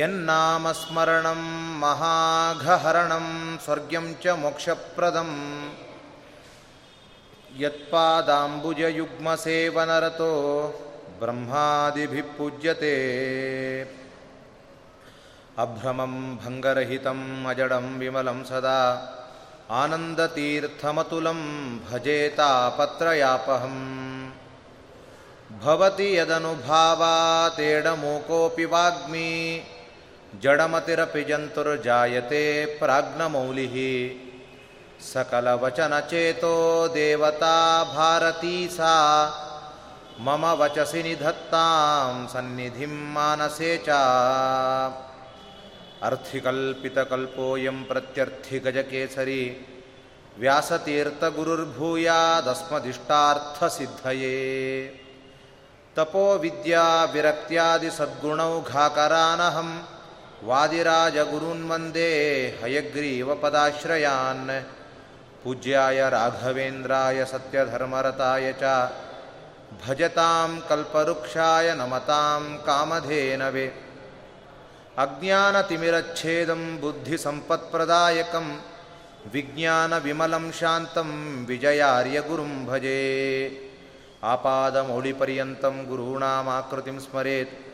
यन्नामस्मरणं महाघहरणं स्वर्ग्यं च मोक्षप्रदम् यत्पादाम्बुजयुग्मसेवनरतो ब्रह्मादिभिः पूज्यते अभ्रमं भङ्गरहितम् अजडं विमलं सदा आनन्दतीर्थमतुलं भजेतापत्रयापहम् भवति यदनुभावातेडमूकोऽपि वाग्मी जडमतिरपि जन्तुर्जायते प्राज्ञमौलिः सकलवचनचेतो देवता भारती सा मम वचसि निधत्तां सन्निधिं मानसे च अर्थिकल्पितकल्पोऽयं प्रत्यर्थिगजकेसरी व्यासतीर्थगुरुर्भूयादस्मदिष्टार्थसिद्धये तपोविद्याविरक्त्यादिसद्गुणौघाकरानहं ವಾದಿರಾಜಗುರುನ್ವಂದೇ ಹಯಗ್ರೀವಪದಾಶ್ರಯಾನ್ ಪೂಜ್ಯಾಯ ರಾಘವೇಂದ್ರಾಯ ಸತ್ಯಧರ್ಮರತಾಯ ಚ. ಭಜತಾಂ ಕಲ್ಪವೃಕ್ಷಾಯ ನಮತಾಂ ಕಾಮಧೇನವೇ. ಅಜ್ಞಾನತಿಮಿರಚ್ಛೇದಂ ಬುದ್ಧಿಸಂಪತ್ಪ್ರದಾಯಕಂ ವಿಜ್ಞಾನವಿಮಲಂ ಶಾಂತಂ ವಿಜಯಾರ್ಯಗುರುಂ ಭಜೇ. ಆಪಾದಮೌಳಿಪರ್ಯಂತಂ ಗುರುಣಾಮಾಕೃತಿಂ ಸ್ಮರೇತ್.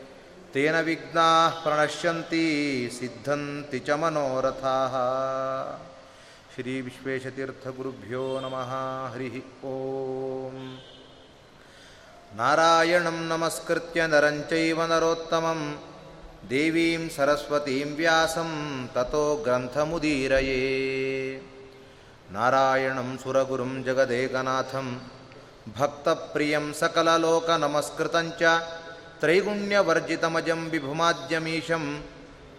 ತೇನ ವಿಘ್ನಾ ಪ್ರಣಶ್ಯಂತಿ ಸಿದ್ಧಂತಿ ಚ ಮನೋರಥಾ. ಶ್ರೀ ವಿಶ್ವೇಶತೀರ್ಥಗುರುಭ್ಯೋ ನಮಃ. ಹರಿ ಓಂ. ನಾರಾಯಣಂ ನಮಸ್ಕೃತ್ಯ ನರಂಚೈವ ನರೋತ್ತಮಂ. ದೇವೀಂ ಸರಸ್ವತೀಂ ವ್ಯಾಸಂ ತಥೋ ಗ್ರಂಥಮುದೀರಯೇ. ನಾರಾಯಣಂ ಸುರಗುರುಂ ಜಗದೇಕನಾಥಂ. ಭಕ್ತಪ್ರಿಯಂ ಸಕಲಲೋಕನಮಸ್ಕೃತಂಚ ತ್ರೈಗುಣ್ಯವರ್ಜಿತಮಜಂ ವಿಭುಮಾಧ್ಯಮೀಶಂ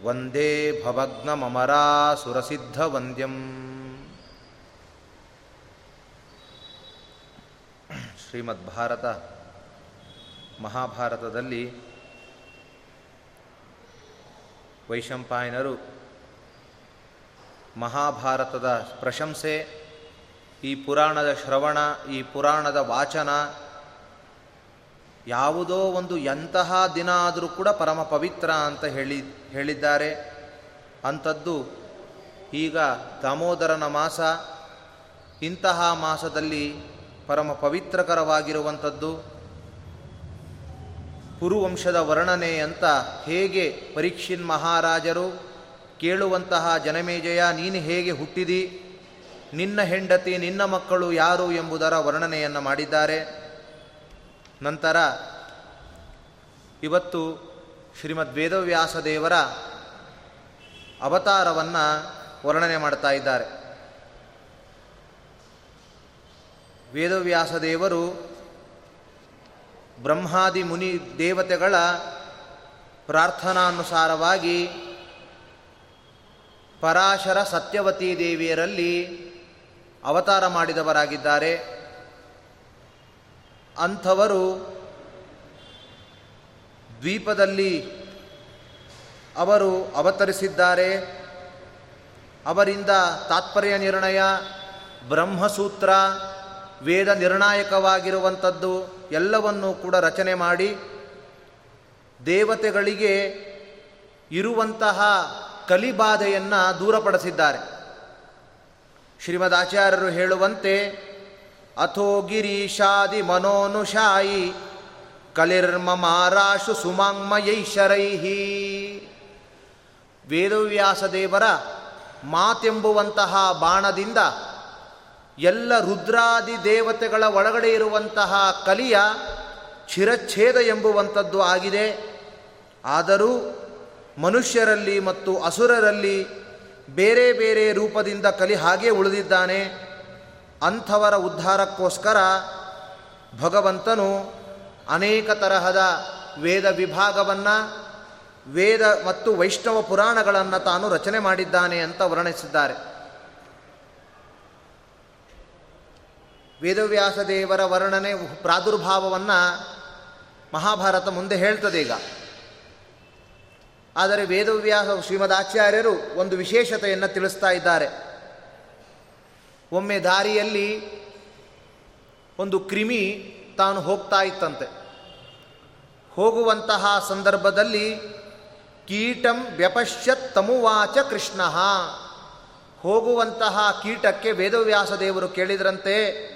ವಂದೇ ಭವಗ್ನಮರಾಸುರಸಿದ್ಧವಂದ್ಯಂ ಶ್ರೀಮದ್ಭಾರತ ಮಹಾಭಾರತದಲ್ಲಿ ವೈಶಂಪಾಯನರು ಮಹಾಭಾರತದ ಪ್ರಶಂಸೆ, ಈ ಪುರಾಣದ ಶ್ರವಣ, ಈ ಪುರಾಣದ ವಾಚನ ಯಾವುದೋ ಒಂದು ಎಂತಹ ದಿನ ಆದರೂ ಕೂಡ ಪರಮ ಪವಿತ್ರ ಅಂತ ಹೇಳಿ ಹೇಳಿದ್ದಾರೆ. ಅಂಥದ್ದು ಈಗ ದಾಮೋದರನ ಮಾಸ, ಇಂತಹ ಮಾಸದಲ್ಲಿ ಪರಮ ಪವಿತ್ರಕರವಾಗಿರುವಂಥದ್ದು. ಕುರುವಂಶದ ವರ್ಣನೆ ಅಂತ ಹೇಗೆ ಪರೀಕ್ಷಿನ್ ಮಹಾರಾಜರು ಕೇಳುವಂತಹ ಜನಮೇಜಯ, ನೀನು ಹೇಗೆ ಹುಟ್ಟಿದಿ? ನಿನ್ನ ಹೆಂಡತಿ, ನಿನ್ನ ಮಕ್ಕಳು ಯಾರು ಎಂಬುದರ ವರ್ಣನೆಯನ್ನು ಮಾಡಿದ್ದಾರೆ. ನಂತರ ಇವತ್ತು ಶ್ರೀಮದ್ ವೇದವ್ಯಾಸ ದೇವರ ಅವತಾರವನ್ನು ವರ್ಣನೆ ಮಾಡ್ತಾ ಇದ್ದಾರೆ. ವೇದವ್ಯಾಸ ದೇವರು ಬ್ರಹ್ಮಾದಿ ಮುನಿ ದೇವತೆಗಳ ಪ್ರಾರ್ಥನಾನುಸಾರವಾಗಿ ಪರಾಶರ ಸತ್ಯವತಿ ದೇವಿಯರಲ್ಲಿ ಅವತಾರ ಮಾಡಿದವರಾಗಿದ್ದಾರೆ. ಅಂಥವರು ದ್ವೀಪದಲ್ಲಿ ಅವರು ಅವತರಿಸಿದ್ದಾರೆ. ಅವರಿಂದ ತಾತ್ಪರ್ಯ ನಿರ್ಣಯ, ಬ್ರಹ್ಮಸೂತ್ರ, ವೇದ ನಿರ್ಣಾಯಕವಾಗಿರುವಂಥದ್ದು ಎಲ್ಲವನ್ನೂ ಕೂಡ ರಚನೆ ಮಾಡಿ ದೇವತೆಗಳಿಗೆ ಇರುವಂತಹ ಕಲಿಬಾಧೆಯನ್ನು ದೂರಪಡಿಸಿದ್ದಾರೆ. ಶ್ರೀಮದ್ ಆಚಾರ್ಯರು ಹೇಳುವಂತೆ ಅಥೋ ಗಿರೀಶಾದಿ ಮನೋನುಷಾಯಿ ಕಲಿರ್ಮಮಾರಾಶು ಸುಮಾಂಗಮಯೈಶರೈಹಿ ವೇದವ್ಯಾಸ ದೇವರ ಮಾತೆಂಬುವಂತಹ ಬಾಣದಿಂದ ಎಲ್ಲ ರುದ್ರಾದಿ ದೇವತೆಗಳ ಒಳಗಡೆ ಇರುವಂತಹ ಕಲಿಯ ಚಿರಚ್ಛೇದ ಎಂಬುವಂಥದ್ದು ಆಗಿದೆ. ಆದರೂ ಮನುಷ್ಯರಲ್ಲಿ ಮತ್ತು ಅಸುರರಲ್ಲಿ ಬೇರೆ ಬೇರೆ ರೂಪದಿಂದ ಕಲಿ ಹಾಗೆ ಉಳಿದಿದ್ದಾನೆ. ಅಂಥವರ ಉದ್ಧಾರಕ್ಕೋಸ್ಕರ ಭಗವಂತನು ಅನೇಕ ತರಹದ ವೇದ ವಿಭಾಗವನ್ನು, ವೇದ ಮತ್ತು ವೈಷ್ಣವ ಪುರಾಣಗಳನ್ನು ತಾನು ರಚನೆ ಮಾಡಿದ್ದಾನೆ ಅಂತ ವರ್ಣಿಸಿದ್ದಾರೆ. ವೇದವ್ಯಾಸ ದೇವರ ವರ್ಣನೆ ಪ್ರಾದುರ್ಭಾವವನ್ನು ಮಹಾಭಾರತ ಮುಂದೆ ಹೇಳ್ತದೆ ಈಗ. ಆದರೆ ವೇದವ್ಯಾಸ ಶ್ರೀಮದ್ ಆಚಾರ್ಯರು ಒಂದು ವಿಶೇಷತೆಯನ್ನು ತಿಳಿಸ್ತಾ ಇದ್ದಾರೆ. ಒಮ್ಮೆ ದಾರಿಯಲ್ಲಿ ಒಂದು ಕ್ರಿಮಿ ತಾನು ಹೋಗ್ತಾ ಇತ್ತಂತೆ. ಹೋಗುವಂತಹ ಸಂದರ್ಭದಲ್ಲಿ ಕೀಟಂ ವ್ಯಪಶ್ಯತ್ ತಮುವಾಚ ಕೃಷ್ಣ. ಹೋಗುವಂತಹ ಕೀಟಕ್ಕೆ ವೇದವ್ಯಾಸ ದೇವರು ಕೇಳಿದ್ರಂತೆ,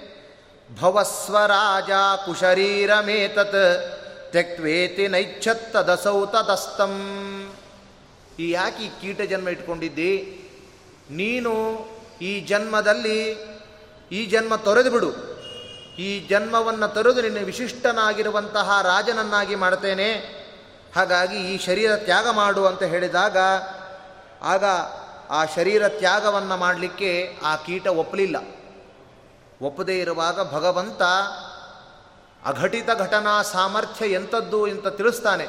ಭವಸ್ವರಾಜ ಕುಶರೀರಮೇತತ್ ನೈಚ್ಛತ್ತ ನೈಚ್ಛತ್ತದಸೌ ತದಸ್ತಂ. ಈ ಯಾಕೆ ಈ ಕೀಟ ಜನ್ಮ ಇಟ್ಕೊಂಡಿದ್ದಿ? ನೀನು ಈ ಜನ್ಮದಲ್ಲಿ ಈ ಜನ್ಮ ತೊರೆದು ಬಿಡು. ಈ ಜನ್ಮವನ್ನು ತೊರೆದು ನಿನ್ನ ವಿಶಿಷ್ಟನಾಗಿರುವಂತಹ ರಾಜನನ್ನಾಗಿ ಮಾಡ್ತೇನೆ ಹಾಗಾಗಿ ಈ ಶರೀರ ತ್ಯಾಗ ಮಾಡು ಅಂತ ಹೇಳಿದಾಗ ಆಗ ಆ ಶರೀರ ತ್ಯಾಗವನ್ನು ಮಾಡಲಿಕ್ಕೆ ಆ ಕೀಟ ಒಪ್ಪಲಿಲ್ಲ. ಒಪ್ಪದೇ ಇರುವಾಗ ಭಗವಂತ ಅಘಟಿತ ಘಟನಾ ಸಾಮರ್ಥ್ಯ ಎಂಥದ್ದು ಅಂತ ತಿಳಿಸ್ತಾನೆ.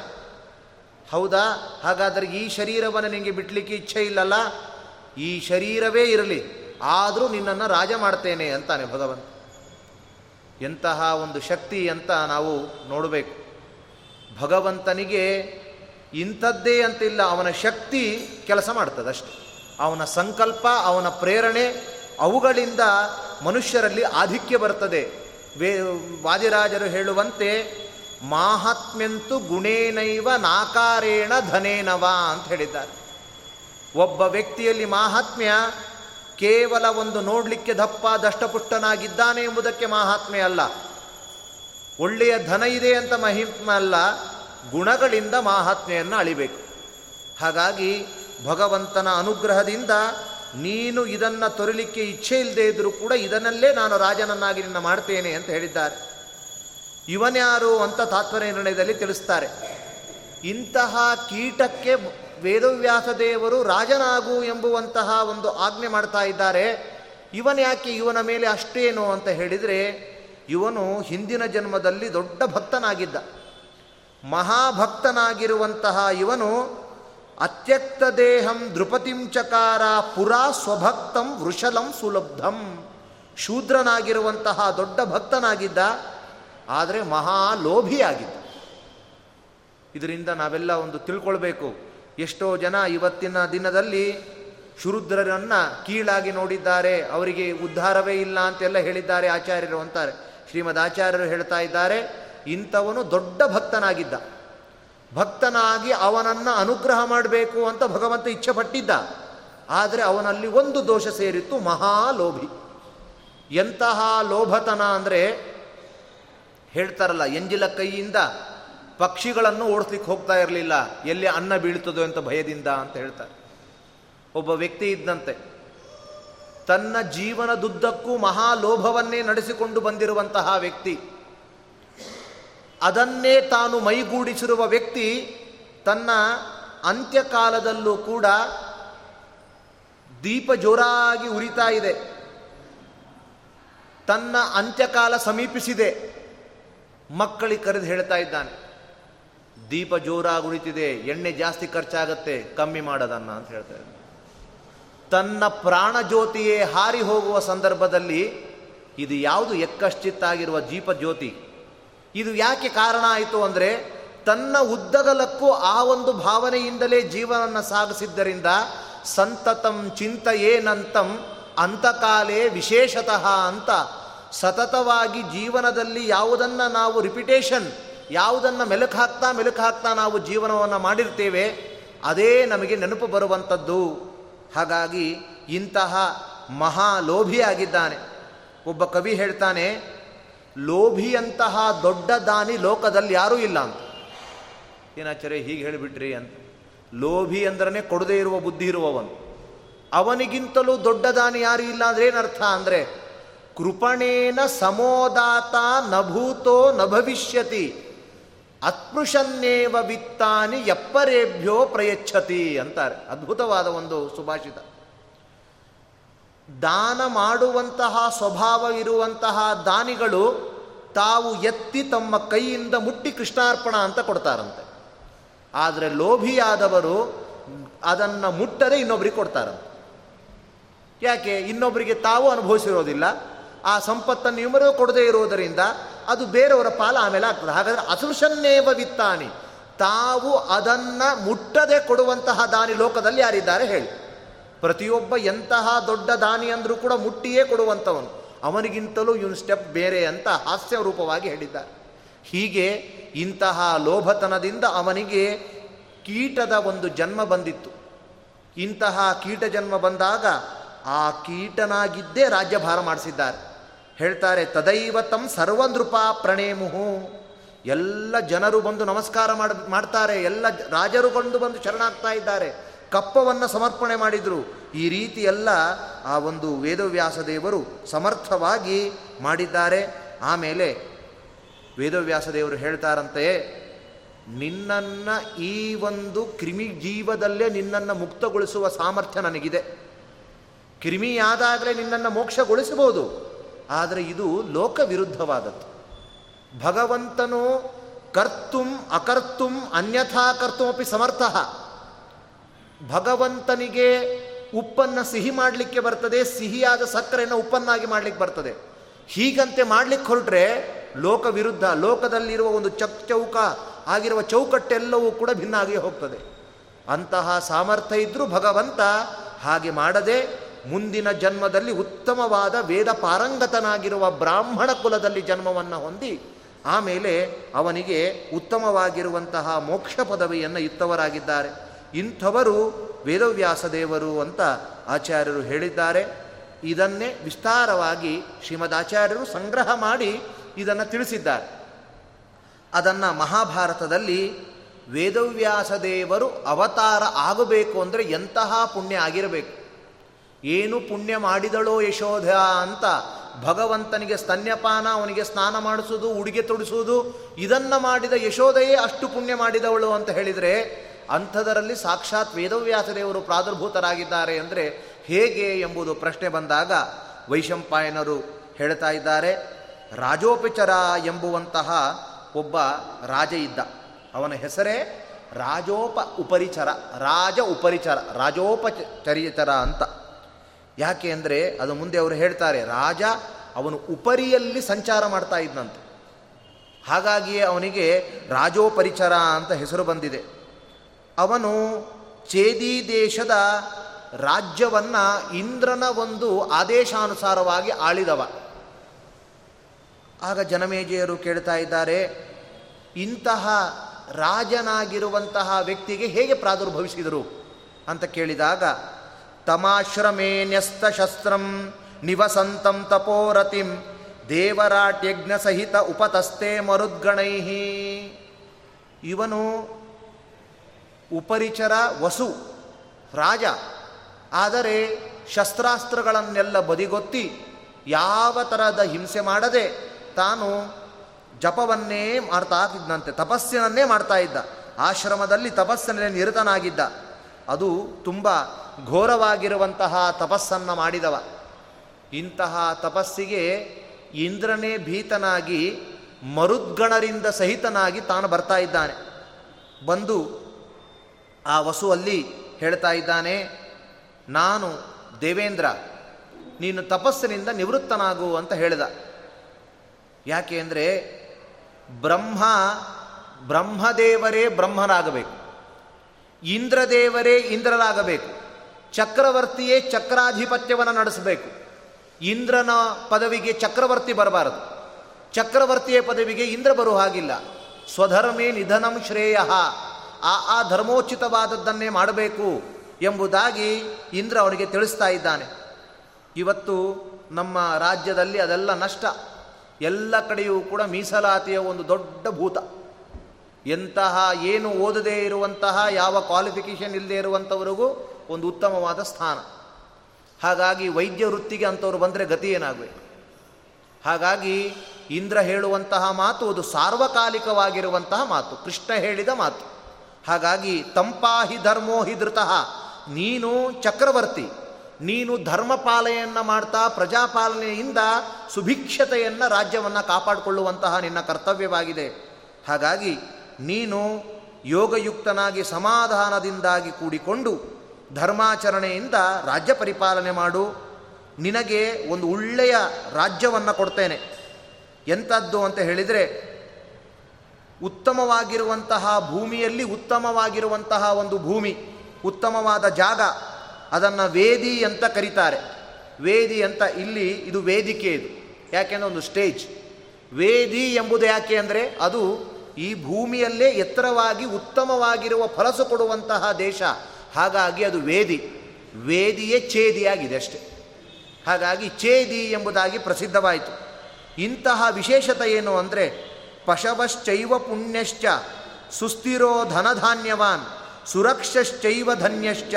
ಹೌದಾ? ಹಾಗಾದರೆ ಈ ಶರೀರವನ್ನು ನಿಮಗೆ ಬಿಡಲಿಕ್ಕೆ ಇಚ್ಛೆ ಇಲ್ಲಲ್ಲ? ಈ ಶರೀರವೇ ಇರಲಿ. ಆದರೂ ನಿನ್ನನ್ನು ರಾಜ ಮಾಡ್ತೇನೆ ಅಂತಾನೆ ಭಗವಂತ. ಎಂತಹ ಒಂದು ಶಕ್ತಿ ಅಂತ ನಾವು ನೋಡಬೇಕು. ಭಗವಂತನಿಗೆ ಇಂಥದ್ದೇ ಅಂತಿಲ್ಲ, ಅವನ ಶಕ್ತಿ ಕೆಲಸ ಮಾಡ್ತದಷ್ಟೆ ಅವನ ಸಂಕಲ್ಪ, ಅವನ ಪ್ರೇರಣೆ ಅವುಗಳಿಂದ ಮನುಷ್ಯರಲ್ಲಿ ಆಧಿಕ್ಯ ಬರ್ತದೆ. ವೇ, ವಾದಿರಾಜರು ಹೇಳುವಂತೆ, ಮಾಹಾತ್ಮ್ಯಂತು ಗುಣೇನೈವ ನಾಕಾರೇಣ ಧನೇನವ ಅಂತ ಹೇಳಿದ್ದಾರೆ. ಒಬ್ಬ ವ್ಯಕ್ತಿಯಲ್ಲಿ ಮಾಹಾತ್ಮ್ಯ ಕೇವಲ ಒಂದು ನೋಡಲಿಕ್ಕೆ ದಪ್ಪ, ದಷ್ಟಪುಷ್ಟನಾಗಿದ್ದಾನೆ ಎಂಬುದಕ್ಕೆ ಮಹಾತ್ಮೆ ಅಲ್ಲ. ಒಳ್ಳೆಯ ಧನ ಇದೆ ಅಂತ ಮಹಿಮ ಅಲ್ಲ, ಗುಣಗಳಿಂದ ಮಹಾತ್ಮೆಯನ್ನು ಅಳಿಬೇಕು. ಹಾಗಾಗಿ ಭಗವಂತನ ಅನುಗ್ರಹದಿಂದ ನೀನು ಇದನ್ನು ತೊರಲಿಕ್ಕೆ ಇಚ್ಛೆ ಇಲ್ಲದೆ ಇದ್ದರೂ ಕೂಡ ಇದನ್ನಲ್ಲೇ ನಾನು ರಾಜನನ್ನಾಗಿ ನಿನ್ನ ಮಾಡ್ತೇನೆ ಅಂತ ಹೇಳಿದ್ದಾರೆ. ಇವನ್ಯಾರು ಅಂತ ತಾತ್ಪರ್ಯ ನಿರ್ಣಯದಲ್ಲಿ ತಿಳಿಸ್ತಾರೆ. ಇಂತಹ ಕೀಟಕ್ಕೆ ವೇದವ್ಯಾಸ ದೇವರು ರಾಜನಾಗು ಎಂಬುವಂತಹ ಒಂದು ಆಜ್ಞೆ ಮಾಡ್ತಾ ಇದ್ದಾರೆ. ಇವನ್ ಯಾಕೆ ಇವನ ಮೇಲೆ ಅಷ್ಟೇನು ಅಂತ ಹೇಳಿದರೆ, ಇವನು ಹಿಂದಿನ ಜನ್ಮದಲ್ಲಿ ದೊಡ್ಡ ಭಕ್ತನಾಗಿದ್ದ. ಮಹಾಭಕ್ತನಾಗಿರುವಂತಹ ಇವನು ಅತ್ಯಕ್ತ ದೇಹಂ ದೃಪತಿಂಚಕಾರ ಪುರಾ ಸ್ವಭಕ್ತಂ ವೃಷಲಂ ಸುಲಬ್ಧಂ. ಶೂದ್ರನಾಗಿರುವಂತಹ ದೊಡ್ಡ ಭಕ್ತನಾಗಿದ್ದ, ಆದರೆ ಮಹಾಲೋಭಿಯಾಗಿದ್ದ. ಇದರಿಂದ ನಾವೆಲ್ಲ ಒಂದು ತಿಳ್ಕೊಳ್ಬೇಕು. ಎಷ್ಟೋ ಜನ ಇವತ್ತಿನ ದಿನದಲ್ಲಿ ಶುರುದ್ರರನ್ನು ಕೀಳಾಗಿ ನೋಡಿದ್ದಾರೆ. ಅವರಿಗೆ ಉದ್ಧಾರವೇ ಇಲ್ಲ ಅಂತೆಲ್ಲ ಹೇಳಿದ್ದಾರೆ ಆಚಾರ್ಯರು ಅಂತಾರೆ. ಶ್ರೀಮದ್ ಆಚಾರ್ಯರು ಹೇಳ್ತಾ ಇದ್ದಾರೆ, ಇಂಥವನು ದೊಡ್ಡ ಭಕ್ತನಾಗಿದ್ದ. ಭಕ್ತನಾಗಿ ಅವನನ್ನು ಅನುಗ್ರಹ ಮಾಡಬೇಕು ಅಂತ ಭಗವಂತ ಇಚ್ಛೆ ಪಟ್ಟಿದ್ದ ಆದರೆ ಅವನಲ್ಲಿ ಒಂದು ದೋಷ ಸೇರಿತ್ತು, ಮಹಾಲೋಭಿ. ಎಂತಹ ಲೋಭತನ ಅಂದರೆ ಹೇಳ್ತಾರಲ್ಲ, ಎಂಜಿಲ ಕೈಯಿಂದ ಪಕ್ಷಿಗಳನ್ನು ಓಡಿಸ್ಲಿಕ್ಕೆ ಹೋಗ್ತಾ ಇರಲಿಲ್ಲ. ಎಲ್ಲಿ ಅನ್ನ ಬೀಳ್ತದೋ ಅಂತ ಭಯದಿಂದ ಅಂತ ಹೇಳ್ತಾರೆ. ಒಬ್ಬ ವ್ಯಕ್ತಿ ಇದ್ದಂತೆ ತನ್ನ ಜೀವನದುದ್ದಕ್ಕೂ ಮಹಾಲೋಭವನ್ನೇ ನಡೆಸಿಕೊಂಡು ಬಂದಿರುವಂತಹ ವ್ಯಕ್ತಿ. ಅದನ್ನೇ ತಾನು ಮೈಗೂಡಿಸಿರುವ ವ್ಯಕ್ತಿ ತನ್ನ ಅಂತ್ಯಕಾಲದಲ್ಲೂ ಕೂಡ ದೀಪ ಜೋರಾಗಿ ಉರಿತಾ ಇದೆ. ತನ್ನ ಅಂತ್ಯಕಾಲ ಸಮೀಪಿಸಿದೆ. ಮಕ್ಕಳಿಗೆ ಕರೆದು ಹೇಳ್ತಾ ಇದ್ದಾನೆ. ದೀಪ ಜೋರಾಗಿ ಉಳಿತಿದೆ ಎಣ್ಣೆ ಜಾಸ್ತಿ ಖರ್ಚಾಗತ್ತೆ, ಕಮ್ಮಿ ಮಾಡೋದನ್ನ ಅಂತ ಹೇಳ್ತಾರೆ ತನ್ನ ಪ್ರಾಣ ಜ್ಯೋತಿಯೇ ಹಾರಿ ಹೋಗುವ ಸಂದರ್ಭದಲ್ಲಿ ಇದು ಯಾವುದು ಎಕ್ಕಶ್ಚಿತ್ತಾಗಿರುವ ದೀಪ ಜ್ಯೋತಿ? ಇದು ಯಾಕೆ ಕಾರಣ ಆಯಿತು ಅಂದರೆ, ತನ್ನ ಉದ್ದಗಲಕ್ಕೂ ಆ ಒಂದು ಭಾವನೆಯಿಂದಲೇ ಜೀವನವನ್ನು ಸಾಗಿಸಿದ್ದರಿಂದ ಸಂತತಂ ಚಿಂತೆಯೇನಂತಂ ಅಂತಕಾಲೇ ವಿಶೇಷತಃ ಅಂತ ಸತತವಾಗಿ ಜೀವನದಲ್ಲಿ ಯಾವುದನ್ನು ನಾವು ರಿಪಿಟೇಷನ್ ಯಾವುದನ್ನು ಮೆಲುಕು ಹಾಕ್ತಾ ಮೆಲುಕು ಹಾಕ್ತಾ ನಾವು ಜೀವನವನ್ನು ಮಾಡಿರ್ತೇವೆ, ಅದೇ ನಮಗೆ ನೆನಪು ಬರುವಂಥದ್ದು ಹಾಗಾಗಿ ಇಂತಹ ಮಹಾ ಲೋಭಿಯಾಗಿದ್ದಾನೆ ಒಬ್ಬ ಕವಿ ಹೇಳ್ತಾನೆ ಲೋಭಿಯಂತಹ ದೊಡ್ಡ ದಾನಿ ಲೋಕದಲ್ಲಿ ಯಾರೂ ಇಲ್ಲ ಅಂತ. ಏನಾಚಾರ್ಯ, ಹೀಗೆ ಹೇಳಿಬಿಟ್ರಿ ಅಂತ. ಲೋಭಿ ಅಂದ್ರೆ ಕೊಡದೇ ಇರುವ ಬುದ್ಧಿ ಇರುವವನು. ಅವನಿಗಿಂತಲೂ ದೊಡ್ಡ ದಾನಿ ಯಾರು ಇಲ್ಲ ಅಂದ್ರೆ ಏನರ್ಥ ಅಂದರೆ, ಕೃಪಣೇನ ಸಮೋದಾತ ನಭೂತೋ ನ ಭವಿಷ್ಯತಿ ಅತ್ಪೃಶನ್ನೇವ ವಿತ್ತಾನಿ ಎಪ್ಪರೇಭ್ಯೋ ಪ್ರಯಚ್ಛತಿ ಅಂತಾರೆ. ಅದ್ಭುತವಾದ ಒಂದು ಸುಭಾಷಿತ. ದಾನ ಮಾಡುವಂತಹ ಸ್ವಭಾವ ಇರುವಂತಹ ದಾನಿಗಳು ತಾವು ಎತ್ತಿ ತಮ್ಮ ಕೈಯಿಂದ ಮುಟ್ಟಿ ಕೃಷ್ಣಾರ್ಪಣ ಅಂತ ಕೊಡ್ತಾರಂತೆ. ಆದರೆ ಲೋಭಿಯಾದವರು ಅದನ್ನು ಮುಟ್ಟದೆ ಇನ್ನೊಬ್ರಿಗೆ ಕೊಡ್ತಾರಂತೆ. ಯಾಕೆ? ಇನ್ನೊಬ್ಬರಿಗೆ ತಾವು ಅನುಭವಿಸಿರೋದಿಲ್ಲ. ಆ ಸಂಪತ್ತನ್ನು ಇವರೂ ಕೊಡದೇ ಇರುವುದರಿಂದ ಅದು ಬೇರೆಯವರ ಪಾಲ ಆಮೇಲೆ ಆಗ್ತದೆ. ಹಾಗಾದರೆ ಅಸೃಶನ್ನೇವ ವಿತ್ತಾನಿ. ತಾವು ಅದನ್ನು ಮುಟ್ಟದೆ ಕೊಡುವಂತಹ ದಾನಿ ಲೋಕದಲ್ಲಿ ಯಾರಿದ್ದಾರೆ ಹೇಳಿ. ಪ್ರತಿಯೊಬ್ಬ ಎಂತಹ ದೊಡ್ಡ ದಾನಿ ಅಂದರೂ ಕೂಡ ಮುಟ್ಟಿಯೇ ಕೊಡುವಂಥವನು. ಅವನಿಗಿಂತಲೂ ಇವನು ಸ್ಟೆಪ್ ಬೇರೆ ಅಂತ ಹಾಸ್ಯ ರೂಪವಾಗಿ ಹೇಳಿದ್ದಾರೆ. ಹೀಗೆ ಇಂತಹ ಲೋಭತನದಿಂದ ಅವನಿಗೆ ಕೀಟದ ಒಂದು ಜನ್ಮ ಬಂದಿತ್ತು. ಇಂತಹ ಕೀಟ ಜನ್ಮ ಬಂದಾಗ ಆ ಕೀಟನಾಗಿದ್ದೇ ರಾಜ್ಯಭಾರ ಮಾಡಿಸಿದ್ದಾರೆ. ಹೇಳ್ತಾರೆ ತದೈವ ತಂ ಸರ್ವನೃಪ ಪ್ರಣೇಮುಹು. ಎಲ್ಲ ಜನರು ಬಂದು ನಮಸ್ಕಾರ ಮಾಡ, ಮಾಡ್ತಾರೆ, ಎಲ್ಲ ರಾಜರು ಬಂದು ಬಂದು ಶರಣಾಗ್ತಾ ಇದ್ದಾರೆ, ಕಪ್ಪವನ್ನು ಸಮರ್ಪಣೆ ಮಾಡಿದರು. ಈ ರೀತಿ ಎಲ್ಲ ಆ ಒಂದು ವೇದವ್ಯಾಸ ದೇವರು ಸಮರ್ಥವಾಗಿ ಮಾಡಿದ್ದಾರೆ. ಆಮೇಲೆ ವೇದವ್ಯಾಸ ದೇವರು ಹೇಳ್ತಾರಂತೆ ನಿನ್ನನ್ನು ಈ ಒಂದು ಕ್ರಿಮಿ ಜೀವದಲ್ಲೇ ನಿನ್ನನ್ನು ಮುಕ್ತಗೊಳಿಸುವ ಸಾಮರ್ಥ್ಯ ನನಗಿದೆ. ಕ್ರಿಮಿಯಾದಾಗಲೇ ನಿನ್ನನ್ನು ಮೋಕ್ಷಗೊಳಿಸಬಹುದು. ಆದರೆ ಇದು ಲೋಕ ವಿರುದ್ಧವಾದದ್ದು ಭಗವಂತನು ಕರ್ತುಂ ಅಕರ್ತುಂ ಅನ್ಯಥಾ ಕರ್ತುಮಿ ಸಮರ್ಥ. ಭಗವಂತನಿಗೆ ಉಪ್ಪನ್ನು ಸಿಹಿ ಮಾಡಲಿಕ್ಕೆ ಬರ್ತದೆ, ಸಿಹಿಯಾದ ಸಕ್ಕರೆಯನ್ನು ಉಪ್ಪನ್ನಾಗಿ ಮಾಡಲಿಕ್ಕೆ ಬರ್ತದೆ. ಹೀಗಂತೆ ಮಾಡಲಿಕ್ಕೆ ಹೊರಟ್ರೆ ಲೋಕ ವಿರುದ್ಧ ಲೋಕದಲ್ಲಿರುವ ಒಂದು ಚಕ್ ಚೌಕ ಆಗಿರುವ ಚೌಕಟ್ಟೆಲ್ಲವೂ ಕೂಡ ಭಿನ್ನ ಆಗಿ ಹೋಗ್ತದೆ. ಅಂತಹ ಸಾಮರ್ಥ್ಯ ಇದ್ದರೂ ಭಗವಂತ ಹಾಗೆ ಮಾಡದೆ ಮುಂದಿನ ಜನ್ಮದಲ್ಲಿ ಉತ್ತಮವಾದ ವೇದ ಪಾರಂಗತನಾಗಿರುವ ಬ್ರಾಹ್ಮಣ ಕುಲದಲ್ಲಿ ಜನ್ಮವನ್ನು ಹೊಂದಿ, ಆಮೇಲೆ ಅವನಿಗೆ ಉತ್ತಮವಾಗಿರುವಂತಹ ಮೋಕ್ಷ ಪದವಿಯನ್ನು ಇತ್ತವರಾಗಿದ್ದಾರೆ. ಇಂಥವರು ವೇದವ್ಯಾಸ ದೇವರು ಅಂತ ಆಚಾರ್ಯರು ಹೇಳಿದ್ದಾರೆ. ಇದನ್ನೇ ವಿಸ್ತಾರವಾಗಿ ಶ್ರೀಮದ್ ಆಚಾರ್ಯರು ಸಂಗ್ರಹ ಮಾಡಿ ಇದನ್ನು ತಿಳಿಸಿದ್ದಾರೆ. ಅದನ್ನು ಮಹಾಭಾರತದಲ್ಲಿ ವೇದವ್ಯಾಸ ದೇವರು ಅವತಾರ ಆಗಬೇಕು ಅಂದರೆ ಎಂತಹ ಪುಣ್ಯ ಆಗಿರಬೇಕು. ಏನು ಪುಣ್ಯ ಮಾಡಿದಳೋ ಯಶೋಧ ಅಂತ ಭಗವಂತನಿಗೆ ಸ್ತನ್ಯಪಾನ, ಅವನಿಗೆ ಸ್ನಾನ ಮಾಡಿಸೋದು ಉಡುಗೆ ತೊಡಿಸುವುದು, ಇದನ್ನು ಮಾಡಿದ ಯಶೋಧೆಯೇ ಅಷ್ಟು ಪುಣ್ಯ ಮಾಡಿದವಳು ಅಂತ ಹೇಳಿದರೆ ಅಂಥದರಲ್ಲಿ ಸಾಕ್ಷಾತ್ ವೇದವ್ಯಾಸದೇವರು ಪ್ರಾದುರ್ಭೂತರಾಗಿದ್ದಾರೆ ಅಂದರೆ ಹೇಗೆ ಎಂಬುದು ಪ್ರಶ್ನೆ ಬಂದಾಗ ವೈಶಂಪಾಯನರು ಹೇಳ್ತಾ ಇದ್ದಾರೆ, ರಾಜೋಪಚರ ಎಂಬುವಂತಹ ಒಬ್ಬ ರಾಜ ಇದ್ದ. ಅವನ ಹೆಸರೇ ರಾಜೋಪ ಉಪರಿಚರ ರಾಜ ಉಪರಿಚರ ರಾಜೋಪಚರಿಚರ ಅಂತ. ಯಾಕೆ ಅಂದರೆ ಅದು ಮುಂದೆ ಅವರು ಹೇಳ್ತಾರೆ, ರಾಜ ಅವನು ಉಪರಿಯಲ್ಲಿ ಸಂಚಾರ ಮಾಡ್ತಾ ಇದ್ದಂತೆ ಹಾಗಾಗಿಯೇ ಅವನಿಗೆ ರಾಜೋಪರಿಚರ ಅಂತ ಹೆಸರು ಬಂದಿದೆ. ಅವನು ಚೇದಿ ದೇಶದ ರಾಜ್ಯವನ್ನು ಇಂದ್ರನ ಒಂದು ಆದೇಶಾನುಸಾರವಾಗಿ ಆಳಿದವ. ಆಗ ಜನಮೇಜೆಯರು ಕೇಳ್ತಾ ಇದ್ದಾರೆ, ಇಂತಹ ರಾಜನಾಗಿರುವಂತಹ ವ್ಯಕ್ತಿಗೆ ಹೇಗೆ ಪ್ರಾದುರ್ಭವಿಸಿದರು? ಅಂತ ಕೇಳಿದಾಗ ತಮಾಶ್ರಮೇ ಶಸ್ತ್ರಂ ನಿವಸಂತಂ ತಪೋರತಿಂ ದೇವರಾಟ್ಯಜ್ಞ ಸಹಿತ ಉಪತಸ್ತೆ ಮರುದ್ಗಣೈ. ಇವನು ಉಪರಿಚರ ವಸು, ರಾಜ, ಆದರೆ ಶಸ್ತ್ರಾಸ್ತ್ರಗಳನ್ನೆಲ್ಲ ಬದಿಗೊತ್ತಿ ಯಾವ ಥರದ ಹಿಂಸೆ ಮಾಡದೆ ತಾನು ಜಪವನ್ನೇ ಮಾಡ್ತಾ ಇದ್ದಂತೆ ತಪಸ್ಸಿನನ್ನೇ ಮಾಡ್ತಾ ಇದ್ದ. ಆಶ್ರಮದಲ್ಲಿ ತಪಸ್ಸಿನಲ್ಲಿ ನಿರತನಾಗಿದ್ದ. ಅದು ತುಂಬ ಘೋರವಾಗಿರುವಂತಹ ತಪಸ್ಸನ್ನು ಮಾಡಿದವ. ಇಂತಹ ತಪಸ್ಸಿಗೆ ಇಂದ್ರನೇ ಭೀತನಾಗಿ, ಮರುದ್ಗಣರಿಂದ ಸಹಿತನಾಗಿ ತಾನು ಬರ್ತಾ ಇದ್ದಾನೆ. ಬಂದು ಆ ವಸುವಲ್ಲಿ ಹೇಳ್ತಾ ಇದ್ದಾನೆ, ನಾನು ದೇವೇಂದ್ರ, ನೀನು ತಪಸ್ಸಿನಿಂದ ನಿವೃತ್ತನಾಗು ಅಂತ ಹೇಳಿದ. ಯಾಕೆ ಅಂದರೆ, ಬ್ರಹ್ಮ ಬ್ರಹ್ಮದೇವರೇ ಬ್ರಹ್ಮರಾಗಬೇಕು ಇಂದ್ರದೇವರೇ ಇಂದ್ರರಾಗಬೇಕು. ಚಕ್ರವರ್ತಿಯೇ ಚಕ್ರಾಧಿಪತ್ಯವನ್ನು ನಡೆಸಬೇಕು. ಇಂದ್ರನ ಪದವಿಗೆ ಚಕ್ರವರ್ತಿ ಬರಬಾರದು. ಚಕ್ರವರ್ತಿಯ ಪದವಿಗೆ ಇಂದ್ರ ಬರುವ ಹಾಗಿಲ್ಲ. ಸ್ವಧರ್ಮೇ ನಿಧನಂ ಶ್ರೇಯ. ಆ ಆ ಧರ್ಮೋಚಿತವಾದದ್ದನ್ನೇ ಮಾಡಬೇಕು ಎಂಬುದಾಗಿ ಇಂದ್ರ ಅವನಿಗೆ ತಿಳಿಸ್ತಾ ಇದ್ದಾನೆ. ಇವತ್ತು ನಮ್ಮ ರಾಜ್ಯದಲ್ಲಿ ಅದೆಲ್ಲ ನಷ್ಟ. ಎಲ್ಲ ಕಡೆಯೂ ಕೂಡ ಮೀಸಲಾತಿಯ ಒಂದು ದೊಡ್ಡ ಭೂತ. ಎಂತಹ ಏನು ಓದದೇ ಇರುವಂತಹ, ಯಾವ ಕ್ವಾಲಿಫಿಕೇಷನ್ ಇಲ್ಲದೆ ಇರುವಂಥವರಿಗೂ ಒಂದು ಉತ್ತಮವಾದ ಸ್ಥಾನ. ಹಾಗಾಗಿ ವೈದ್ಯ ವೃತ್ತಿಗೆ ಅಂಥವ್ರು ಬಂದರೆ ಗತಿ ಏನಾಗಬೇಕು? ಹಾಗಾಗಿ ಇಂದ್ರ ಹೇಳುವಂತಹ ಮಾತು ಅದು ಸಾರ್ವಕಾಲಿಕವಾಗಿರುವಂತಹ ಮಾತು, ಕೃಷ್ಣ ಹೇಳಿದ ಮಾತು. ಹಾಗಾಗಿ ತಂಪಾಹಿ ಧರ್ಮೋ ಹಿ ಧೃತಃ, ನೀನು ಚಕ್ರವರ್ತಿ, ನೀನು ಧರ್ಮಪಾಲನೆಯನ್ನು ಮಾಡ್ತಾ ಪ್ರಜಾಪಾಲನೆಯಿಂದ ಸುಭಿಕ್ಷತೆಯನ್ನು ರಾಜ್ಯವನ್ನು ಕಾಪಾಡಿಕೊಳ್ಳುವಂತಹ ನಿನ್ನ ಕರ್ತವ್ಯವಾಗಿದೆ. ಹಾಗಾಗಿ ನೀನು ಯೋಗಯುಕ್ತನಾಗಿ ಸಮಾಧಾನದಿಂದಾಗಿ ಕೂಡಿಕೊಂಡು ಧರ್ಮಾಚರಣೆಯಿಂದ ರಾಜ್ಯ ಪರಿಪಾಲನೆ ಮಾಡು. ನಿನಗೆ ಒಂದು ಒಳ್ಳೆಯ ರಾಜ್ಯವನ್ನು ಕೊಡ್ತೇನೆ. ಎಂಥದ್ದು ಅಂತ ಹೇಳಿದರೆ, ಉತ್ತಮವಾಗಿರುವಂತಹ ಭೂಮಿಯಲ್ಲಿ ಉತ್ತಮವಾಗಿರುವಂತಹ ಒಂದು ಭೂಮಿ, ಉತ್ತಮವಾದ ಜಾಗ, ಅದನ್ನು ವೇದಿ ಅಂತ ಕರೀತಾರೆ. ವೇದಿ ಅಂತ ಇಲ್ಲಿ ಇದು ವೇದಿಕೆ ಇದು. ಯಾಕೆಂದರೆ ಒಂದು ಸ್ಟೇಜ್. ವೇದಿ ಎಂಬುದು ಯಾಕೆ ಅಂದರೆ ಅದು ಈ ಭೂಮಿಯಲ್ಲೇ ಎತ್ತರವಾಗಿ ಉತ್ತಮವಾಗಿರುವ ಫಲಸು ಕೊಡುವಂತಹ ದೇಶ. ಹಾಗಾಗಿ ಅದು ವೇದಿ. ವೇದಿಯೇ ಛೇದಿಯಾಗಿದೆ ಅಷ್ಟೆ. ಹಾಗಾಗಿ ಛೇದಿ ಎಂಬುದಾಗಿ ಪ್ರಸಿದ್ಧವಾಯಿತು. ಇಂತಹ ವಿಶೇಷತೆ ಏನು ಅಂದರೆ ಪಶವಶ್ಚೈವ ಪುಣ್ಯಶ್ಚ, ಸುಸ್ಥಿರೋ ಧನಧಾನ್ಯವಾನ್, ಸುರಕ್ಷಶ್ಚೈವ ಧನ್ಯಶ್ಚ,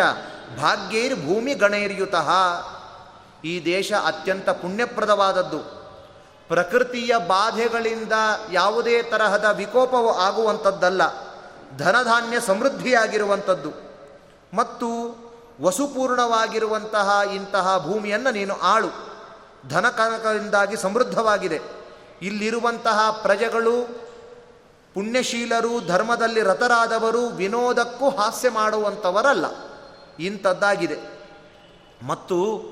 ಭಾಗ್ಯೈರ್ ಭೂಮಿ ಗಣೈರ್ಯುತಃ. ಈ ದೇಶ ಅತ್ಯಂತ ಪುಣ್ಯಪ್ರದವಾದದ್ದು. ಪ್ರಕೃತಿಯ ಬಾಧೆಗಳಿಂದ ಯಾವುದೇ ತರಹದ ವಿಕೋಪವು ಆಗುವಂಥದ್ದಲ್ಲ, ಧನಧಾನ್ಯ ಸಮೃದ್ಧಿಯಾಗಿರುವಂಥದ್ದು. ಮತ್ತು ವಸುಪೂರ್ಣವಾಗಿರುವಂತಹ ಇಂತಹ ಭೂಮಿಯನ್ನು ನೀನು ಆಳು. ಧನಕನಕದಿಂದಾಗಿ ಸಮೃದ್ಧವಾಗಿದೆ. ಇಲ್ಲಿರುವಂತಹ ಪ್ರಜೆಗಳು, ಪುಣ್ಯಶೀಲರು, ಧರ್ಮದಲ್ಲಿ ರತರಾದವರು ವಿನೋದಕ್ಕೂ ಹಾಸ್ಯ ಮಾಡುವಂಥವರಲ್ಲ. ಇಂಥದ್ದಾಗಿದೆ. ಮತ್ತು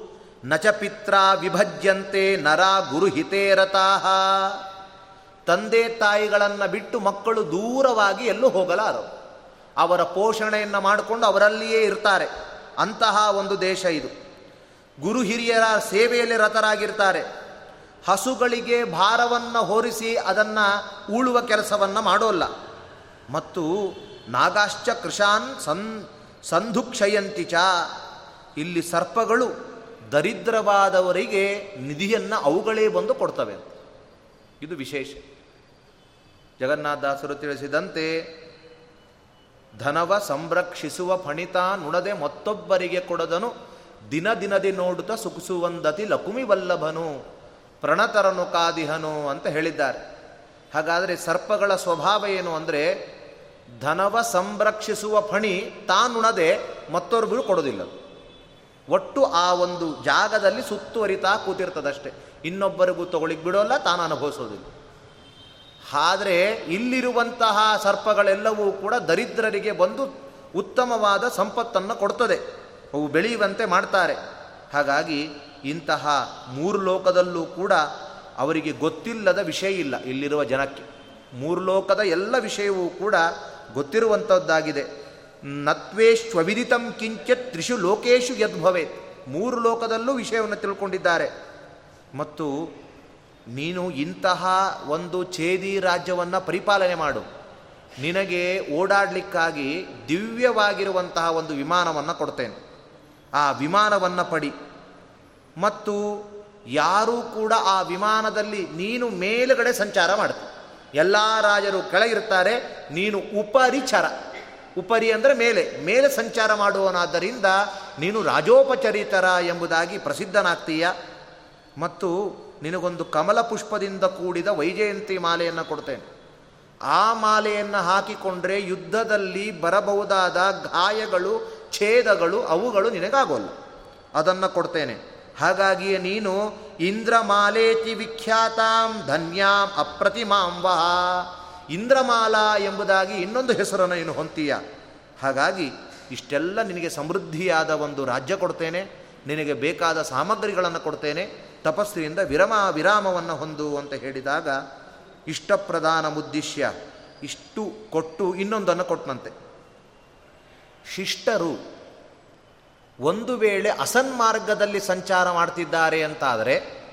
ನಚಪಿತ್ರ ವಿಭಜ್ಯಂತೆ ನರ ಗುರುಹಿತೇ ರತಾಹ. ತಂದೆ ತಾಯಿಗಳನ್ನು ಬಿಟ್ಟು ಮಕ್ಕಳು ದೂರವಾಗಿ ಎಲ್ಲೂ ಹೋಗಲಾರರು. ಅವರ ಪೋಷಣೆಯನ್ನು ಮಾಡಿಕೊಂಡು ಅವರಲ್ಲಿಯೇ ಇರ್ತಾರೆ. ಅಂತಹ ಒಂದು ದೇಶ ಇದು. ಗುರು ಹಿರಿಯರ ಸೇವೆಯಲ್ಲಿ ರಥರಾಗಿರ್ತಾರೆ ಹಸುಗಳಿಗೆ ಭಾರವನ್ನು ಹೊರಿಸಿ ಅದನ್ನು ಉಳುವ ಕೆಲಸವನ್ನು ಮಾಡೋಲ್ಲ. ಮತ್ತು ನಾಗಾಶ್ಚ ಕೃಷಾನ್ ಸನ್ ಸಂಧುಕ್ಷಯಂತಿಚ ಇಲ್ಲಿ ಸರ್ಪಗಳು ದರಿದ್ರವಾದವರಿಗೆ ನಿಧಿಯನ್ನು ಅವುಗಳೇ ಬಂದು ಕೊಡ್ತವೆ ಇದು ವಿಶೇಷ. ಜಗನ್ನಾಥದಾಸರು ತಿಳಿಸಿದಂತೆ, ಧನವ ಸಂರಕ್ಷಿಸುವ ಫಣಿತ ನುಣದೆ ಮತ್ತೊಬ್ಬರಿಗೆ ಕೊಡದನು, ದಿನ ದಿನದಿ ನೋಡುತ್ತ ಸುಖಿಸುವಂದತಿ ಲಕುಮಿ ವಲ್ಲಭನು, ಪ್ರಣತರನು ಕಾದಿಹನು ಅಂತ ಹೇಳಿದ್ದಾರೆ. ಹಾಗಾದರೆ ಸರ್ಪಗಳ ಸ್ವಭಾವ ಏನು ಅಂದರೆ, ಧನವ ಸಂರಕ್ಷಿಸುವ ಫಣಿ ತಾನುಣದೆ ಮತ್ತೊಬ್ಬರು ಕೊಡೋದಿಲ್ಲ ಒಟ್ಟು ಆ ಒಂದು ಜಾಗದಲ್ಲಿ ಸುತ್ತುವರಿತಾ ಕೂತಿರ್ತದಷ್ಟೇ. ಇನ್ನೊಬ್ಬರಿಗೂ ತಗೊಳ್ಳಿಕ್ಕೆ ಬಿಡೋಲ್ಲ, ತಾನು ಅನುಭವಿಸೋದಿಲ್ಲ. ಆದರೆ ಇಲ್ಲಿರುವಂತಹ ಸರ್ಪಗಳೆಲ್ಲವೂ ಕೂಡ ದರಿದ್ರರಿಗೆ ಬಂದು ಉತ್ತಮವಾದ ಸಂಪತ್ತನ್ನು ಕೊಡ್ತದೆ. ಅವು ಬೆಳೆಯುವಂತೆ ಮಾಡ್ತಾರೆ. ಹಾಗಾಗಿ ಇಂತಹ ಮೂರು ಲೋಕದಲ್ಲೂ ಕೂಡ ಅವರಿಗೆ ಗೊತ್ತಿಲ್ಲದ ವಿಷಯ ಇಲ್ಲ ಇಲ್ಲಿರುವ ಜನಕ್ಕೆ. ಮೂರು ಲೋಕದ ಎಲ್ಲ ವಿಷಯವೂ ಕೂಡ ಗೊತ್ತಿರುವಂಥದ್ದಾಗಿದೆ ನತ್ವೇಶ್ವವಿದಿತಂ ಕಿಂಚಿತ್ ತ್ರಿಷು ಲೋಕೇಶು ಯದ್ಭವೇತ್ ಮೂರು ಲೋಕದಲ್ಲೂ ವಿಷಯವನ್ನು ತಿಳ್ಕೊಂಡಿದ್ದಾರೆ. ಮತ್ತು ನೀನು ಇಂತಹ ಒಂದು ಛೇದಿ ರಾಜ್ಯವನ್ನು ಪರಿಪಾಲನೆ ಮಾಡು. ನಿನಗೆ ಓಡಾಡಲಿಕ್ಕಾಗಿ ದಿವ್ಯವಾಗಿರುವಂತಹ ಒಂದು ವಿಮಾನವನ್ನು ಕೊಡ್ತೇನೆ. ಆ ವಿಮಾನವನ್ನು ಪಡಿ. ಮತ್ತು ಯಾರೂ ಕೂಡ ಆ ವಿಮಾನದಲ್ಲಿ ನೀನು ಮೇಲುಗಡೆ ಸಂಚಾರ ಮಾಡ್ತೀನಿ ಎಲ್ಲ ರಾಜರು ಕೆಳಗಿರ್ತಾರೆ, ನೀನು ಉಪರಿಚರ. ಉಪರಿ ಅಂದರೆ ಮೇಲೆ ಮೇಲೆ ಸಂಚಾರ ಮಾಡುವನಾದ್ದರಿಂದ ನೀನು ರಾಜೋಪಚರಿತರ ಎಂಬುದಾಗಿ ಪ್ರಸಿದ್ಧನಾಗ್ತೀಯ. ಮತ್ತು ನಿನಗೊಂದು ಕಮಲ ಪುಷ್ಪದಿಂದ ಕೂಡಿದ ವೈಜಯಂತಿ ಮಾಲೆಯನ್ನು ಕೊಡ್ತೇನೆ. ಆ ಮಾಲೆಯನ್ನು ಹಾಕಿಕೊಂಡ್ರೆ ಯುದ್ಧದಲ್ಲಿ ಬರಬಹುದಾದ ಗಾಯಗಳು, ಛೇದಗಳು, ಅವುಗಳು ನಿನಗಾಗೋಲ್ಲ. ಅದನ್ನು ಕೊಡ್ತೇನೆ. ಹಾಗಾಗಿಯೇ ನೀನು ಇಂದ್ರಮಾಲೇತಿ ವಿಖ್ಯಾತಾಂ ಧನ್ಯಾಂ ಅಪ್ರತಿಮಾಂ ವಹ ಇಂದ್ರಮಾಲಾ ಎಂಬುದಾಗಿ ಇನ್ನೊಂದು ಹೆಸರನ್ನು ನೀನು ಹೊಂತೀಯ ಹಾಗಾಗಿ ಇಷ್ಟೆಲ್ಲ ನಿನಗೆ ಸಮೃದ್ಧಿಯಾದ ಒಂದು ರಾಜ್ಯ ಕೊಡ್ತೇನೆ, ನಿನಗೆ ಬೇಕಾದ ಸಾಮಗ್ರಿಗಳನ್ನು ಕೊಡ್ತೇನೆ, ತಪಸ್ಸಿನಿಂದ ವಿರಮ ವಿರಾಮವನ್ನು ಹೊಂದು ಅಂತ ಹೇಳಿದಾಗ ಇಷ್ಟಪ್ರಧಾನ ಮುದ್ದಿಶ್ಯ ಇಷ್ಟು ಕೊಟ್ಟು ಇನ್ನೊಂದನ್ನು ಕೊಟ್ಟನಂತೆ ಶಿಷ್ಟರು ಒಂದು ವೇಳೆ ಅಸನ್ಮಾರ್ಗದಲ್ಲಿ ಸಂಚಾರ ಮಾಡ್ತಿದ್ದಾರೆ ಅಂತಾದರೆ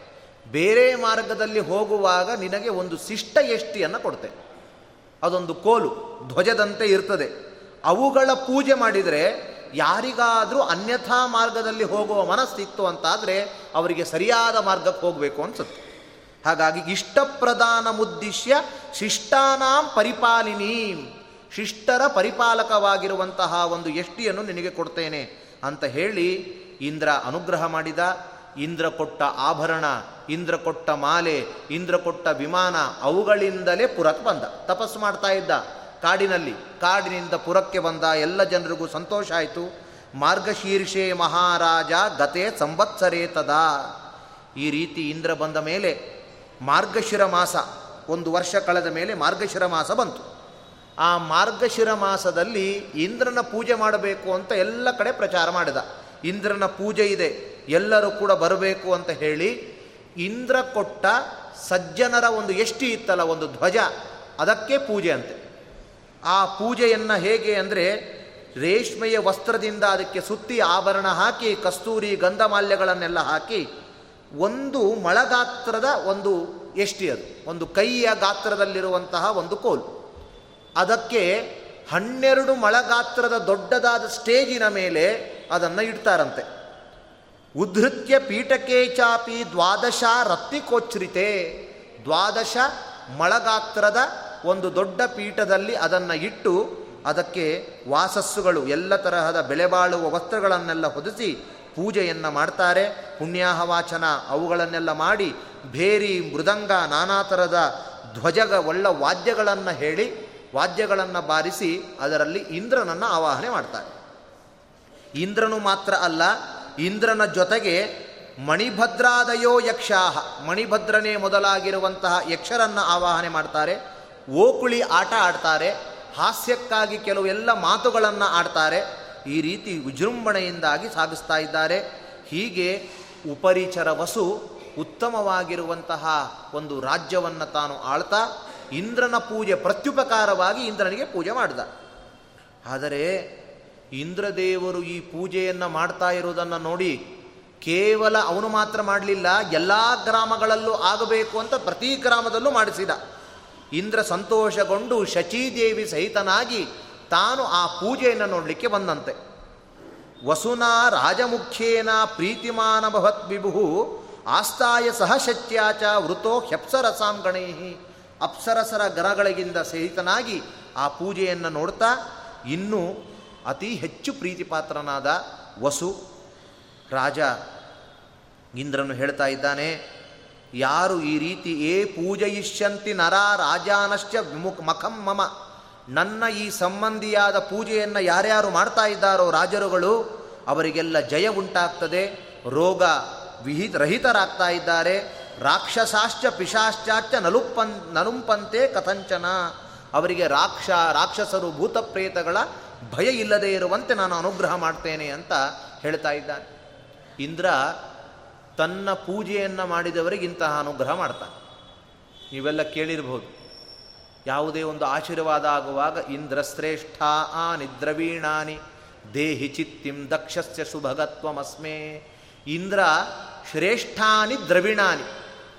ಬೇರೆ ಮಾರ್ಗದಲ್ಲಿ ಹೋಗುವಾಗ ನಿನಗೆ ಒಂದು ಶಿಷ್ಟ ಎಷ್ಟಿಯನ್ನು ಕೊಡ್ತೆ ಅದೊಂದು ಕೋಲು, ಧ್ವಜದಂತೆ ಇರ್ತದೆ. ಅವುಗಳ ಪೂಜೆ ಮಾಡಿದರೆ ಯಾರಿಗಾದರೂ ಅನ್ಯಥಾ ಮಾರ್ಗದಲ್ಲಿ ಹೋಗುವ ಮನಸ್ಸಿತ್ತು ಅಂತಾದರೆ ಅವರಿಗೆ ಸರಿಯಾದ ಮಾರ್ಗಕ್ಕೆ ಹೋಗಬೇಕು ಅನಿಸುತ್ತೆ. ಹಾಗಾಗಿ ಇಷ್ಟಪ್ರಧಾನ ಮುದ್ದಿಶ್ಯ ಶಿಷ್ಟಾನಾಂ ಪರಿಪಾಲಿನಿ, ಶಿಷ್ಟರ ಪರಿಪಾಲಕವಾಗಿರುವಂತಹ ಒಂದು ಎಷ್ಟಿಯನ್ನು ನಿನಗೆ ಕೊಡ್ತೇನೆ ಅಂತ ಹೇಳಿ ಇಂದ್ರ ಅನುಗ್ರಹ ಮಾಡಿದ, ಇಂದ್ರ ಕೊಟ್ಟ ಆಭರಣ ಇಂದ್ರ ಕೊಟ್ಟ ಮಾಲೆ, ಇಂದ್ರ ಕೊಟ್ಟ ವಿಮಾನ ಅವುಗಳಿಂದಲೇ ಪುರಕ್ಕೆ ಬಂದ. ತಪಸ್ಸು ಮಾಡ್ತಾ ಇದ್ದ. ಕಾಡಿನಲ್ಲಿ, ಕಾಡಿನಿಂದ ಪುರಕ್ಕೆ ಬಂದ ಎಲ್ಲ ಜನರಿಗೂ ಸಂತೋಷ ಆಯಿತು. ಮಾರ್ಗಶೀರ್ಷೆ ಮಹಾರಾಜ ಗತೆ ಸಂವತ್ಸರೇ ತದಾ. ಈ ರೀತಿ ಇಂದ್ರ ಬಂದ ಮೇಲೆ ಮಾರ್ಗಶಿರ ಮಾಸ, ಒಂದು ವರ್ಷ ಕಳೆದ ಮೇಲೆ ಮಾರ್ಗಶಿರ ಮಾಸ ಬಂತು. ಆ ಮಾರ್ಗಶಿರ ಮಾಸದಲ್ಲಿ ಇಂದ್ರನ ಪೂಜೆ ಮಾಡಬೇಕು ಅಂತ ಎಲ್ಲ ಕಡೆ ಪ್ರಚಾರ ಮಾಡಿದ. ಇಂದ್ರನ ಪೂಜೆ ಇದೆ, ಎಲ್ಲರೂ ಕೂಡ ಬರಬೇಕು ಅಂತ ಹೇಳಿ ಇಂದ್ರ ಕೊಟ್ಟ ಸಜ್ಜನರ ಒಂದು ಎಷ್ಟಿ ಇತ್ತಲ್ಲ, ಒಂದು ಧ್ವಜ, ಅದಕ್ಕೆ ಪೂಜೆ ಅಂತೆ. ಆ ಪೂಜೆಯನ್ನು ಹೇಗೆ ಅಂದರೆ, ರೇಷ್ಮೆಯ ವಸ್ತ್ರದಿಂದ ಅದಕ್ಕೆ ಸುತ್ತಿ ಆಭರಣ ಹಾಕಿ, ಕಸ್ತೂರಿ ಗಂಧಮಾಲ್ಯಗಳನ್ನೆಲ್ಲ ಹಾಕಿ, ಒಂದು ಮಳಗಾತ್ರದ ಒಂದು ಎಷ್ಟಿ ಅದು, ಒಂದು ಕೈಯ ಗಾತ್ರದಲ್ಲಿರುವಂತಹ ಒಂದು ಕೋಲು. ಅದಕ್ಕೆ ಹನ್ನೆರಡು ಮಳಗಾತ್ರದ ದೊಡ್ಡದಾದ ಸ್ಟೇಜಿನ ಮೇಲೆ ಅದನ್ನು ಇಡ್ತಾರಂತೆ. ಉದ್ಧತ್ಯ ಪೀಠಕೆ ಚಾಪಿ ದ್ವಾದಶ ರತ್ತಿಕೋಚ್ರಿತೆ ದ್ವಾದಶ ಮಳಗಾತ್ರದ ಒಂದು ದೊಡ್ಡ ಪೀಠದಲ್ಲಿ ಅದನ್ನು ಇಟ್ಟು ಅದಕ್ಕೆ ವಾಸಸ್ಸುಗಳು ಎಲ್ಲ ತರಹದ ಬೆಲೆಬಾಳುವ ವಸ್ತ್ರಗಳನ್ನೆಲ್ಲ ಹೊದಿಸಿ ಪೂಜೆಯನ್ನು ಮಾಡ್ತಾರೆ. ಪುಣ್ಯಾಹವಾಚನ ಅವುಗಳನ್ನೆಲ್ಲ ಮಾಡಿ ಭೇರಿ ಮೃದಂಗ ನಾನಾ ಥರದ ಧ್ವಜಗ ಒಳ್ಳ ವಾದ್ಯಗಳನ್ನು ಹೇಳಿ ವಾದ್ಯಗಳನ್ನು ಬಾರಿಸಿ ಅದರಲ್ಲಿ ಇಂದ್ರನನ್ನು ಆವಾಹನೆ ಮಾಡ್ತಾರೆ. ಇಂದ್ರನು ಮಾತ್ರ ಅಲ್ಲ ಇಂದ್ರನ ಜೊತೆಗೆ ಮಣಿಭದ್ರಾದಯೋ ಯಕ್ಷಾಹ. ಮಣಿಭದ್ರನೇ ಮೊದಲಾಗಿರುವಂತಹ ಯಕ್ಷರನ್ನು ಆವಾಹನೆ ಮಾಡ್ತಾರೆ. ಓಕುಳಿ ಆಟ ಆಡ್ತಾರೆ. ಹಾಸ್ಯಕ್ಕಾಗಿ ಕೆಲವು ಎಲ್ಲ ಮಾತುಗಳನ್ನು ಆಡ್ತಾರೆ. ಈ ರೀತಿ ವಿಜೃಂಭಣೆಯಿಂದಾಗಿ ಸಾಗಿಸ್ತಾ ಇದ್ದಾರೆ. ಹೀಗೆ ಉಪರಿಚರ ವಸು ಉತ್ತಮವಾಗಿರುವಂತಹ ಒಂದು ರಾಜ್ಯವನ್ನು ತಾನು ಆಳ್ತಾ ಇಂದ್ರನ ಪೂಜೆ ಪ್ರತ್ಯುಪಕಾರವಾಗಿ ಇಂದ್ರನಿಗೆ ಪೂಜೆ ಮಾಡಿದ. ಆದರೆ ಇಂದ್ರದೇವರು ಈ ಪೂಜೆಯನ್ನು ಮಾಡ್ತಾ ಇರುವುದನ್ನು ನೋಡಿ ಕೇವಲ ಅವನು ಮಾತ್ರ ಮಾಡಲಿಲ್ಲ, ಎಲ್ಲ ಗ್ರಾಮಗಳಲ್ಲೂ ಆಗಬೇಕು ಅಂತ ಪ್ರತಿ ಗ್ರಾಮದಲ್ಲೂ ಮಾಡಿಸಿದ. ಇಂದ್ರ ಸಂತೋಷಗೊಂಡು ಶಚೀದೇವಿ ಸಹಿತನಾಗಿ ತಾನು ಆ ಪೂಜೆಯನ್ನು ನೋಡಲಿಕ್ಕೆ ಬಂದಂತೆ. ವಸುನಾ ರಾಜಮುಖ್ಯೇನ ಪ್ರೀತಿಮಾನ ಭವತ್ ವಿಭು ಆಸ್ತಾಯ ಸಹಶತ್ಯಾಚ ವೃತೋ ಹ್ಯಪ್ಸರಸಾಂ ಗಣೈಹಿ. ಅಪ್ಸರಸರ ಗರಗಳಿಗಿಂದ ಸಹಿತನಾಗಿ ಆ ಪೂಜೆಯನ್ನು ನೋಡ್ತಾ ಇನ್ನೂ ಅತಿ ಹೆಚ್ಚು ಪ್ರೀತಿಪಾತ್ರನಾದ ವಸು ರಾಜ ಇಂದ್ರನು ಹೇಳ್ತಾ ಇದ್ದಾನೆ, ಯಾರು ಈ ರೀತಿ ಏ ಪೂಜಯಿಷ್ಯಂತಿ ನರ ರಾಜಾನಶ್ಚ ವಿಮುಖ ಮಖಂ ಮಮ. ನನ್ನ ಈ ಸಂಬಂಧಿಯಾದ ಪೂಜೆಯನ್ನು ಯಾರ್ಯಾರು ಮಾಡ್ತಾ ಇದ್ದಾರೋ ರಾಜರುಗಳು, ಅವರಿಗೆಲ್ಲ ಜಯ ಉಂಟಾಗ್ತದೆ. ರೋಗ ವಿಹಿ ರಹಿತರಾಗ್ತಾ ಇದ್ದಾರೆ. ರಾಕ್ಷಸಾಶ್ಚ ಪಿಶಾಶ್ಚಾಚ ನಲುಪ್ಪನ್, ನಲುಂಪಂತೆ ಕಥಂಚನ. ಅವರಿಗೆ ರಾಕ್ಷ, ರಾಕ್ಷಸರು ಭೂತಪ್ರೇತಗಳ ಭಯ ಇಲ್ಲದೆ ಇರುವಂತೆ ನಾನು ಅನುಗ್ರಹ ಮಾಡ್ತೇನೆ ಅಂತ ಹೇಳ್ತಾ ಇದ್ದಾನೆ. ಇಂದ್ರ ತನ್ನ ಪೂಜೆಯನ್ನು ಮಾಡಿದವರಿಗೆ ಇಂತಹ ಅನುಗ್ರಹ ಮಾಡ್ತಾನೆ. ನೀವೆಲ್ಲ ಕೇಳಿರ್ಬೋದು. ಯಾವುದೇ ಒಂದು ಆಶೀರ್ವಾದ ಆಗುವಾಗ ಇಂದ್ರಶ್ರೇಷ್ಠ ಆ ನಿದ್ರವೀಣಾನಿ ದೇಹಿ ಚಿತ್ತಿಂ ದಕ್ಷಸ್ಯ ಶುಭಗತ್ವಮಸ್ಮೇ ಇಂದ್ರ ಶ್ರೇಷ್ಠಾನಿ ದ್ರವಿಣಾನಿ.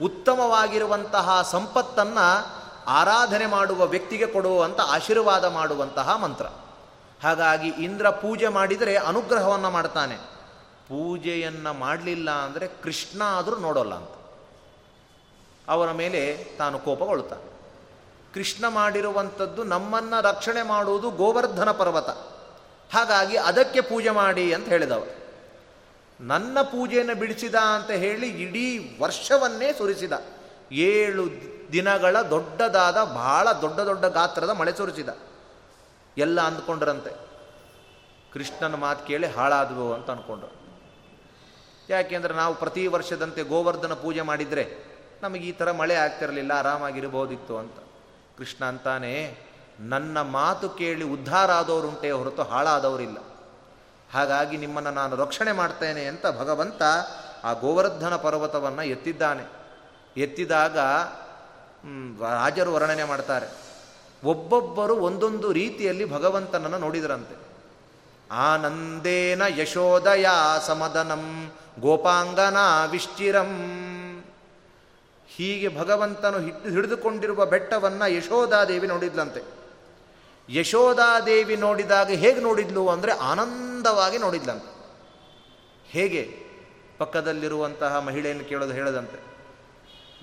ಉತ್ತಮವಾಗಿರುವಂತಹ ಸಂಪತ್ತನ್ನು ಆರಾಧನೆ ಮಾಡುವ ವ್ಯಕ್ತಿಗೆ ಕೊಡುವಂಥ ಆಶೀರ್ವಾದ ಮಾಡುವಂತಹ ಮಂತ್ರ. ಹಾಗಾಗಿ ಇಂದ್ರ ಪೂಜೆ ಮಾಡಿದರೆ ಅನುಗ್ರಹವನ್ನು ಮಾಡ್ತಾನೆ. ಪೂಜೆಯನ್ನು ಮಾಡಲಿಲ್ಲ ಅಂದರೆ ಕೃಷ್ಣ ಆದರೂ ನೋಡೋಲ್ಲ ಅಂತ. ಅವರ ಮೇಲೆ ತಾನು ಕೋಪಗೊಳ್ತಾನೆ ಕೃಷ್ಣ ಮಾಡಿರುವಂಥದ್ದು ನಮ್ಮನ್ನು ರಕ್ಷಣೆ ಮಾಡುವುದು ಗೋವರ್ಧನ ಪರ್ವತ. ಹಾಗಾಗಿ ಅದಕ್ಕೆ ಪೂಜೆ ಮಾಡಿ ಅಂತ ಹೇಳಿದವ. ನನ್ನ ಪೂಜೆಯನ್ನು ಬಿಡಿಸಿದ ಅಂತ ಹೇಳಿ ಇಡೀ ವರ್ಷವನ್ನೇ ಸುರಿಸಿದ. ಏಳು ದಿನಗಳ ದೊಡ್ಡದಾದ, ಬಹಳ ದೊಡ್ಡ ದೊಡ್ಡ ಗಾತ್ರದ ಮಳೆ ಸುರಿಸಿದ. ಎಲ್ಲ ಅಂದ್ಕೊಂಡ್ರಂತೆ. ಕೃಷ್ಣನ ಮಾತು ಕೇಳಿ ಹಾಳಾದವು ಅಂತ ಅಂದ್ಕೊಂಡ್ರು ಯಾಕೆಂದ್ರೆ ನಾವು ಪ್ರತಿ ವರ್ಷದಂತೆ ಗೋವರ್ಧನ ಪೂಜೆ ಮಾಡಿದರೆ ನಮಗೆ ಈ ಥರ ಮಳೆ ಆಗ್ತಿರಲಿಲ್ಲ, ಆರಾಮಾಗಿರ್ಬೋದಿತ್ತು ಅಂತ. ಕೃಷ್ಣ ಅಂತಾನೆ, ನನ್ನ ಮಾತು ಕೇಳಿ ಉದ್ಧಾರ ಆದವರುಂಟೇ ಹೊರತು ಹಾಳಾದವರಿಲ್ಲ. ಹಾಗಾಗಿ ನಿಮ್ಮನ್ನು ನಾನು ರಕ್ಷಣೆ ಮಾಡ್ತೇನೆ ಅಂತ ಭಗವಂತ ಆ ಗೋವರ್ಧನ ಪರ್ವತವನ್ನು ಎತ್ತಿದ್ದಾನೆ. ಎತ್ತಿದಾಗ ರಾಜರು ವರ್ಣನೆ ಮಾಡ್ತಾರೆ. ಒಬ್ಬೊಬ್ಬರು ಒಂದೊಂದು ರೀತಿಯಲ್ಲಿ ಭಗವಂತನನ್ನು ನೋಡಿದರಂತೆ. ಆನಂದೇನ ಯಶೋದಯ ಸಮದನಂ ಗೋಪಾಂಗನ ವಿಶ್ಚಿರಂ ಹೀಗೆ ಭಗವಂತನು ಹಿಡಿದುಕೊಂಡಿರುವ ಬೆಟ್ಟವನ್ನು ಯಶೋಧಾದೇವಿ ನೋಡಿದ್ಲಂತೆ. ಯಶೋಧಾದೇವಿ ನೋಡಿದಾಗ ಹೇಗೆ ನೋಡಿದ್ಲು ಅಂದರೆ ಆನಂದವಾಗಿ ನೋಡಿದ್ಲಂತೆ. ಹೇಗೆ? ಪಕ್ಕದಲ್ಲಿರುವಂತಹ ಮಹಿಳೆಯನ್ನು ಕೇಳೋದು ಹೇಳದಂತೆ.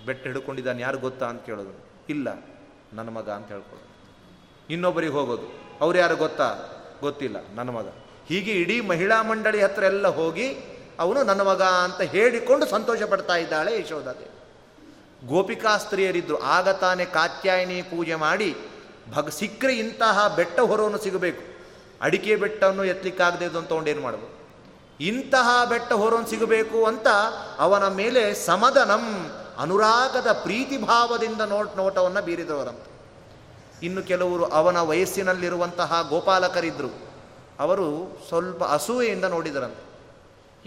ಬೆಟ್ಟ ಹಿಡ್ಕೊಂಡಿದ್ದಾನೆ ಯಾರು ಗೊತ್ತಾ ಅಂತ ಕೇಳೋದು? ಇಲ್ಲ, ನನ್ನ ಮಗ ಅಂತ ಹೇಳ್ಕೊಳ್ಳೋದು. ಇನ್ನೊಬ್ಬರಿಗೆ ಹೋಗೋದು. ಅವ್ರು ಯಾರು ಗೊತ್ತಾ? ಗೊತ್ತಿಲ್ಲ, ನನ್ನ ಮಗ. ಹೀಗೆ ಇಡೀ ಮಹಿಳಾ ಮಂಡಳಿ ಹತ್ರ ಎಲ್ಲ ಹೋಗಿ ಅವನು ನನ್ನ ಮಗ ಅಂತ ಹೇಳಿಕೊಂಡು ಸಂತೋಷ ಪಡ್ತಾ ಇದ್ದಾಳೆ ಯಶೋಧತೆ ಗೋಪಿಕಾ ಸ್ತ್ರೀಯರಿದ್ದರು ಆಗ ತಾನೇ ಕಾತ್ಯಾಯಿನಿ ಪೂಜೆ ಮಾಡಿ ಭಗ, ಸಿಕ್ಕರೆ ಇಂತಹ ಬೆಟ್ಟ ಹೊರವನ್ನು ಸಿಗಬೇಕು. ಅಡಿಕೆ ಬೆಟ್ಟವನ್ನು ಎತ್ತಲಿಕ್ಕಾಗದೆ ಅಂತ ಏನು ಮಾಡಬೇಕು? ಇಂತಹ ಬೆಟ್ಟ ಹೊರವನ್ನು ಸಿಗಬೇಕು ಅಂತ ಅವನ ಮೇಲೆ ಸಮದನಂ, ಅನುರಾಗದ ಪ್ರೀತಿಭಾವದಿಂದ ನೋಟ್, ನೋಟವನ್ನು ಬೀರಿದವರಂತೆ ಇನ್ನು ಕೆಲವರು ಅವನ ವಯಸ್ಸಿನಲ್ಲಿರುವಂತಹ ಗೋಪಾಲಕರಿದ್ದರು ಅವರು ಸ್ವಲ್ಪ ಅಸೂಯೆಯಿಂದ ನೋಡಿದರಂತೆ.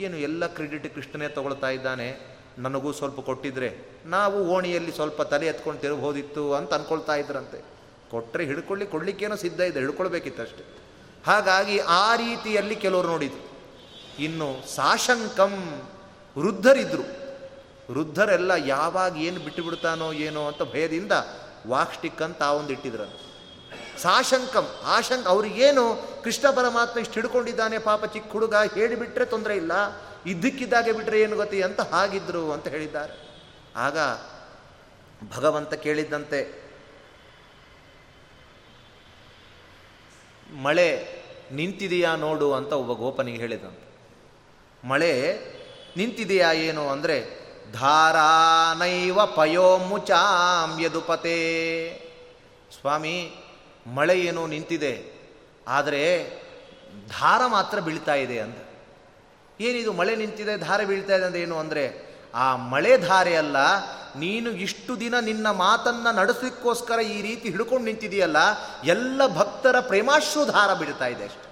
ಏನು ಎಲ್ಲ ಕ್ರೆಡಿಟ್ ಕೃಷ್ಣನೇ ತಗೊಳ್ತಾ ಇದ್ದಾನೆ, ನನಗೂ ಸ್ವಲ್ಪ ಕೊಟ್ಟಿದ್ರೆ, ನಾವು ಓಣಿಯಲ್ಲಿ ಸ್ವಲ್ಪ ತಲೆ ಎತ್ಕೊಂಡು ತಿರುಗಬಹುದಿತ್ತು ಅಂತ ಅಂದ್ಕೊಳ್ತಾ ಇದ್ರಂತೆ. ಕೊಟ್ಟರೆ ಹಿಡ್ಕೊಳ್ಳಿ, ಕೊಡಲಿಕ್ಕೇನೋ ಸಿದ್ಧ ಇದೆ, ಹಿಡ್ಕೊಳ್ಬೇಕಿತ್ತಷ್ಟೆ. ಹಾಗಾಗಿ ಆ ರೀತಿಯಲ್ಲಿ ಕೆಲವರು ನೋಡಿದರು. ಇನ್ನು ಸಾಶಂಕಂ ವೃದ್ಧರಿದ್ದರು ವೃದ್ಧರೆಲ್ಲ ಯಾವಾಗ ಏನು ಬಿಟ್ಟು ಬಿಡ್ತಾನೋ ಏನೋ ಅಂತ ಭಯದಿಂದ ವಾಕ್ಸ್ಟಿಕ್ ಅಂತ ಆ ಒಂದು ಇಟ್ಟಿದ್ರು. ಸಾಶಂಕಂ ಆಶಂಕ ಅವ್ರಿಗೇನು ಕೃಷ್ಣ ಪರಮಾತ್ಮ ಇಷ್ಟು ಹಿಡ್ಕೊಂಡಿದ್ದಾನೆ, ಪಾಪ ಚಿಕ್ಕ ಹುಡುಗ ಹೇಳಿಬಿಟ್ರೆ ತೊಂದರೆ ಇಲ್ಲ, ಇದ್ದಕ್ಕಿದ್ದಾಗೆ ಬಿಟ್ಟರೆ ಏನು ಗತಿ ಅಂತ ಹಾಗಿದ್ರು ಅಂತ ಹೇಳಿದ್ದಾರೆ. ಆಗ ಭಗವಂತ ಕೇಳಿದ್ದಂತೆ, ಮಳೆ ನಿಂತಿದೆಯಾ ನೋಡು ಅಂತ ಒಬ್ಬ ಗೋಪನಿಗೆ ಹೇಳಿದಂತೆ. ಮಳೆ ನಿಂತಿದೆಯಾ ಏನು ಅಂದರೆ ಧಾರಾನೈವ ಪಯೋಮುಚಾಂ ಯದುಪತೆ. ಸ್ವಾಮಿ, ಮಳೆ ಏನೋ ನಿಂತಿದೆ, ಆದರೆ ಧಾರ ಮಾತ್ರ ಬೀಳ್ತಾ ಇದೆ ಅಂತ ಏನಿದು ಮಳೆ ನಿಂತಿದೆ, ಧಾರ ಬೀಳ್ತಾ ಇದೆ ಅಂದ್ರೆ ಏನು ಅಂದರೆ, ಆ ಮಳೆ ಧಾರೆ ಅಲ್ಲ, ನೀನು ಇಷ್ಟು ದಿನ ನಿನ್ನ ಮಾತನ್ನು ನಡೆಸಲಿಕ್ಕೋಸ್ಕರ ಈ ರೀತಿ ಹಿಡ್ಕೊಂಡು ನಿಂತಿದೆಯಲ್ಲ, ಎಲ್ಲ ಭಕ್ತರ ಪ್ರೇಮಾಶ್ರು ಧಾರ ಬೀಳ್ತಾ ಇದೆ ಅಷ್ಟೆ.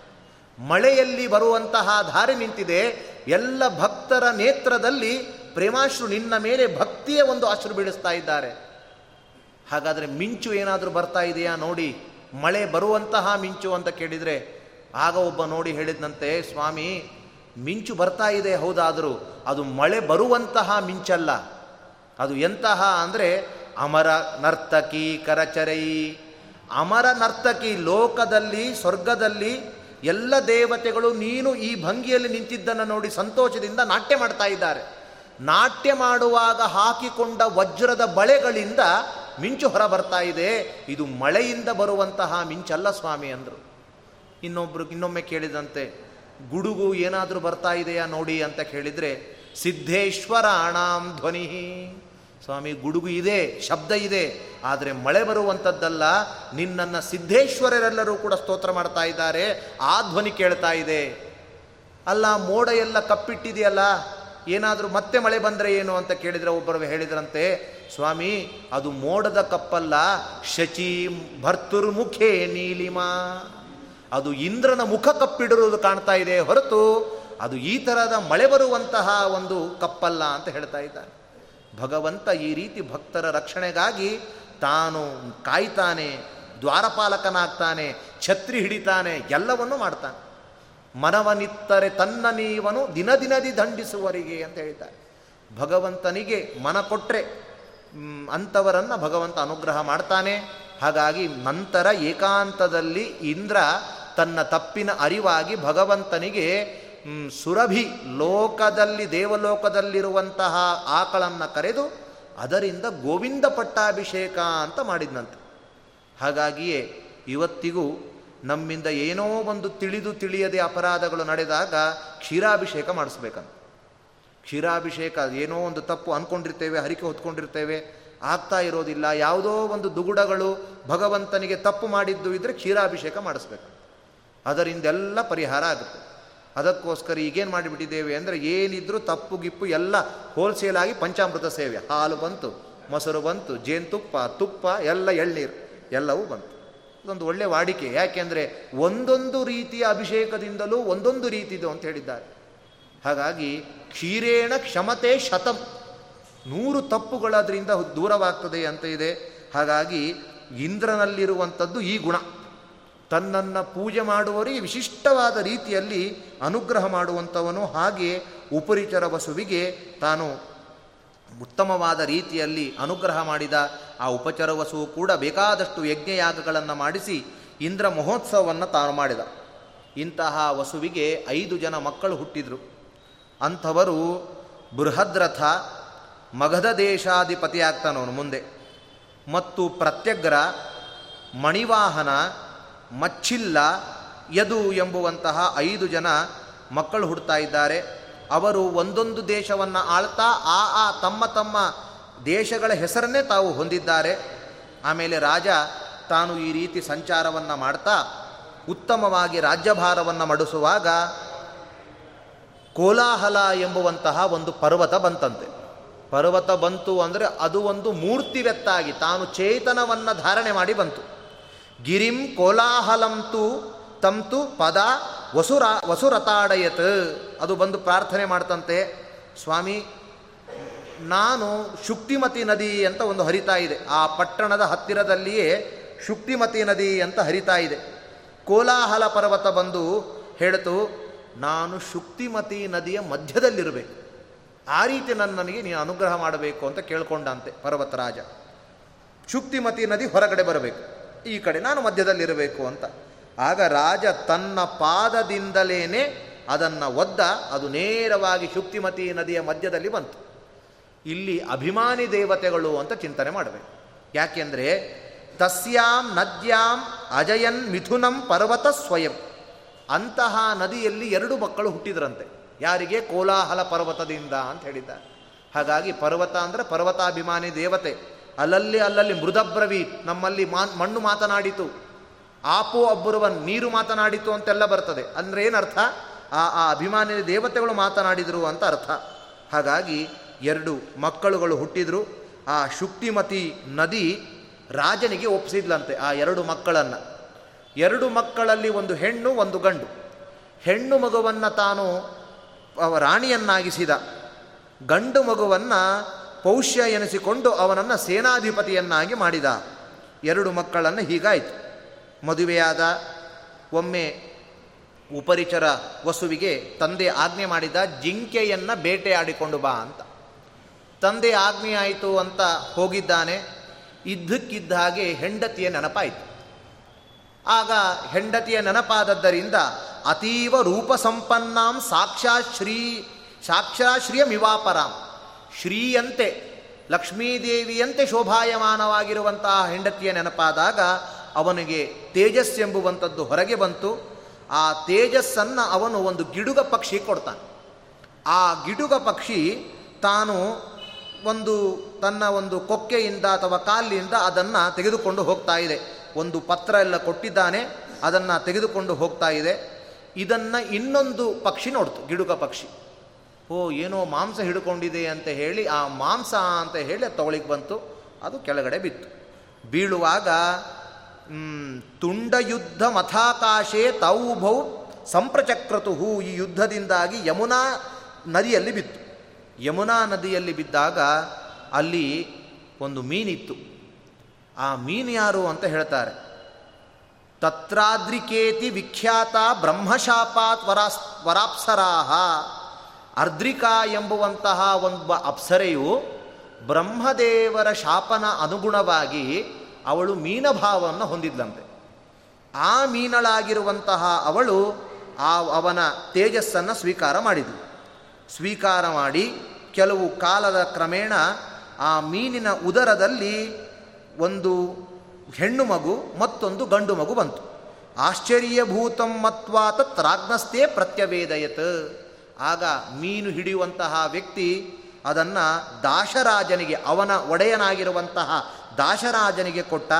ಮಳೆಯಲ್ಲಿ ಬರುವಂತಹ ಧಾರೆ ನಿಂತಿದೆ, ಎಲ್ಲ ಭಕ್ತರ ನೇತ್ರದಲ್ಲಿ ಪ್ರೇಮಾಶ್ರು ನಿನ್ನ ಮೇಲೆ ಭಕ್ತಿಯ ಒಂದು ಆಶ್ರು ಬೀಳಿಸ್ತಾ ಇದ್ದಾರೆ. ಹಾಗಾದರೆ ಮಿಂಚು ಏನಾದರೂ ಬರ್ತಾ ಇದೆಯಾ ನೋಡಿ, ಮಳೆ ಬರುವಂತಹ ಮಿಂಚು ಅಂತ ಕೇಳಿದರೆ, ಆಗ ಒಬ್ಬ ನೋಡಿ ಹೇಳಿದಂತೆ ಸ್ವಾಮಿ, ಮಿಂಚು ಬರ್ತಾ ಇದೆ ಹೌದಾದರೂ, ಅದು ಮಳೆ ಬರುವಂತಹ ಮಿಂಚಲ್ಲ. ಅದು ಎಂತಹ ಅಂದರೆ, ಅಮರ ನರ್ತಕಿ ಕರಚರೈ. ಅಮರ ನರ್ತಕಿ ಲೋಕದಲ್ಲಿ, ಸ್ವರ್ಗದಲ್ಲಿ ಎಲ್ಲ ದೇವತೆಗಳು ನೀನು ಈ ಭಂಗಿಯಲ್ಲಿ ನಿಂತಿದ್ದನ್ನು ನೋಡಿ ಸಂತೋಷದಿಂದ ನಾಟ್ಯ ಮಾಡ್ತಾ ಇದ್ದಾರೆ. ನಾಟ್ಯ ಮಾಡುವಾಗ ಹಾಕಿಕೊಂಡ ವಜ್ರದ ಬಳೆಗಳಿಂದ ಮಿಂಚು ಹೊರ ಬರ್ತಾ ಇದೆ. ಇದು ಮಳೆಯಿಂದ ಬರುವಂತಹ ಮಿಂಚಲ್ಲ ಸ್ವಾಮಿ ಅಂದರು. ಇನ್ನೊಬ್ರು ಇನ್ನೊಮ್ಮೆ ಕೇಳಿದಂತೆ, ಗುಡುಗು ಏನಾದರೂ ಬರ್ತಾ ಇದೆಯಾ ನೋಡಿ ಅಂತ ಕೇಳಿದರೆ ಸಿದ್ಧೇಶ್ವರ ಅಣಾಮ್ ಧ್ವನಿ ಸ್ವಾಮಿ, ಗುಡುಗು ಇದೆ, ಶಬ್ದ ಇದೆ, ಆದರೆ ಮಳೆ ಬರುವಂಥದ್ದಲ್ಲ ನಿನ್ನನ್ನು ಸಿದ್ಧೇಶ್ವರರೆಲ್ಲರೂ ಕೂಡ ಸ್ತೋತ್ರ ಮಾಡ್ತಾ ಇದ್ದಾರೆ, ಆ ಧ್ವನಿ ಕೇಳ್ತಾ ಇದೆ. ಅಲ್ಲ, ಮೋಡ ಎಲ್ಲ ಕಪ್ಪಿಟ್ಟಿದೆಯಲ್ಲ ಏನಾದರೂ ಮತ್ತೆ ಮಳೆ ಬಂದರೆ ಏನು ಅಂತ ಕೇಳಿದರೆ ಒಬ್ಬರು ಹೇಳಿದ್ರಂತೆ, ಸ್ವಾಮಿ, ಅದು ಮೋಡದ ಕಪ್ಪಲ್ಲ, ಶಚಿ ಭರ್ತುರ್ಮುಖೇ ನೀಲಿಮಾ. ಅದು ಇಂದ್ರನ ಮುಖ ಕಪ್ಪಿಡಿರುವುದು ಕಾಣ್ತಾ ಇದೆ ಹೊರತು ಅದು ಈ ಥರದ ಮಳೆ ಬರುವಂತಹ ಒಂದು ಕಪ್ಪಲ್ಲ ಅಂತ ಹೇಳ್ತಾ ಇದ್ದಾನೆ. ಭಗವಂತ ಈ ರೀತಿ ಭಕ್ತರ ರಕ್ಷಣೆಗಾಗಿ ತಾನು ಕಾಯ್ತಾನೆ, ದ್ವಾರಪಾಲಕನಾಗ್ತಾನೆ, ಛತ್ರಿ ಹಿಡಿತಾನೆ, ಎಲ್ಲವನ್ನೂ ಮಾಡ್ತಾನೆ. ಮನವನಿತ್ತರೆ ತನ್ನ ನೀವನು ದಿನ ದಿನದಿ ದಂಡಿಸುವರಿಗೆ ಅಂತ ಹೇಳ್ತಾರೆ ಭಗವಂತನಿಗೆ ಮನ ಕೊಟ್ಟರೆ ಅಂಥವರನ್ನು ಭಗವಂತ ಅನುಗ್ರಹ ಮಾಡ್ತಾನೆ. ಹಾಗಾಗಿ ನಂತರ ಏಕಾಂತದಲ್ಲಿ ಇಂದ್ರ ತನ್ನ ತಪ್ಪಿನ ಅರಿವಾಗಿ ಭಗವಂತನಿಗೆ ಸುರಭಿ ಲೋಕದಲ್ಲಿ, ದೇವಲೋಕದಲ್ಲಿರುವಂತಹ ಆಕಳನ್ನು ಕರೆದು ಅದರಿಂದ ಗೋವಿಂದ ಪಟ್ಟಾಭಿಷೇಕ ಅಂತ ಮಾಡಿದ್ನಂತೆ. ಹಾಗಾಗಿಯೇ ಇವತ್ತಿಗೂ ನಮ್ಮಿಂದ ಏನೋ ಒಂದು ತಿಳಿದು ತಿಳಿಯದೆ ಅಪರಾಧಗಳು ನಡೆದಾಗ ಕ್ಷೀರಾಭಿಷೇಕ ಮಾಡಿಸ್ಬೇಕಂತ. ಕ್ಷೀರಾಭಿಷೇಕ, ಏನೋ ಒಂದು ತಪ್ಪು ಅಂದ್ಕೊಂಡಿರ್ತೇವೆ ಹರಿಕೆ ಹೊತ್ಕೊಂಡಿರ್ತೇವೆ, ಆಗ್ತಾ ಇರೋದಿಲ್ಲ, ಯಾವುದೋ ಒಂದು ದುಗುಡಗಳು ಭಗವಂತನಿಗೆ ತಪ್ಪು ಮಾಡಿದ್ದು ಇದ್ದರೆ ಕ್ಷೀರಾಭಿಷೇಕ ಮಾಡಿಸ್ಬೇಕು. ಅದರಿಂದೆಲ್ಲ ಪರಿಹಾರ ಆಗುತ್ತೆ. ಅದಕ್ಕೋಸ್ಕರ ಈಗೇನು ಮಾಡಿಬಿಟ್ಟಿದ್ದೇವೆ ಅಂದರೆ ಏನಿದ್ರೂ ತಪ್ಪು ಗಿಪ್ಪು ಎಲ್ಲ ಹೋಲ್ಸೇಲ್ ಆಗಿ ಪಂಚಾಮೃತ ಸೇವೆ. ಹಾಲು ಬಂತು, ಮೊಸರು ಬಂತು, ಜೇನುತುಪ್ಪ, ತುಪ್ಪ, ಎಲ್ಲ ಎಳ್ನೀರು, ಎಲ್ಲವೂ ಬಂತು. ಇದೊಂದು ಒಳ್ಳೆ ವಾಡಿಕೆ. ಯಾಕೆಂದರೆ ಒಂದೊಂದು ರೀತಿಯ ಅಭಿಷೇಕದಿಂದಲೂ ಒಂದೊಂದು ರೀತಿದು ಅಂತ ಹೇಳಿದ್ದಾರೆ. ಹಾಗಾಗಿ ಕ್ಷೀರೇಣ ಕ್ಷಮತೆ ಶತಂ. ನೂರು ತಪ್ಪುಗಳದರಿಂದ ದೂರವಾಗ್ತದೆ ಅಂತ ಇದೆ. ಹಾಗಾಗಿ ಇಂದ್ರನಲ್ಲಿರುವಂಥದ್ದು ಈ ಗುಣ. ತನ್ನನ್ನು ಪೂಜೆ ಮಾಡುವವರಿಗೆ ವಿಶಿಷ್ಟವಾದ ರೀತಿಯಲ್ಲಿ ಅನುಗ್ರಹ ಮಾಡುವಂಥವನು ಹಾಗೆ ಉಪರಿಚರ ವಸುವಿಗೆ ತಾನು ಉತ್ತಮವಾದ ರೀತಿಯಲ್ಲಿ ಅನುಗ್ರಹ ಮಾಡಿದ ಆ ಉಪಚರವಸು ಕೂಡ ಬೇಕಾದಷ್ಟು ಯಜ್ಞಯಾಗಗಳನ್ನು ಮಾಡಿಸಿ ಇಂದ್ರ ಮಹೋತ್ಸವವನ್ನು ತಾನು ಮಾಡಿದ. ಇಂತಹ ವಸುವಿಗೆ ಐದು ಜನ ಮಕ್ಕಳು ಹುಟ್ಟಿದರು. ಅಂಥವರು ಬೃಹದ್ರಥ ಮಗಧ ದೇಶಾಧಿಪತಿಯಾಗ್ತಾನವನು ಮುಂದೆ. ಮತ್ತು ಪ್ರತ್ಯಗ್ರ, ಮಣಿವಾಹನ, ಮಚ್ಚಿಲ್ಲ, ಯದು ಎಂಬುವಂತಹ ಐದು ಜನ ಮಕ್ಕಳು ಹುಡ್ತಾ ಇದ್ದಾರೆ. ಅವರು ಒಂದೊಂದು ದೇಶವನ್ನು ಆಳ್ತಾ ಆ ಆ ತಮ್ಮ ತಮ್ಮ ದೇಶಗಳ ಹೆಸರನ್ನೇ ತಾವು ಹೊಂದಿದ್ದಾರೆ. ಆಮೇಲೆ ರಾಜ ತಾನು ಈ ರೀತಿ ಸಂಚಾರವನ್ನು ಮಾಡ್ತಾ ಉತ್ತಮವಾಗಿ ರಾಜ್ಯಭಾರವನ್ನು ಮಡಿಸುವಾಗ ಕೋಲಾಹಲ ಎಂಬುವಂತಹ ಒಂದು ಪರ್ವತ ಬಂತಂತೆ. ಪರ್ವತ ಬಂತು ಅಂದರೆ ಅದು ಒಂದು ಮೂರ್ತಿವೆತ್ತಾಗಿ ತಾನು ಚೇತನವನ್ನು ಧಾರಣೆ ಮಾಡಿ ಬಂತು. ಗಿರಿಂ ಕೋಲಾಹಲಂತು ತಂತು ಪದ ವಸುರ ವಸುರತಾಡಯತ್. ಅದು ಬಂದು ಪ್ರಾರ್ಥನೆ ಮಾಡ್ತಂತೆ, ಸ್ವಾಮಿ, ನಾನು ಶುಕ್ತಿಮತಿ ನದಿ ಅಂತ ಒಂದು ಹರಿತಾ ಇದೆ. ಆ ಪಟ್ಟಣದ ಹತ್ತಿರದಲ್ಲಿಯೇ ಶುಕ್ತಿಮತಿ ನದಿ ಅಂತ ಹರಿತಾ ಇದೆ. ಕೋಲಾಹಲ ಪರ್ವತ ಬಂದು ಹೇಳಿತು, ನಾನು ಶುಕ್ತಿಮತಿ ನದಿಯ ಮಧ್ಯದಲ್ಲಿರಬೇಕು. ಆ ರೀತಿ ನನ್ನ ನನಗೆ ನೀನು ಅನುಗ್ರಹ ಮಾಡಬೇಕು ಅಂತ ಕೇಳ್ಕೊಂಡಂತೆ ಪರ್ವತರಾಜ. ಶುಕ್ತಿಮತಿ ನದಿ ಹೊರಗಡೆ ಬರಬೇಕು. ಈ ಕಡೆ ನಾನು ಮಧ್ಯದಲ್ಲಿರಬೇಕು ಅಂತ. ಆಗ ರಾಜ ತನ್ನ ಪಾದದಿಂದಲೇ ಅದನ್ನು ಒದ್ದ ಅದು ನೇರವಾಗಿ ಶುಕ್ತಿಮತಿ ನದಿಯ ಮಧ್ಯದಲ್ಲಿ ಬಂತು. ಇಲ್ಲಿ ಅಭಿಮಾನಿ ದೇವತೆಗಳು ಅಂತ ಚಿಂತನೆ ಮಾಡಬೇಕು. ಯಾಕೆಂದರೆ ತಸ್ಯಾಂ ನದ್ಯಾಂ ಅಜಯನ್ ಮಿಥುನಂ ಪರ್ವತ ಸ್ವಯಂ. ಅಂತಹ ನದಿಯಲ್ಲಿ ಎರಡು ಮಕ್ಕಳು ಹುಟ್ಟಿದ್ರಂತೆ. ಯಾರಿಗೆ? ಕೋಲಾಹಲ ಪರ್ವತದಿಂದ ಅಂತ ಹೇಳಿದ್ದಾರೆ. ಹಾಗಾಗಿ ಪರ್ವತ ಅಂದರೆ ಪರ್ವತಾಭಿಮಾನಿ ದೇವತೆ. ಅಲ್ಲಲ್ಲಿ ಅಲ್ಲಲ್ಲಿ ಮೃದಬ್ರವಿ ನಮ್ಮಲ್ಲಿ ಮಾ ಮಣ್ಣು ಮಾತನಾಡಿತು. ಆಪೋ ಅಬ್ಬುರುವನ್ ನೀರು ಮಾತನಾಡಿತು ಅಂತೆಲ್ಲ ಬರ್ತದೆ. ಅಂದರೆ ಏನರ್ಥ? ಆ ಆ ಅಭಿಮಾನಿ ದೇವತೆಗಳು ಮಾತನಾಡಿದರು ಅಂತ ಅರ್ಥ. ಹಾಗಾಗಿ ಎರಡು ಮಕ್ಕಳುಗಳು ಹುಟ್ಟಿದರು. ಆ ಶುಕ್ತಿಮತಿ ನದಿ ರಾಜನಿಗೆ ಒಪ್ಪಿಸಿದ್ಲಂತೆ ಆ ಎರಡು ಮಕ್ಕಳನ್ನು. ಎರಡು ಮಕ್ಕಳಲ್ಲಿ ಒಂದು ಹೆಣ್ಣು, ಒಂದು ಗಂಡು. ಹೆಣ್ಣು ಮಗುವನ್ನು ತಾನು ರಾಣಿಯನ್ನಾಗಿಸಿದ. ಗಂಡು ಮಗುವನ್ನು ಪೌಷ್ಯ ಎನಿಸಿಕೊಂಡು ಅವನನ್ನು ಸೇನಾಧಿಪತಿಯನ್ನಾಗಿ ಮಾಡಿದ. ಎರಡು ಮಕ್ಕಳನ್ನು ಹೀಗಾಯಿತು. ಮದುವೆಯಾದ ಒಮ್ಮೆ ಉಪರಿಚರ ವಸುವಿಗೆ ತಂದೆ ಆಜ್ಞೆ ಮಾಡಿದ ಜಿಂಕೆಯನ್ನು ಬೇಟೆಯಾಡಿಕೊಂಡು ಬಾ ಅಂತ. ತಂದೆ ಆಜ್ಞೆ ಆಯಿತು ಅಂತ ಹೋಗಿದ್ದಾನೆ. ಇದ್ದಕ್ಕಿದ್ದ ಹಾಗೆ ಹೆಂಡತಿಯ ನೆನಪಾಯಿತು. ಆಗ ಹೆಂಡತಿಯ ನೆನಪಾದದ್ದರಿಂದ ಅತೀವ ರೂಪ ಸಂಪನ್ನಾಂ ಸಾಕ್ಷಾಶ್ರೀ ಮಿವಾಪರಾಂ ಶ್ರೀಯಂತೆ, ಲಕ್ಷ್ಮೀದೇವಿಯಂತೆ ಶೋಭಾಯಮಾನವಾಗಿರುವಂತಹ ಹೆಂಡತಿಯ ನೆನಪಾದಾಗ ಅವನಿಗೆ ತೇಜಸ್ಸೆಂಬುವಂಥದ್ದು ಹೊರಗೆ ಬಂತು. ಆ ತೇಜಸ್ಸನ್ನು ಅವನು ಒಂದು ಗಿಡುಗ ಪಕ್ಷಿ ಕೊಡ್ತಾನೆ. ಆ ಗಿಡುಗ ಪಕ್ಷಿ ತಾನು ಒಂದು ತನ್ನ ಒಂದು ಕೊಕ್ಕೆಯಿಂದ ಅಥವಾ ಕಾಲಿನಿಂದ ಅದನ್ನು ತೆಗೆದುಕೊಂಡು ಹೋಗ್ತಾ ಇದೆ. ಒಂದು ಪತ್ರ ಎಲ್ಲ ಕೊಟ್ಟಿದ್ದಾನೆ, ಅದನ್ನು ತೆಗೆದುಕೊಂಡು ಹೋಗ್ತಾ ಇದೆ. ಇದನ್ನು ಇನ್ನೊಂದು ಪಕ್ಷಿ ನೋಡ್ತು, ಗಿಡುಗ ಪಕ್ಷಿ. ಓ, ಏನೋ ಮಾಂಸ ಹಿಡ್ಕೊಂಡಿದೆ ಅಂತ ಹೇಳಿ, ಆ ಮಾಂಸ ಅಂತ ಹೇಳಿ ಅದು ಬಂತು, ಅದು ಕೆಳಗಡೆ ಬಿತ್ತು. ಬೀಳುವಾಗ ತುಂಡ ಯುದ್ಧ ಮಥಾಕಾಶೆ ತೌಭೌ ಸಂಪ್ರಚಕ್ರತು ಈ ಯುದ್ಧದಿಂದಾಗಿ ಯಮುನಾ ನದಿಯಲ್ಲಿ ಬಿತ್ತು. ಯಮುನಾ ನದಿಯಲ್ಲಿ ಬಿದ್ದಾಗ ಅಲ್ಲಿ ಒಂದು ಮೀನಿತ್ತು. ಆ ಮೀನು ಯಾರು ಅಂತ ಹೇಳ್ತಾರೆ. ತತ್ರಾದ್ರಿಕೇತಿ ವಿಖ್ಯಾತ ಬ್ರಹ್ಮಶಾಪಾತ್ ವರಾಸ್ ವರಾಪ್ಸರಾಹ. ಅರ್ದ್ರಿಕಾ ಎಂಬುವಂತಹ ಒಂದು ಅಪ್ಸರೆಯು ಬ್ರಹ್ಮದೇವರ ಶಾಪನ ಅನುಗುಣವಾಗಿ ಅವಳು ಮೀನಭಾವವನ್ನು ಹೊಂದಿದ್ಲಂತೆ. ಆ ಮೀನಳಾಗಿರುವಂತಹ ಅವಳು ಆ ಅವನ ತೇಜಸ್ಸನ್ನು ಸ್ವೀಕಾರ ಮಾಡಿದಳು ಸ್ವೀಕಾರ ಮಾಡಿ ಕೆಲವು ಕಾಲದ ಕ್ರಮೇಣ ಆ ಮೀನಿನ ಉದರದಲ್ಲಿ ಒಂದು ಹೆಣ್ಣು ಮಗು, ಮತ್ತೊಂದು ಗಂಡು ಮಗು ಬಂತು. ಆಶ್ಚರ್ಯಭೂತಂ ಮತ್ವಾ ತತ್ರಾಗ್ನಸ್ತೆ ಪ್ರತ್ಯವೇದಯತ್. ಆಗ ಮೀನು ಹಿಡಿಯುವಂತಹ ವ್ಯಕ್ತಿ ಅದನ್ನು ದಾಶರಾಜನಿಗೆ ಅವನ ಒಡೆಯನಾಗಿರುವಂತಹ ದಾಶರಾಜನಿಗೆ ಕೊಟ್ಟ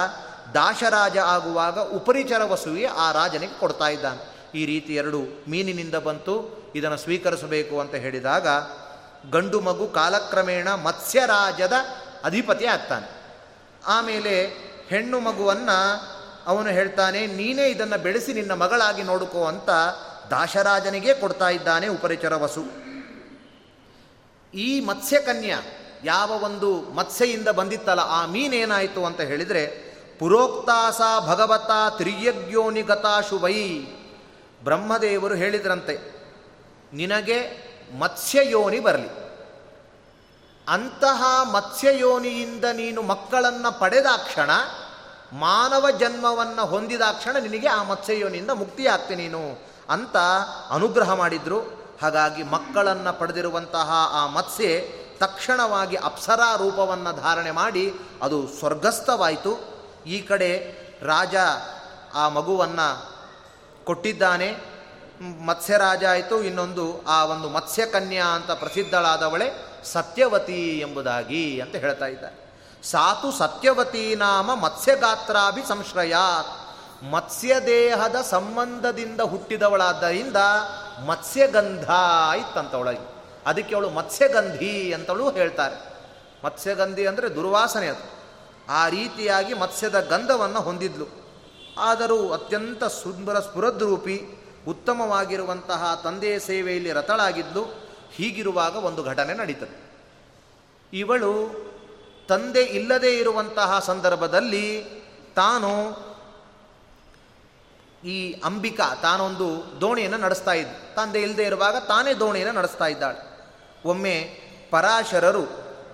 ದಾಶರಾಜ ಆಗುವಾಗ ಉಪರಿಚರ ವಸುವಿ ಆ ರಾಜನಿಗೆ ಕೊಡ್ತಾ ಇದ್ದಾನೆ. ಈ ರೀತಿ ಎರಡು ಮೀನಿನಿಂದ ಬಂತು. ಇದನ್ನು ಸ್ವೀಕರಿಸಬೇಕು ಅಂತ ಹೇಳಿದಾಗ ಗಂಡು ಮಗು ಕಾಲಕ್ರಮೇಣ ಮತ್ಸ್ಯರಾಜದ ಅಧಿಪತಿ ಆಗ್ತಾನೆ. ಆಮೇಲೆ ಹೆಣ್ಣು ಮಗುವನ್ನು ಅವನು ಹೇಳ್ತಾನೆ, ನೀನೇ ಇದನ್ನು ಬೆಳೆಸಿ ನಿನ್ನ ಮಗಳಾಗಿ ನೋಡುಕೋ ಅಂತ ದಾಶರಾಜನಿಗೆ ಕೊಡ್ತಾ ಇದ್ದಾನೆ ಉಪರಿಚರ ವಸು ಈ ಮತ್ಸ್ಯಕನ್ಯಾ ಯಾವ ಒಂದು ಮತ್ಸೆಯಿಂದ ಬಂದಿತ್ತಲ್ಲ, ಆ ಮೀನೇನಾಯಿತು ಅಂತ ಹೇಳಿದರೆ, ಪುರೋಕ್ತಾಸ ಭಗವತ ಗತಾಶು ವೈ ಬ್ರಹ್ಮದೇವರು ಹೇಳಿದ್ರಂತೆ, ನಿನಗೆ ಮತ್ಸ್ಯಯೋನಿ ಬರಲಿ. ಅಂತಹ ಮತ್ಸ್ಯಯೋನಿಯಿಂದ ನೀನು ಮಕ್ಕಳನ್ನು ಪಡೆದಾಕ್ಷಣ ಮಾನವ ಜನ್ಮವನ್ನು ಹೊಂದಿದಾಕ್ಷಣ ನಿನಗೆ ಆ ಮತ್ಸ್ಯಯೋನಿಯಿಂದ ಮುಕ್ತಿ ನೀನು ಅಂತ ಅನುಗ್ರಹ ಮಾಡಿದ್ರು. ಹಾಗಾಗಿ ಮಕ್ಕಳನ್ನು ಪಡೆದಿರುವಂತಹ ಆ ಮತ್ಸ್ಯೆ ತಕ್ಷಣವಾಗಿ ಅಪ್ಸರಾ ರೂಪವನ್ನು ಧಾರಣೆ ಮಾಡಿ ಅದು ಸ್ವರ್ಗಸ್ಥವಾಯಿತು. ಈ ಕಡೆ ರಾಜ ಆ ಮಗುವನ್ನು ಕೊಟ್ಟಿದ್ದಾನೆ. ಮತ್ಸ್ಯರಾಜ ಆಯಿತು. ಇನ್ನೊಂದು ಆ ಒಂದು ಮತ್ಸ್ಯಕನ್ಯಾ ಅಂತ ಪ್ರಸಿದ್ಧಳಾದವಳೆ ಸತ್ಯವತಿ ಎಂಬುದಾಗಿ ಅಂತ ಹೇಳ್ತಾ ಇದ್ದಾರೆ. ಸಾತು ಸತ್ಯವತಿ ನಾಮ ಮತ್ಸ್ಯಗಾತ್ರಾಭಿ ಸಂಶ್ರಯಾತ್ ಮತ್ಸ್ಯದೇಹದ ಸಂಬಂಧದಿಂದ ಹುಟ್ಟಿದವಳಾದ್ದರಿಂದ ಮತ್ಸ್ಯಗಂಧ ಒಳಗೆ ಅದಕ್ಕೆ ಅವಳು ಮತ್ಸ್ಯಗಂಧಿ ಅಂತಲೂ ಹೇಳ್ತಾರೆ. ಮತ್ಸ್ಯಗಂಧಿ ಅಂದರೆ ದುರ್ವಾಸನೆ ಅದು. ಆ ರೀತಿಯಾಗಿ ಮತ್ಸ್ಯದ ಗಂಧವನ್ನು ಹೊಂದಿದ್ಲು. ಆದರೂ ಅತ್ಯಂತ ಸುಂದರ ಸ್ಫುರದ್ರೂಪಿ, ಉತ್ತಮವಾಗಿರುವಂತಹ ತಂದೆಯ ಸೇವೆಯಲ್ಲಿ ರತಳಾಗಿದ್ದು ಹೀಗಿರುವಾಗ ಒಂದು ಘಟನೆ ನಡೀತದೆ. ಇವಳು ತಂದೆ ಇಲ್ಲದೇ ಇರುವಂತಹ ಸಂದರ್ಭದಲ್ಲಿ ತಾನು ಈ ಅಂಬಿಕಾ ತಾನೊಂದು ದೋಣಿಯನ್ನು ನಡೆಸ್ತಾ ಇದ್ದ ತಂದೆ ಇಲ್ಲದೆ ಇರುವಾಗ ತಾನೇ ದೋಣಿಯನ್ನು ನಡೆಸ್ತಾ ಇದ್ದಾಳೆ. ಒಮ್ಮೆ ಪರಾಶರರು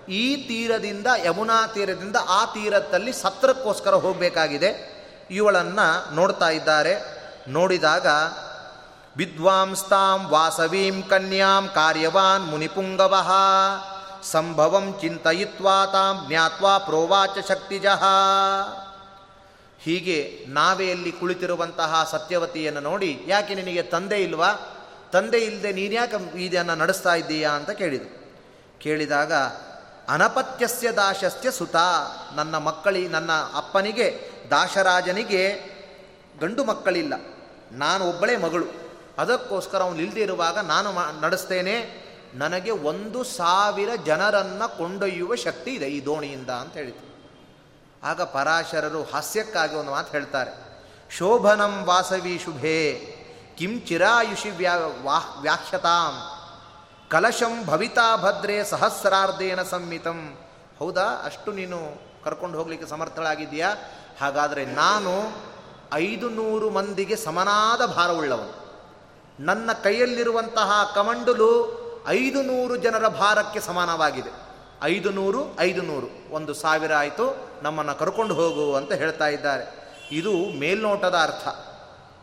ಈ ತೀರದಿಂದ, ಯಮುನಾ ತೀರದಿಂದ ಆ ತೀರದಲ್ಲಿ ಸತ್ರಕ್ಕೋಸ್ಕರ ಹೋಗಬೇಕಾಗಿದೆ. ಇವಳನ್ನು ನೋಡ್ತಾ ಇದ್ದಾರೆ. ನೋಡಿದಾಗ, ವಿದ್ವಾಂಸ್ತಾಂ ವಾಸವೀಂ ಕನ್ಯಾಂ ಕಾರ್ಯವಾನ್ ಮುನಿಪುಂಗವ, ಸಂಭವಂ ಚಿಂತಯಿತ್ವಾ ತಾಂ ಜ್ಞಾತ್ವಾ ಪ್ರೋವಾಚ ಶಕ್ತಿಜಃ. ಹೀಗೆ ನಾವೆಯಲ್ಲಿ ಕುಳಿತಿರುವಂತಹ ಸತ್ಯವತಿಯನ್ನು ನೋಡಿ, ಯಾಕೆ ನಿನಗೆ ತಂದೆ ಇಲ್ವಾ? ತಂದೆ ಇಲ್ಲದೆ ನೀನ್ಯಾಕೆ ಇದನ್ನು ನಡೆಸ್ತಾ ಇದ್ದೀಯಾ ಅಂತ ಕೇಳಿದರು. ಕೇಳಿದಾಗ, ಅನಪತ್ಯಸ್ಯ ದಾಶಸ್ಯ ಸುತ, ನನ್ನ ಮಕ್ಕಳಿ, ನನ್ನ ಅಪ್ಪನಿಗೆ, ದಾಶರಾಜನಿಗೆ ಗಂಡು ಮಕ್ಕಳಿಲ್ಲ. ನಾನು ಒಬ್ಬಳೇ ಮಗಳು. ಅದಕ್ಕೋಸ್ಕರ ಅವನು ಇಲ್ಲದೆ ಇರುವಾಗ ನಾನು ನಡೆಸ್ತೇನೆ. ನನಗೆ ಒಂದು ಸಾವಿರ ಜನರನ್ನು ಕೊಂಡೊಯ್ಯುವ ಶಕ್ತಿ ಇದೆ ಈ ದೋಣಿಯಿಂದ ಅಂತ ಹೇಳಿತು ಆಗ ಪರಾಶರರು ಹಾಸ್ಯಕ್ಕಾಗಿ ಒಂದು ಮಾತು ಹೇಳ್ತಾರೆ. ಶೋಭನಂ ವಾಸವಿ ಶುಭೇ. ಕಿಂ ಚಿರಾಯುಷಿ ವ್ಯಾ ವಾಹ್ ವ್ಯಾಖ್ಯತಾಂ. ಕಲಶಂ ಭವಿತಾ ಭದ್ರೆ ಸಹಸ್ರಾರ್ಧೇನ ಸಂಮಿತಂ ಹೌದಾ? ಅಷ್ಟು ನೀನು ಕರ್ಕೊಂಡು ಹೋಗಲಿಕ್ಕೆ ಸಮರ್ಥಳಾಗಿದೆಯಾ ಹಾಗಾದರೆ ನಾನು ಐದು ನೂರು ಮಂದಿಗೆ ಸಮನಾದ ಭಾರವುಳ್ಳವನು. ನನ್ನ ಕೈಯಲ್ಲಿರುವಂತಹ ಕಮಂಡಲು ಐದು ನೂರು ಜನರ ಭಾರಕ್ಕೆ ಸಮಾನವಾಗಿದೆ. ಐದು ನೂರು ಐದು ನೂರು ಒಂದು ಸಾವಿರ ಆಯಿತು, ನಮ್ಮನ್ನು ಕರ್ಕೊಂಡು ಹೋಗು ಅಂತ ಹೇಳ್ತಾ ಇದ್ದಾರೆ. ಇದು ಮೇಲ್ನೋಟದ ಅರ್ಥ.